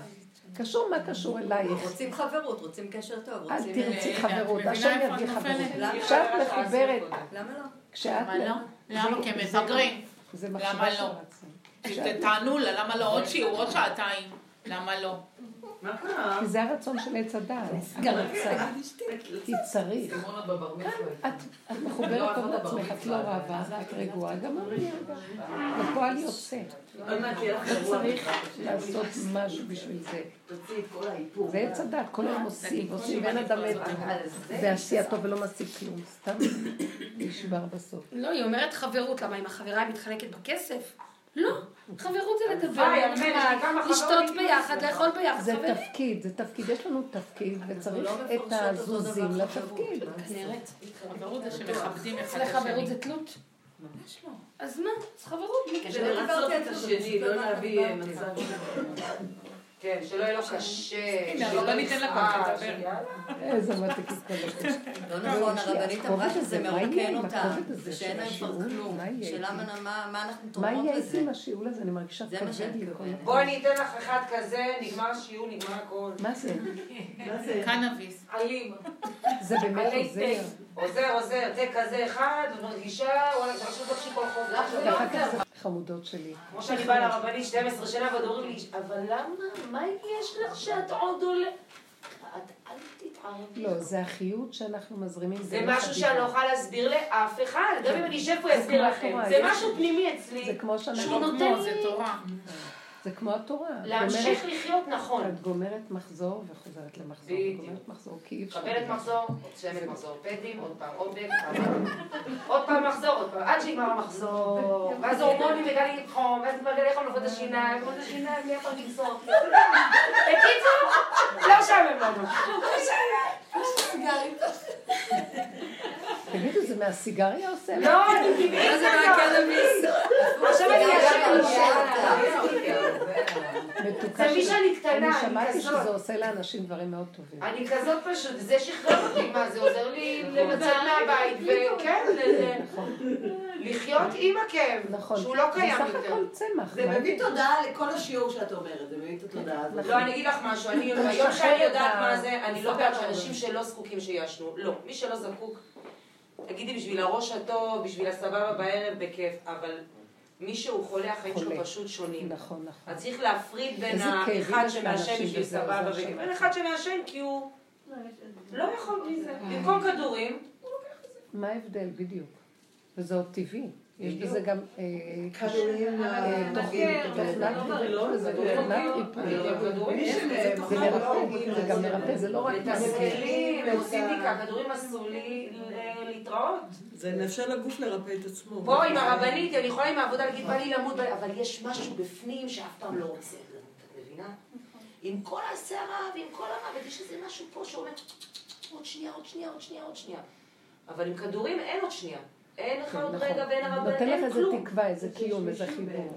קשור מה קשור אלייך. רוצים חברות, רוצים קשר טוב, אל רוצים... תרצי אה, חברות, את השם יביא את חברות. כשאת מחוברת, למה לא? כשאת... למה לא? למה? כי הם מפגרים. זה למה מחשבה לא? שרצה. תענו לה, למה לא? עוד שיעור, עוד שעתיים. למה לא? מה קרה? כי זה הרצון של עץ הדעת. כי צריך. סימונות בבר מצווה. את מחוברת טוב לעצמך, את לא רבה, את רגועה, גם אני רגועה. בפועל יוצא. לא. צריך לעשות משהו בשביל זה. זה עץ הדת, כל היום עושים, עושים, ואין אדם מת בעשייתו ולא משיג כלום. סתם (coughs) נשבר בסוף. לא, היא אומרת חברות, למה אם החברה מתחלקת בכסף? לא, חברות זה לדבר לשתות ביחד, לאכול ביחד, זה. תפקיד, זה תפקיד, יש לנו תפקיד, וצריך לא את הזוזים לתפקיד. חברות זה שמכבדים אחד את אצלך חברות. זה תלות? ממש לא. אז מה? אז חברות. זה לרצות את השני, לא להביא. מצב כן, שלא יהיה לו קשה. הנה, שלא הרבנית אין לה יפחד, כוח לדבר. שיאללה. איזה מתיקית כזאת. לא נכון, הרבנית אמרה שזה מה יהיה מרוקן אותה, ושאין להם כבר? כלום. מה יהיה שאלה? מה- מה אנחנו מה תורמות יהיה לזה? איתי עם השיעול הזה? אני מרגישה מה כבד לי כל. בואי אני אתן לך אחד כזה, נגמר השיעור, נגמר הכל. מה זה? (laughs) מה זה? קנאביס. אלים. זה באמת עוזר. עוזר, עוזר, תה כזה אחד, ומרגישה, וואלה, זה עכשיו תחשי כל כך זה חמודות שלי. כמו שאני באה לרבנית 12 שנה, ועוד אומרים לי, אבל למה, מה יש לך שאת עוד עולה? את אל תתערבי. לא, זה החיות שאנחנו מזרימים. זה דרך משהו שאני לא. יכולה להסביר לאף אחד, גם אם אני אשב פה אסביר לכם. זה משהו פנימי זה אצלי, כמו שאנחנו... שהוא לא נותן כמו, זה לי תורה. זה כמו התורה. להמשיך גומרת- לחיות נכון. את גומרת מחזור וחוזרת למחזור. בדיוק. גומרת מחזור, כי אי אפשר. מקבלת מחזור, עוצמת מחזור פדים, עוד פעם עודף, עוד פעם מחזור, עוד פעם, עד שיגמר המחזור, ואז הורמונים מגלים חום, ואז מגלה חום לרפות השיניים, לרפות השיניים, מי יכול לגזור? בקיצור, לא משעמם לנו. תגידו, זה מהסיגריה עושה? לא, אני טבעית מה זה. מהקנאביס? עכשיו אני. מתוקה זה מי שאני קטנה, אני אני שמעתי. שזה עושה לאנשים דברים מאוד טובים. אני כזאת פשוט, זה שחרר אותי, מה זה עוזר לי לצאת מהבית, וכן, ל- לחיות עם הכאב, נכון. שהוא לא קיים זה סך יותר. הכל צמח. זה מביא תודעה לכל השיעור שאת אומרת, זה מביא את התודעה הזאת. לא, אני אגיד לך משהו, היום שאני את יודעת מה זה, אני לא בעד שאנשים שלא זקוקים שיעשנו, לא. מי שלא זקוק, תגידי בשביל הראש הטוב, בשביל הסבבה בערב, בכיף, אבל מי שהוא חולה, החיים שלו. פשוט שונים. נכון, נכון. אז צריך להפריד בין האחד שמעשן בשביל סבבה, שם. ובין אחד שמעשן כי הוא לא יכול בלי זה. במקום כדורים, מה ההבדל בדיוק? וזה עוד טבעי. יש. בזה גם אה, כדורים, אה, אה, תוכנית תוכנת ריפוי, זה תוכנת. זה מרפא, זה גם מרפא, זה לא רק מרפא. מתסכלים, הם עושים בדיקה, כדורים אסור לי להתראות. זה מאפשר לגוף לרפא את עצמו. פה עם הרבנית, אני יכולה עם העבודה להגיד, בא לי למות, בא לי-" אבל יש משהו בפנים שאף פעם לא רוצה את מבינה? עם כל הסערה ועם כל המוות, יש איזה משהו פה שאומר, עוד שנייה, עוד שנייה, עוד שנייה, עוד שנייה. אבל עם כדורים אין עוד שנייה. אין לך עוד רגע ואין הרבנית, כן, נותן לך אין איזה כלום. תקווה, איזה קיום, איזה חיבור.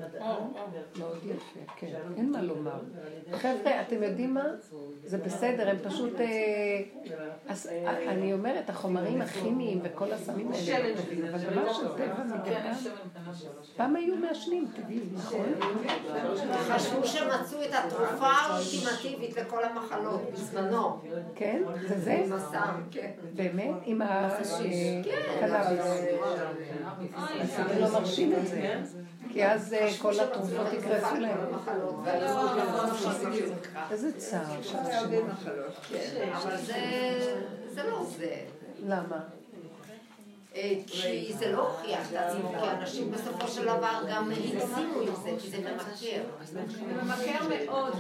מאוד יפה, כן, אין מה לומר. חבר'ה, אתם יודעים מה? זה בסדר, הם פשוט... אה, אה, אני אומרת, החומרים הכימיים וכל הסמים האלה לא אבל דבר של טבע כן, שמן קטנה שלוש. פעם היו מעשנים, תגידו, נכון? חשבו שמצאו את התרופה האולטימטיבית לכל המחלות בזמנו. כן? זה זה? עם הסם, כן. באמת? עם הקנאביס. הם לא מרשים את זה, כי אז אה, כל התרופות יקרסו להם. איזה צער. אבל זה, זה לא זה. למה? אה, כי זה לא הוכיח את עצמו, כי אנשים בסופו של דבר גם הגזימו עם זה, כי זה ממכר. ממכר מאוד.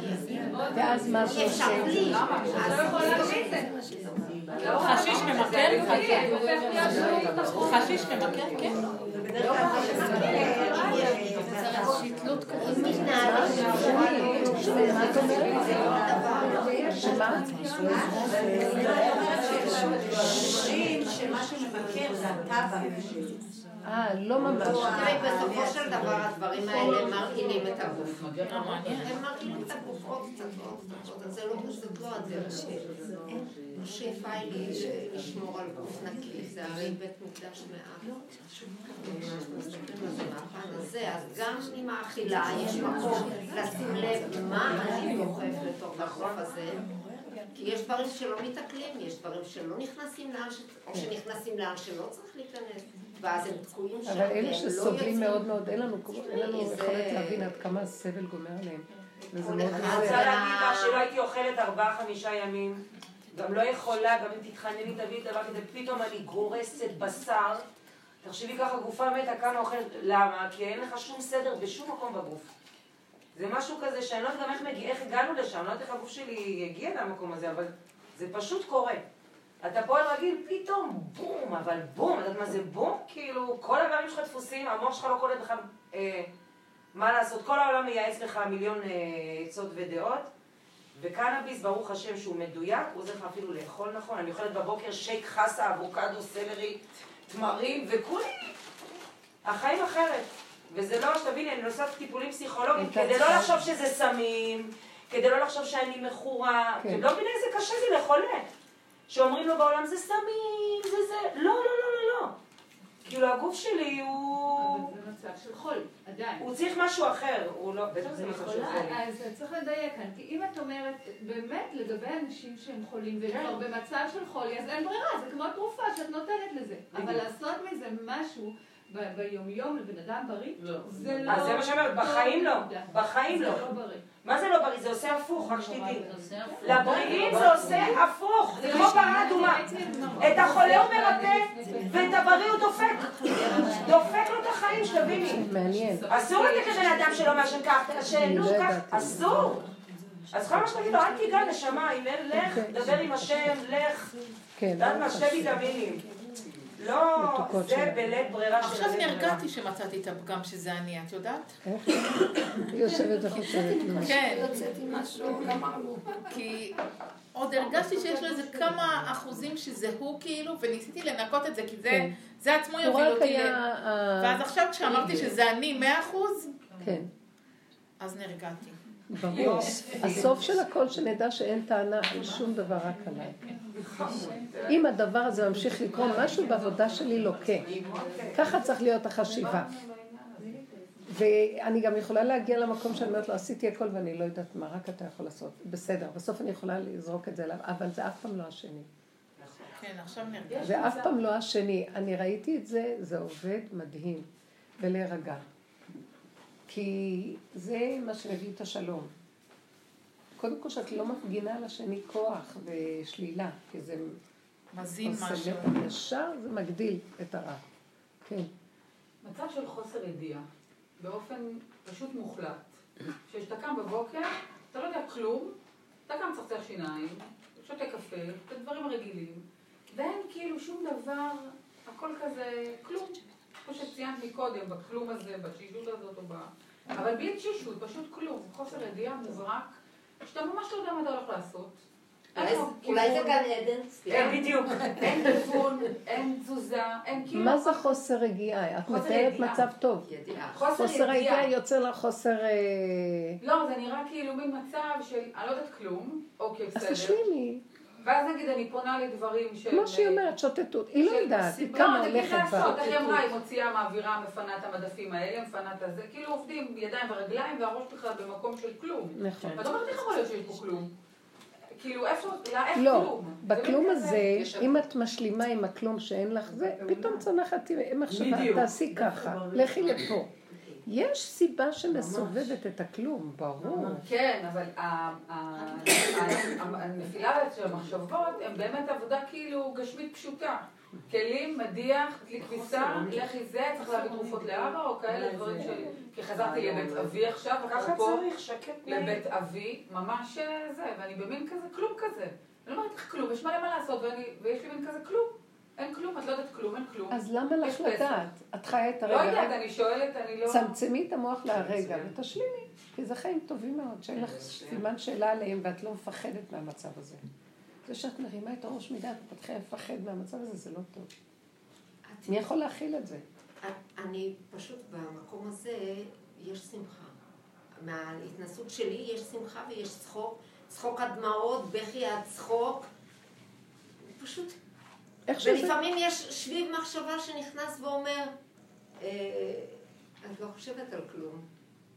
ואז מה אי אפשר שעושה? בלי. לא יכול להגיד את זה. חשיש ממכר? כן. לא שמה שמבקר זה הטבק. אה, לא ממש. בסופו של דבר הדברים האלה מרעילים את הגוף. הם מרעילים את הגוף עוד קצת ועוד קצת אז זה לא, לא הדרך שלי. השאיפה היא לשמור על גוף נקי, זה הרי בית מקדש מעט. הזה, אז גם עם האכילה יש מקום לשים לב מה אני דוחף לתוך הגוף הזה. כי יש דברים שלא מתעכלים, יש דברים שלא נכנסים לאן. או שנכנסים לאן שלא צריך להיכנס, ואז הם תקועים שם, אבל אלה לא שסובלים. מאוד מאוד, אין לנו יכולת להבין עד כמה הסבל גומר עליהם. אני. רוצה להגיד לך שלא הייתי אוכלת ארבעה חמישה ימים, גם לא יכולה, גם אם תתחנני תביאי דבר כזה, פתאום אני גורסת בשר. תחשבי ככה, גופה מתה, כמה אוכלת, למה? כי אין לך שום סדר בשום מקום בגוף. זה משהו כזה שאני לא יודעת גם איך, מגיע, איך הגענו לשם, אני לא יודעת איך הגוף שלי הגיע למקום הזה, אבל זה פשוט קורה. אתה פועל רגיל, פתאום בום, אבל בום, את יודעת מה זה בום? כאילו, כל הדברים שלך דפוסים, המוח שלך לא קולט בכלל אה, מה לעשות. כל העולם מייעץ לך מיליון אה, עצות ודעות, וקנאביס, ברוך השם שהוא מדויק, הוא עוזר לך אפילו לאכול נכון. אני אוכלת בבוקר שייק חסה, אבוקדו, סלרי, תמרים, וכולי. החיים אחרת. וזה לא, שתביני, אני נוסעת טיפולים פסיכולוגיים כדי לא לחשוב שזה סמים, כדי לא לחשוב שאני מכורה. כן. אתם לא מבינים איזה קשה זה לחולה. שאומרים לו בעולם זה סמים, זה זה. לא, לא, לא, לא, לא. כאילו הגוף שלי הוא... אבל זה מצב של חול, עדיין. הוא צריך משהו אחר. הוא לא... בטח זה מצב של חולי. אז צריך לדייק כאן, כי אם את אומרת, באמת לגבי אנשים שהם חולים והם כן. כבר במצב של חולי, אז אין ברירה, זה כמו תרופה שאת נותנת לזה. אבל לעשות מזה משהו ביומיום לבן אדם בריא, זה לא... אז זה מה שאני אומרת, בחיים לא. בחיים לא. זה לא בריא. מה זה לא בריא? זה עושה הפוך, רק שתדעי. לבריאים זה עושה הפוך. זה כמו פרה אדומה. את החולה הוא מרפא, ואת הבריא הוא דופק. דופק לו את החיים, שתביני. מעניין. אסור לתת לבן אדם שלא מעשן כך, תעשן, נו, לא כך. אסור. אז כל מה שתגיד לו, אל תיגע נשמה, אם אין, לך, כן. דבר עם השם, לך. כן, יודעת מה, שתי. ויטמינים. לא, מתוקות זה. בלית ברירה של עכשיו. נרגעתי שמצאתי את הפגם שזה אני, את יודעת? איך? היא יושבת וחושבת. נו. כן. יוצאת עם משהו, גמרנו. כי עוד הרגשתי שיש לו איזה כמה אחוזים שזה הוא כאילו, וניסיתי לנקות את זה, כי זה, כן. זה עצמו יוביל אותי ואז עכשיו כשאמרתי שזה אני מאה אחוז, כן, אז נרגעתי. ברור. הסוף של הכל שנדע שאין טענה על שום דבר, רק עליי. אם הדבר הזה ממשיך לקרות, משהו בעבודה שלי לוקה. ככה צריך להיות החשיבה. ואני גם יכולה להגיע למקום שאני אומרת לו, עשיתי הכל ואני לא יודעת מה, רק אתה יכול לעשות. בסדר, בסוף אני יכולה לזרוק את זה אליו, אבל זה אף פעם לא השני. כן, עכשיו. זה אף פעם לא השני. אני ראיתי את זה, זה עובד מדהים. ולהירגע. כי זה מה שמביא את השלום. קודם כל שאת לא מפגינה על השני כוח ושלילה, כי זה מזין משהו. ישר זה מגדיל את הרע. כן. מצב של חוסר ידיעה, באופן פשוט מוחלט. כשאתה קם בבוקר, אתה לא יודע כלום, אתה גם צחצח שיניים, שותה קפה, את הדברים הרגילים, ואין כאילו שום דבר, הכל כזה, כלום. כמו שציינת מקודם, בכלום הזה, בתשישות הזאת או ב... אבל בלי תשישות, פשוט כלום. חוסר ידיעה מובהק, שאתה ממש לא יודע מה אתה הולך לעשות. אולי זה- גן עדן. כן, בדיוק. אין כיוון, אין תזוזה, אין כאילו... מה זה חוסר רגיעה? את מתארת. מצב טוב. חוסר. הידיעה יוצר לך חוסר... אה, לא, זה נראה כאילו מין מצב של אני לא יודעת כלום, אוקיי, אז בסדר. תשלימי. ואז נגיד אני פונה לדברים של... כמו שהיא אומרת, שוטטות. היא לא יודעת, היא קמה נגיד הולכת בה. היא אמרה, היא מוציאה, מעבירה, מפנה את המדפים האלה, מפנה את הזה, כאילו עובדים ידיים ורגליים והראש בכלל במקום של כלום. נכון. ואת אומרת, איך יכול להיות שיש פה כלום? כאילו, איפה, לא, איך לא, כלום? בכלום זה הזה, יש- אם את משלימה עם הכלום שאין לך זה, פתאום צונחת מחשבה, בדיוק. תעשי ככה, לכי לפה. יש סיבה שמסובבת את הכלום, ברור. כן, אבל ה- ה- ה- הנפילה של המחשבות הם באמת עבודה כאילו גשמית פשוטה. כלים, מדיח, דלי כביסה, לכי זה, צריך להביא תרופות לאבא, או כאלה דברים של... כי חזרתי לבית אבי עכשיו, ככה צריך, שקט. לבית אבי, ממש אה, זה, ואני במין כזה כלום כזה. אני לא אומרת לך כלום, יש מלא מה לעשות, ויש לי מין כזה כלום. אין כלום, את לא יודעת כלום, אין כלום. אז למה לך. לדעת? את חיה את לא הרגע. יודעת, אני שואלת, אני לא... צמצמי את המוח לרגע ותשלימי, כי זה חיים טובים מאוד, שאין לך סימן שאלה עליהם ואת לא מפחדת מהמצב הזה. זה שאת מרימה את הראש מדי, את מתחילה לפחד מהמצב הזה, זה לא טוב. מי יכול להכיל את זה? אני פשוט במקום הזה, יש שמחה. מההתנסות שלי יש שמחה ויש צחוק, צחוק עד דמעות, בכי עד צחוק. פשוט... איך שזה... ולפעמים יש שביב מחשבה שנכנס ואומר, אה, את לא חושבת על כלום.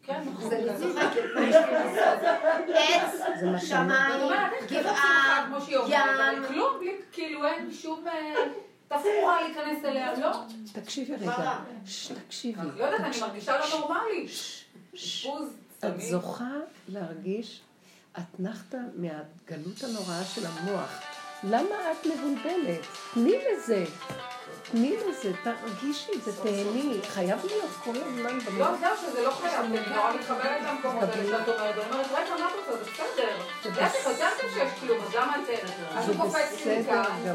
כן, נכון. אז אני צוחקת, מה יש לי לעשות? עץ, שמיים, גבעה, ים. כלום, כאילו אין שום אה, תפאורה להיכנס אליה, לא? תקשיבי רגע. תקשיבי. אני לא יודעת, אני מרגישה לא נורמלית. את. זוכה להרגיש אתנחתא מהגלות הנוראה של המוח. למה את מבולבלת? תני לזה. תני לזה, תרגישי את זה, תהני. חייב להיות כל הזמן לא, במוח. זהו, שזה לא חייב, אני נורא מתחברת למקומות האלה שאת אומרת, אומרת, רגע, מה את רוצה, זה בסדר. זה טוב שיש כלום, אז למה את... אז זה הוא קופץ לי בסדר מכאן,